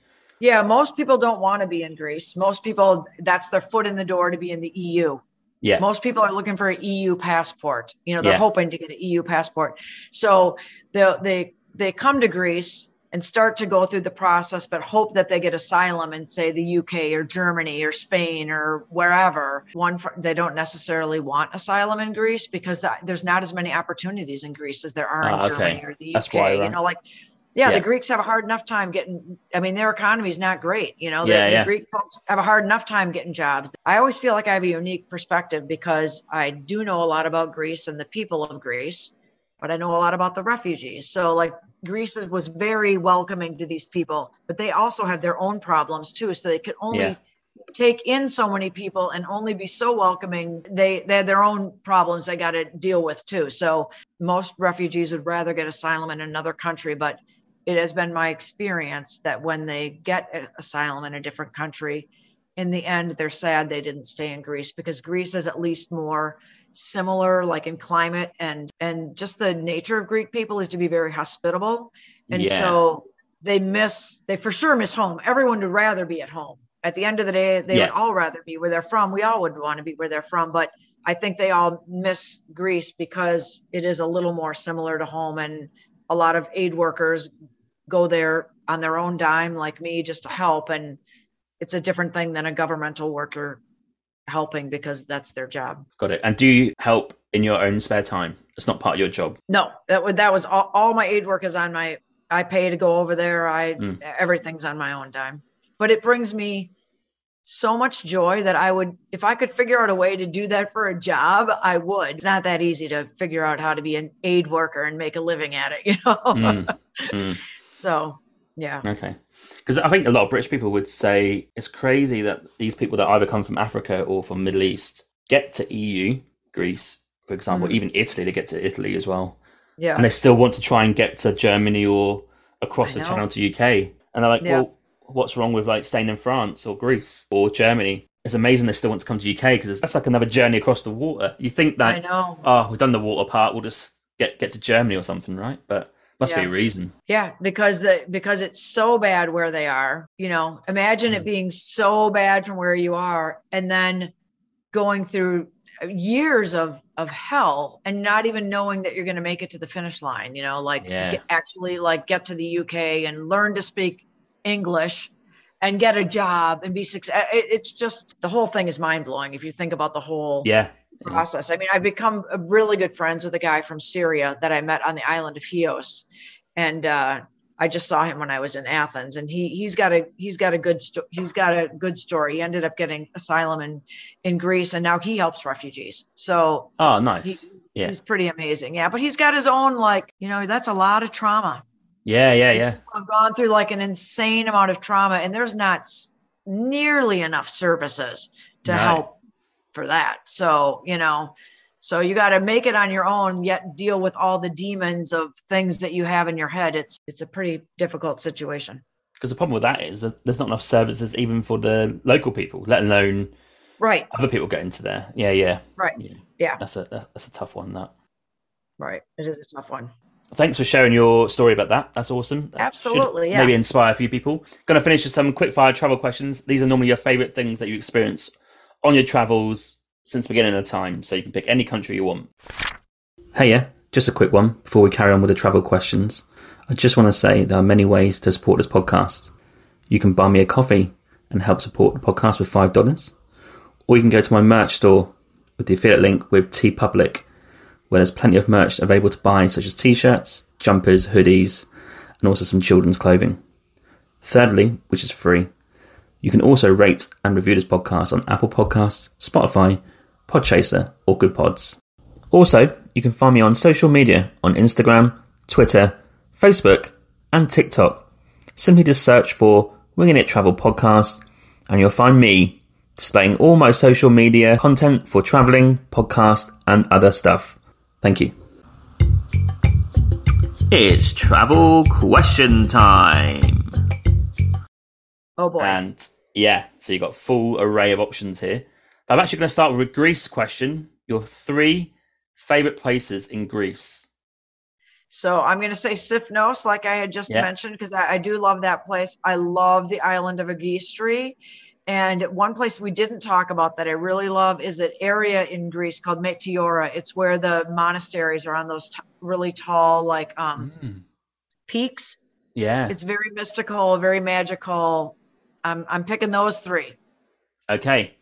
Yeah, most people don't want to be in Greece. Most people, that's their foot in the door to be in the EU. Yeah. Most people are looking for an EU passport. You know, they're yeah. hoping to get an EU passport. So they they they come to Greece and start to go through the process, but hope that they get asylum in, say, the UK or Germany or Spain or wherever. One, they don't necessarily want asylum in Greece because the, there's not as many opportunities in Greece as there are in uh, Germany or the UK. That's why, right? You know, like yeah, yeah, the Greeks have a hard enough time getting. I mean, their economy is not great. You know, the, yeah, the Greek folks have a hard enough time getting jobs. I always feel like I have a unique perspective because I do know a lot about Greece and the people of Greece but I know a lot about the refugees. So like Greece was very welcoming to these people, but they also had their own problems too. So they could only take in so many people and only be so welcoming. They they have their own problems they got to deal with too. So most refugees would rather get asylum in another country, but it has been my experience that when they get asylum in a different country, in the end they're sad they didn't stay in Greece because Greece is at least more similar like in climate and and just the nature of greek people is to be very hospitable and yeah. so they miss they for sure miss home everyone would rather be at home at the end of the day they yeah. would all rather be where they're from we all would want to be where they're from but i think they all miss greece because it is a little more similar to home and a lot of aid workers go there on their own dime like me just to help and it's a different thing than a governmental worker helping because that's their job. Got it. And do you help in your own spare time? It's not part of your job. No, that was that was all, all my aid work is on my. I pay to go over there. I mm. everything's on my own dime, but it brings me so much joy that I would, if I could figure out a way to do that for a job, I would. It's not that easy to figure out how to be an aid worker and make a living at it, you know. Mm. Mm. So, yeah. Okay because I think a lot of British people would say it's crazy that these people that either come from Africa or from Middle East get to EU, Greece, for example, mm-hmm. even Italy, they get to Italy as well. Yeah. And they still want to try and get to Germany or across the channel to UK. And they're like, yeah. well, what's wrong with like staying in France or Greece or Germany? It's amazing they still want to come to UK because that's like another journey across the water. You think that, oh, we've done the water part, we'll just get get to Germany or something, right? But must yeah. be a reason. Yeah, because the because it's so bad where they are. You know, imagine mm. it being so bad from where you are, and then going through years of of hell and not even knowing that you're going to make it to the finish line you know like yeah. actually like get to the UK and learn to speak English and get a job and be success it's just the whole thing is mind blowing if you think about the whole yeah process. I mean, I've become really good friends with a guy from Syria that I met on the island of Chios, and uh, I just saw him when I was in Athens, and he he's got a he's got a good sto- he's got a good story. He ended up getting asylum in in Greece, and now he helps refugees. So oh, nice. He, yeah, he's pretty amazing. Yeah, but he's got his own like you know that's a lot of trauma. Yeah, yeah, yeah. I've gone through like an insane amount of trauma, and there's not nearly enough services to no. help for that. So, you know, so you got to make it on your own, yet deal with all the demons of things that you have in your head. It's it's a pretty difficult situation. Because the problem with that is that there's not enough services even for the local people, let alone right other people get into there. Yeah, yeah, right. Yeah, yeah. That's a that's a tough one. That right. It is a tough one. Thanks for sharing your story about that. That's awesome. That Absolutely, yeah. Maybe inspire a few people. Going to finish with some quick fire travel questions. These are normally your favorite things that you experience on your travels since the beginning of time, so you can pick any country you want. Hey, yeah. Just a quick one before we carry on with the travel questions. I just want to say there are many ways to support this podcast. You can buy me a coffee and help support the podcast with $5, or you can go to my merch store with the affiliate link with TeePublic, where there's plenty of merch available to buy, such as t shirts, jumpers, hoodies, and also some children's clothing. Thirdly, which is free, you can also rate and review this podcast on Apple Podcasts, Spotify, Podchaser, or Good Pods. Also, you can find me on social media on Instagram, Twitter, Facebook, and TikTok. Simply just search for Winging It Travel Podcast, and you'll find me displaying all my social media content for traveling, podcast, and other stuff. Thank you. It's travel question time. Oh boy. And yeah, so you've got full array of options here. But I'm actually going to start with a Greece question. Your three favorite places in Greece. So I'm going to say Sifnos, like I had just Yeah. mentioned, because I, I do love that place. I love the island of Agistri. And one place we didn't talk about that I really love is an area in Greece called Meteora. It's where the monasteries are on those t- really tall, like um, Mm. peaks. Yeah. It's very mystical, very magical. I'm, I'm picking those three. Okay.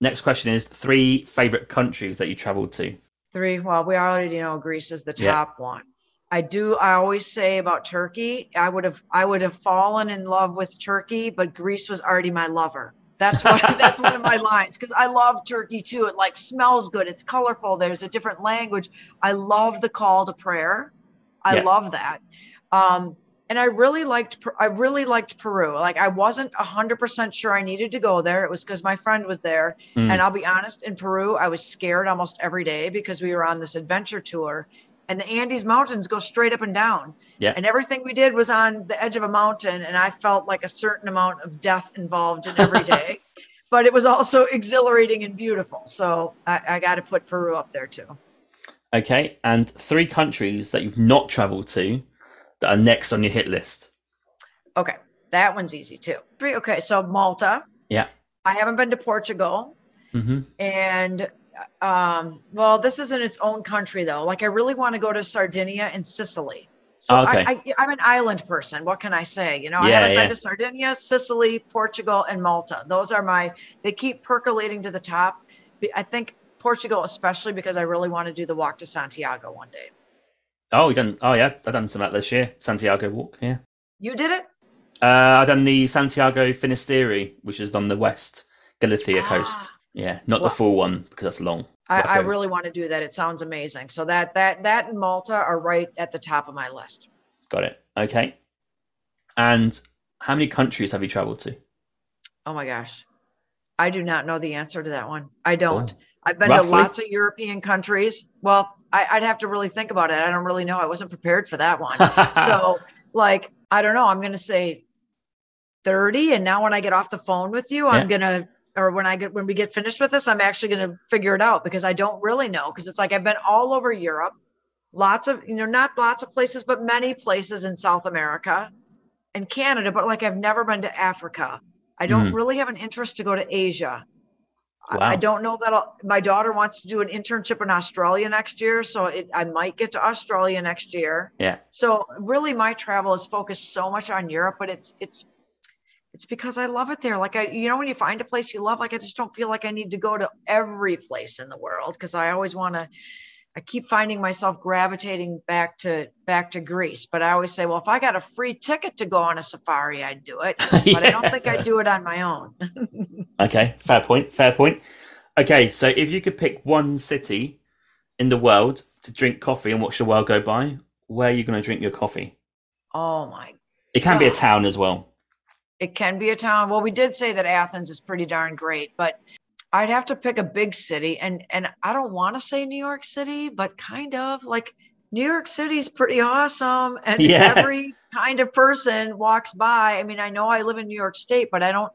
Next question is three favorite countries that you traveled to. Three. Well, we already know Greece is the Yeah. top one. I do. I always say about Turkey. I would have. I would have fallen in love with Turkey, but Greece was already my lover. That's what. that's one of my lines because I love Turkey too. It like smells good. It's colorful. There's a different language. I love the call to prayer. I Yeah. love that. Um, and I really liked. I really liked Peru. Like I wasn't hundred percent sure I needed to go there. It was because my friend was there, Mm. and I'll be honest, in Peru, I was scared almost every day because we were on this adventure tour and the Andes Mountains go straight up and down. Yeah. And everything we did was on the edge of a mountain. And I felt like a certain amount of death involved in every day. but it was also exhilarating and beautiful. So I, I got to put Peru up there too. Okay. And three countries that you've not traveled to that are next on your hit list. Okay. That one's easy too. Three. Okay. So Malta. Yeah. I haven't been to Portugal. hmm and um well this isn't its own country though like i really want to go to sardinia and sicily so Okay. I, I i'm an island person what can i say you know yeah, I haven't yeah. been to sardinia sicily portugal and malta those are my they keep percolating to the top i think portugal especially because i really want to do the walk to santiago one day Oh, you done? Oh, yeah. I done some of that this year. Santiago walk. Yeah. you did it Uh, I done the Santiago Finisterre, which is on the west Galicia Ah. coast. Yeah, not Well- the full one because that's long. I, I really want to do that it sounds amazing so that that that and malta are right at the top of my list Got it. Okay. And how many countries have you traveled to? Oh my gosh. I do not know the answer to that one. I don't. Oh. I've been Roughly? to lots of European countries. Well, I, I'd have to really think about it. I don't really know. I wasn't prepared for that one. so, like, I don't know. I'm going to say 30. And now when I get off the phone with you, I'm going to, or when I get, when we get finished with this, I'm actually going to figure it out because I don't really know. Cause it's like I've been all over Europe, lots of, you know, not lots of places, but many places in South America and Canada, but like I've never been to Africa. I don't Mm. really have an interest to go to Asia. I- I don't know that I'll, my daughter wants to do an internship in Australia next year, so it, I might get to Australia next year. Yeah. So really, my travel is focused so much on Europe, but it's it's it's because I love it there. Like I, you know, when you find a place you love, like I just don't feel like I need to go to every place in the world because I always want to. I keep finding myself gravitating back to back to Greece, but I always say, well, if I got a free ticket to go on a safari, I'd do it. But I don't think I'd do it on my own. Okay, fair point. Fair point. Okay, so if you could pick one city in the world to drink coffee and watch the world go by, where are you going to drink your coffee? Oh my It can be a town as well. It can be a town. Well, we did say that Athens is pretty darn great, but I'd have to pick a big city, and and I don't want to say New York City, but kind of like New York City is pretty awesome, and Yeah. every kind of person walks by. I mean, I know I live in New York State, but I don't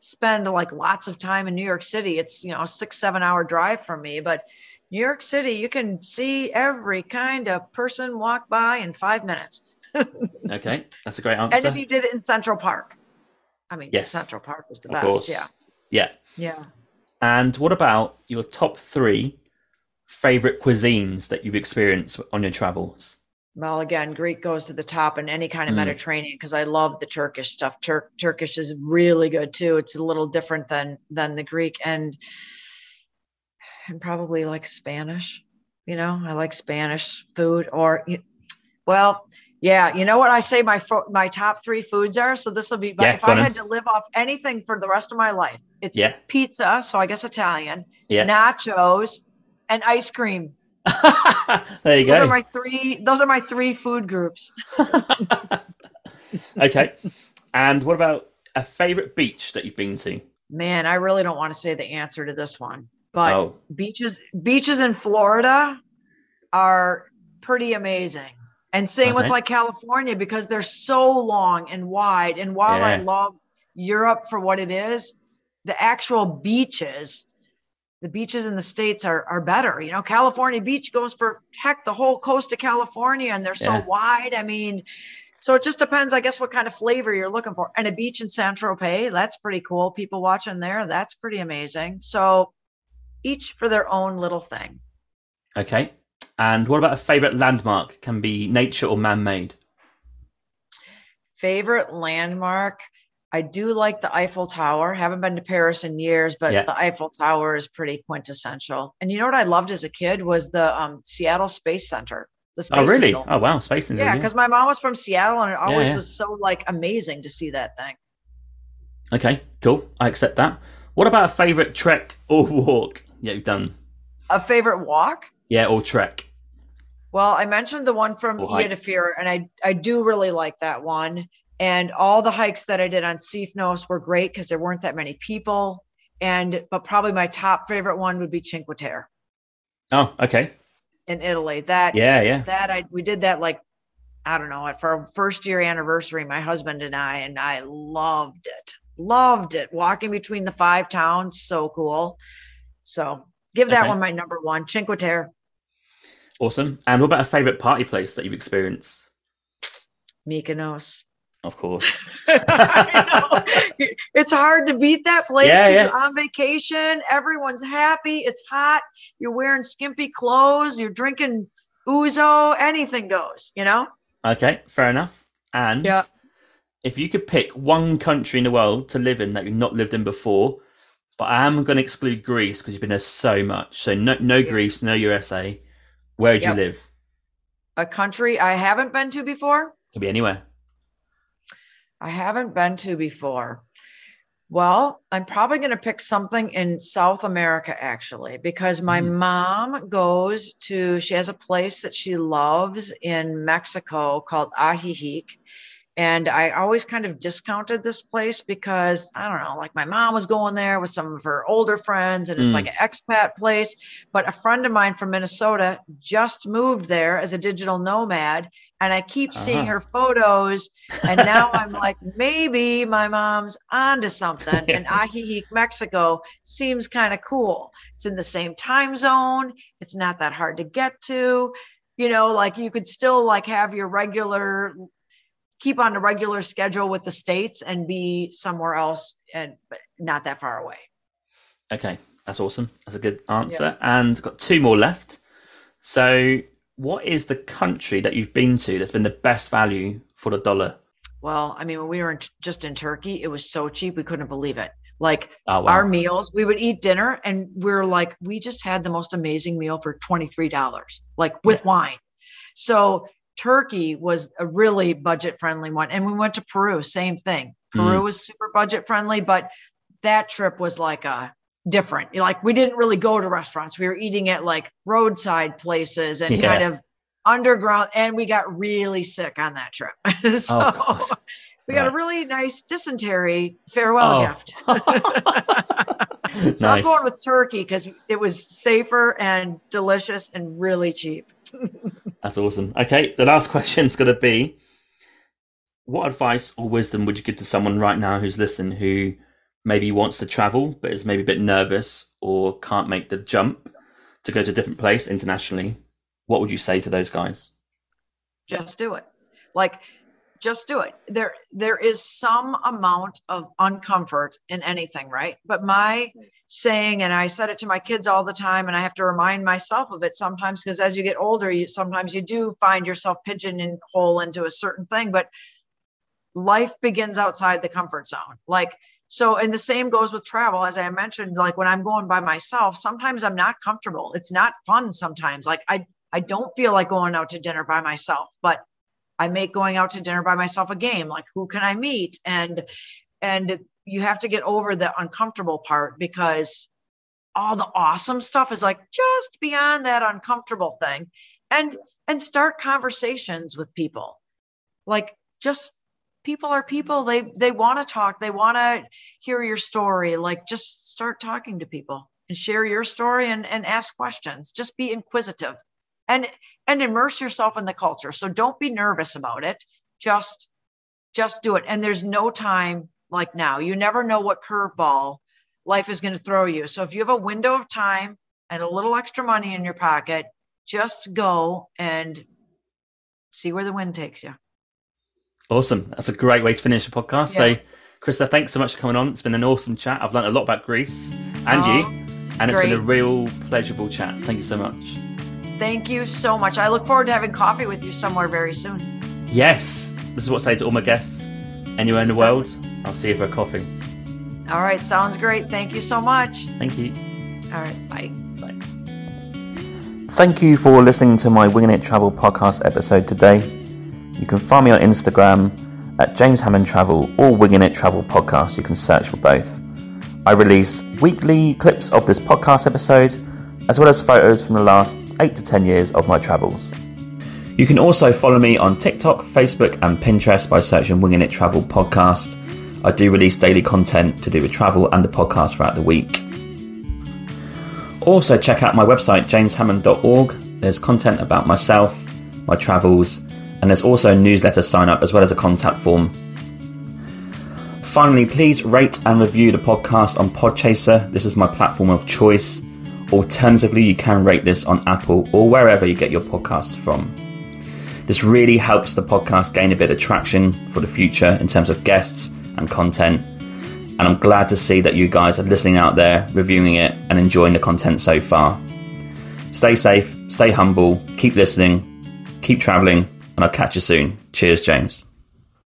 spend like lots of time in New York City. It's you know a six seven hour drive from me, but New York City, you can see every kind of person walk by in five minutes. Okay, that's a great answer. And if you did it in Central Park, I mean, Yes. Central Park is the of best. course. Yeah. Yeah. Yeah. And what about your top three favorite cuisines that you've experienced on your travels? Well, again, Greek goes to the top in any kind of mm. Mediterranean because I love the Turkish stuff. Tur- Turkish is really good too. It's a little different than than the Greek and and probably like Spanish. You know, I like Spanish food or well, yeah, you know what I say my my top 3 foods are, so this will be yeah, if I had to live off anything for the rest of my life. It's yeah. pizza, so I guess Italian, yeah. nachos, and ice cream. there you those go. Are my three. Those are my three food groups. okay, and what about a favorite beach that you've been to? Man, I really don't want to say the answer to this one, but oh. beaches beaches in Florida are pretty amazing. And same okay. with like California because they're so long and wide. And while yeah. I love Europe for what it is, the actual beaches the beaches in the states are are better. You know, California beach goes for heck the whole coast of California, and they're so yeah. wide. I mean, so it just depends, I guess, what kind of flavor you're looking for. And a beach in Saint Tropez, that's pretty cool. People watching there, that's pretty amazing. So each for their own little thing. Okay. And what about a favorite landmark? Can be nature or man made. Favorite landmark? I do like the Eiffel Tower. Haven't been to Paris in years, but yeah. the Eiffel Tower is pretty quintessential. And you know what I loved as a kid was the um, Seattle Space Center. The Space oh, really? Needle. Oh, wow. Space Needle. Yeah, because my mom was from Seattle and it always yeah, yeah. was so like amazing to see that thing. Okay, cool. I accept that. What about a favorite trek or walk yeah, you've done? A favorite walk? Yeah, or trek. Well, I mentioned the one from Oia to Fira, and I I do really like that one. And all the hikes that I did on Sifnos were great because there weren't that many people. And but probably my top favorite one would be Cinque Terre. Oh, okay. In Italy, that yeah, yeah, that I we did that like I don't know for our first year anniversary, my husband and I, and I loved it, loved it. Walking between the five towns, so cool. So give that okay. one my number one, Cinque Terre. Awesome. And what about a favorite party place that you've experienced? Mykonos. Of course. it's hard to beat that place because yeah, yeah. you're on vacation. Everyone's happy. It's hot. You're wearing skimpy clothes. You're drinking ouzo. Anything goes, you know? Okay, fair enough. And yeah. if you could pick one country in the world to live in that you've not lived in before, but I am going to exclude Greece because you've been there so much. So no, no yeah. Greece, no USA. Where would yep. you live? A country I haven't been to before. Could be anywhere. I haven't been to before. Well, I'm probably going to pick something in South America actually, because my mm. mom goes to, she has a place that she loves in Mexico called Ajijic. And I always kind of discounted this place because I don't know, like my mom was going there with some of her older friends and it's mm. like an expat place. But a friend of mine from Minnesota just moved there as a digital nomad and I keep seeing uh-huh. her photos. And now I'm like, maybe my mom's onto something. And Ajijic, Mexico seems kind of cool. It's in the same time zone. It's not that hard to get to. You know, like you could still like have your regular keep on a regular schedule with the states and be somewhere else and not that far away. Okay, that's awesome. That's a good answer. And got two more left. So what is the country that you've been to that's been the best value for the dollar? Well, I mean, when we were in, just in Turkey, it was so cheap we couldn't believe it. Like oh, wow. our meals, we would eat dinner, and we are like, we just had the most amazing meal for twenty three dollars, like with yeah. wine. So Turkey was a really budget friendly one, and we went to Peru, same thing. Peru mm. was super budget friendly, but that trip was like a different. Like we didn't really go to restaurants. We were eating at like roadside places and yeah. kind of underground and we got really sick on that trip. so oh, we got right. a really nice dysentery farewell oh. gift. so nice. I'm going with turkey because it was safer and delicious and really cheap. That's awesome. Okay, the last question is going to be what advice or wisdom would you give to someone right now who's listening who maybe wants to travel but is maybe a bit nervous or can't make the jump to go to a different place internationally, what would you say to those guys? Just do it. Like just do it. There there is some amount of uncomfort in anything right? But my saying and i said it to my kids all the time and i have to remind myself of it sometimes because as you get older you sometimes you do find yourself pigeonhole into a certain thing but life begins outside the comfort zone. Like so and the same goes with travel. As i mentioned like when i'm going by myself sometimes i'm not comfortable. It's not fun sometimes. Like i i don't feel like going out to dinner by myself but I make going out to dinner by myself a game. Like who can I meet? And and you have to get over the uncomfortable part because all the awesome stuff is like just beyond that uncomfortable thing. And and start conversations with people. Like just people are people. They they want to talk. They want to hear your story. Like just start talking to people and share your story and, and ask questions. Just be inquisitive. And and immerse yourself in the culture. So don't be nervous about it. Just just do it. And there's no time like now. You never know what curveball life is going to throw you. So if you have a window of time and a little extra money in your pocket, just go and see where the wind takes you. Awesome. That's a great way to finish the podcast. Yeah. So, Christa, thanks so much for coming on. It's been an awesome chat. I've learned a lot about Greece and oh, you, and it's been a real pleasurable chat. Thank you so much. Thank you so much. I look forward to having coffee with you somewhere very soon. Yes. This is what I say to all my guests. Anywhere in the world, I'll see you for a coffee. All right. Sounds great. Thank you so much. Thank you. All right. Bye. Bye. Thank you for listening to my Winging It Travel podcast episode today. You can find me on Instagram at James Hammond Travel or Winging It Travel Podcast. You can search for both. I release weekly clips of this podcast episode as well as photos from the last 8 to 10 years of my travels. You can also follow me on TikTok, Facebook, and Pinterest by searching Winging It Travel Podcast. I do release daily content to do with travel and the podcast throughout the week. Also, check out my website, jameshammond.org. There's content about myself, my travels, and there's also a newsletter sign up as well as a contact form. Finally, please rate and review the podcast on Podchaser. This is my platform of choice. Alternatively, you can rate this on Apple or wherever you get your podcasts from. This really helps the podcast gain a bit of traction for the future in terms of guests and content. And I'm glad to see that you guys are listening out there, reviewing it, and enjoying the content so far. Stay safe, stay humble, keep listening, keep traveling, and I'll catch you soon. Cheers, James.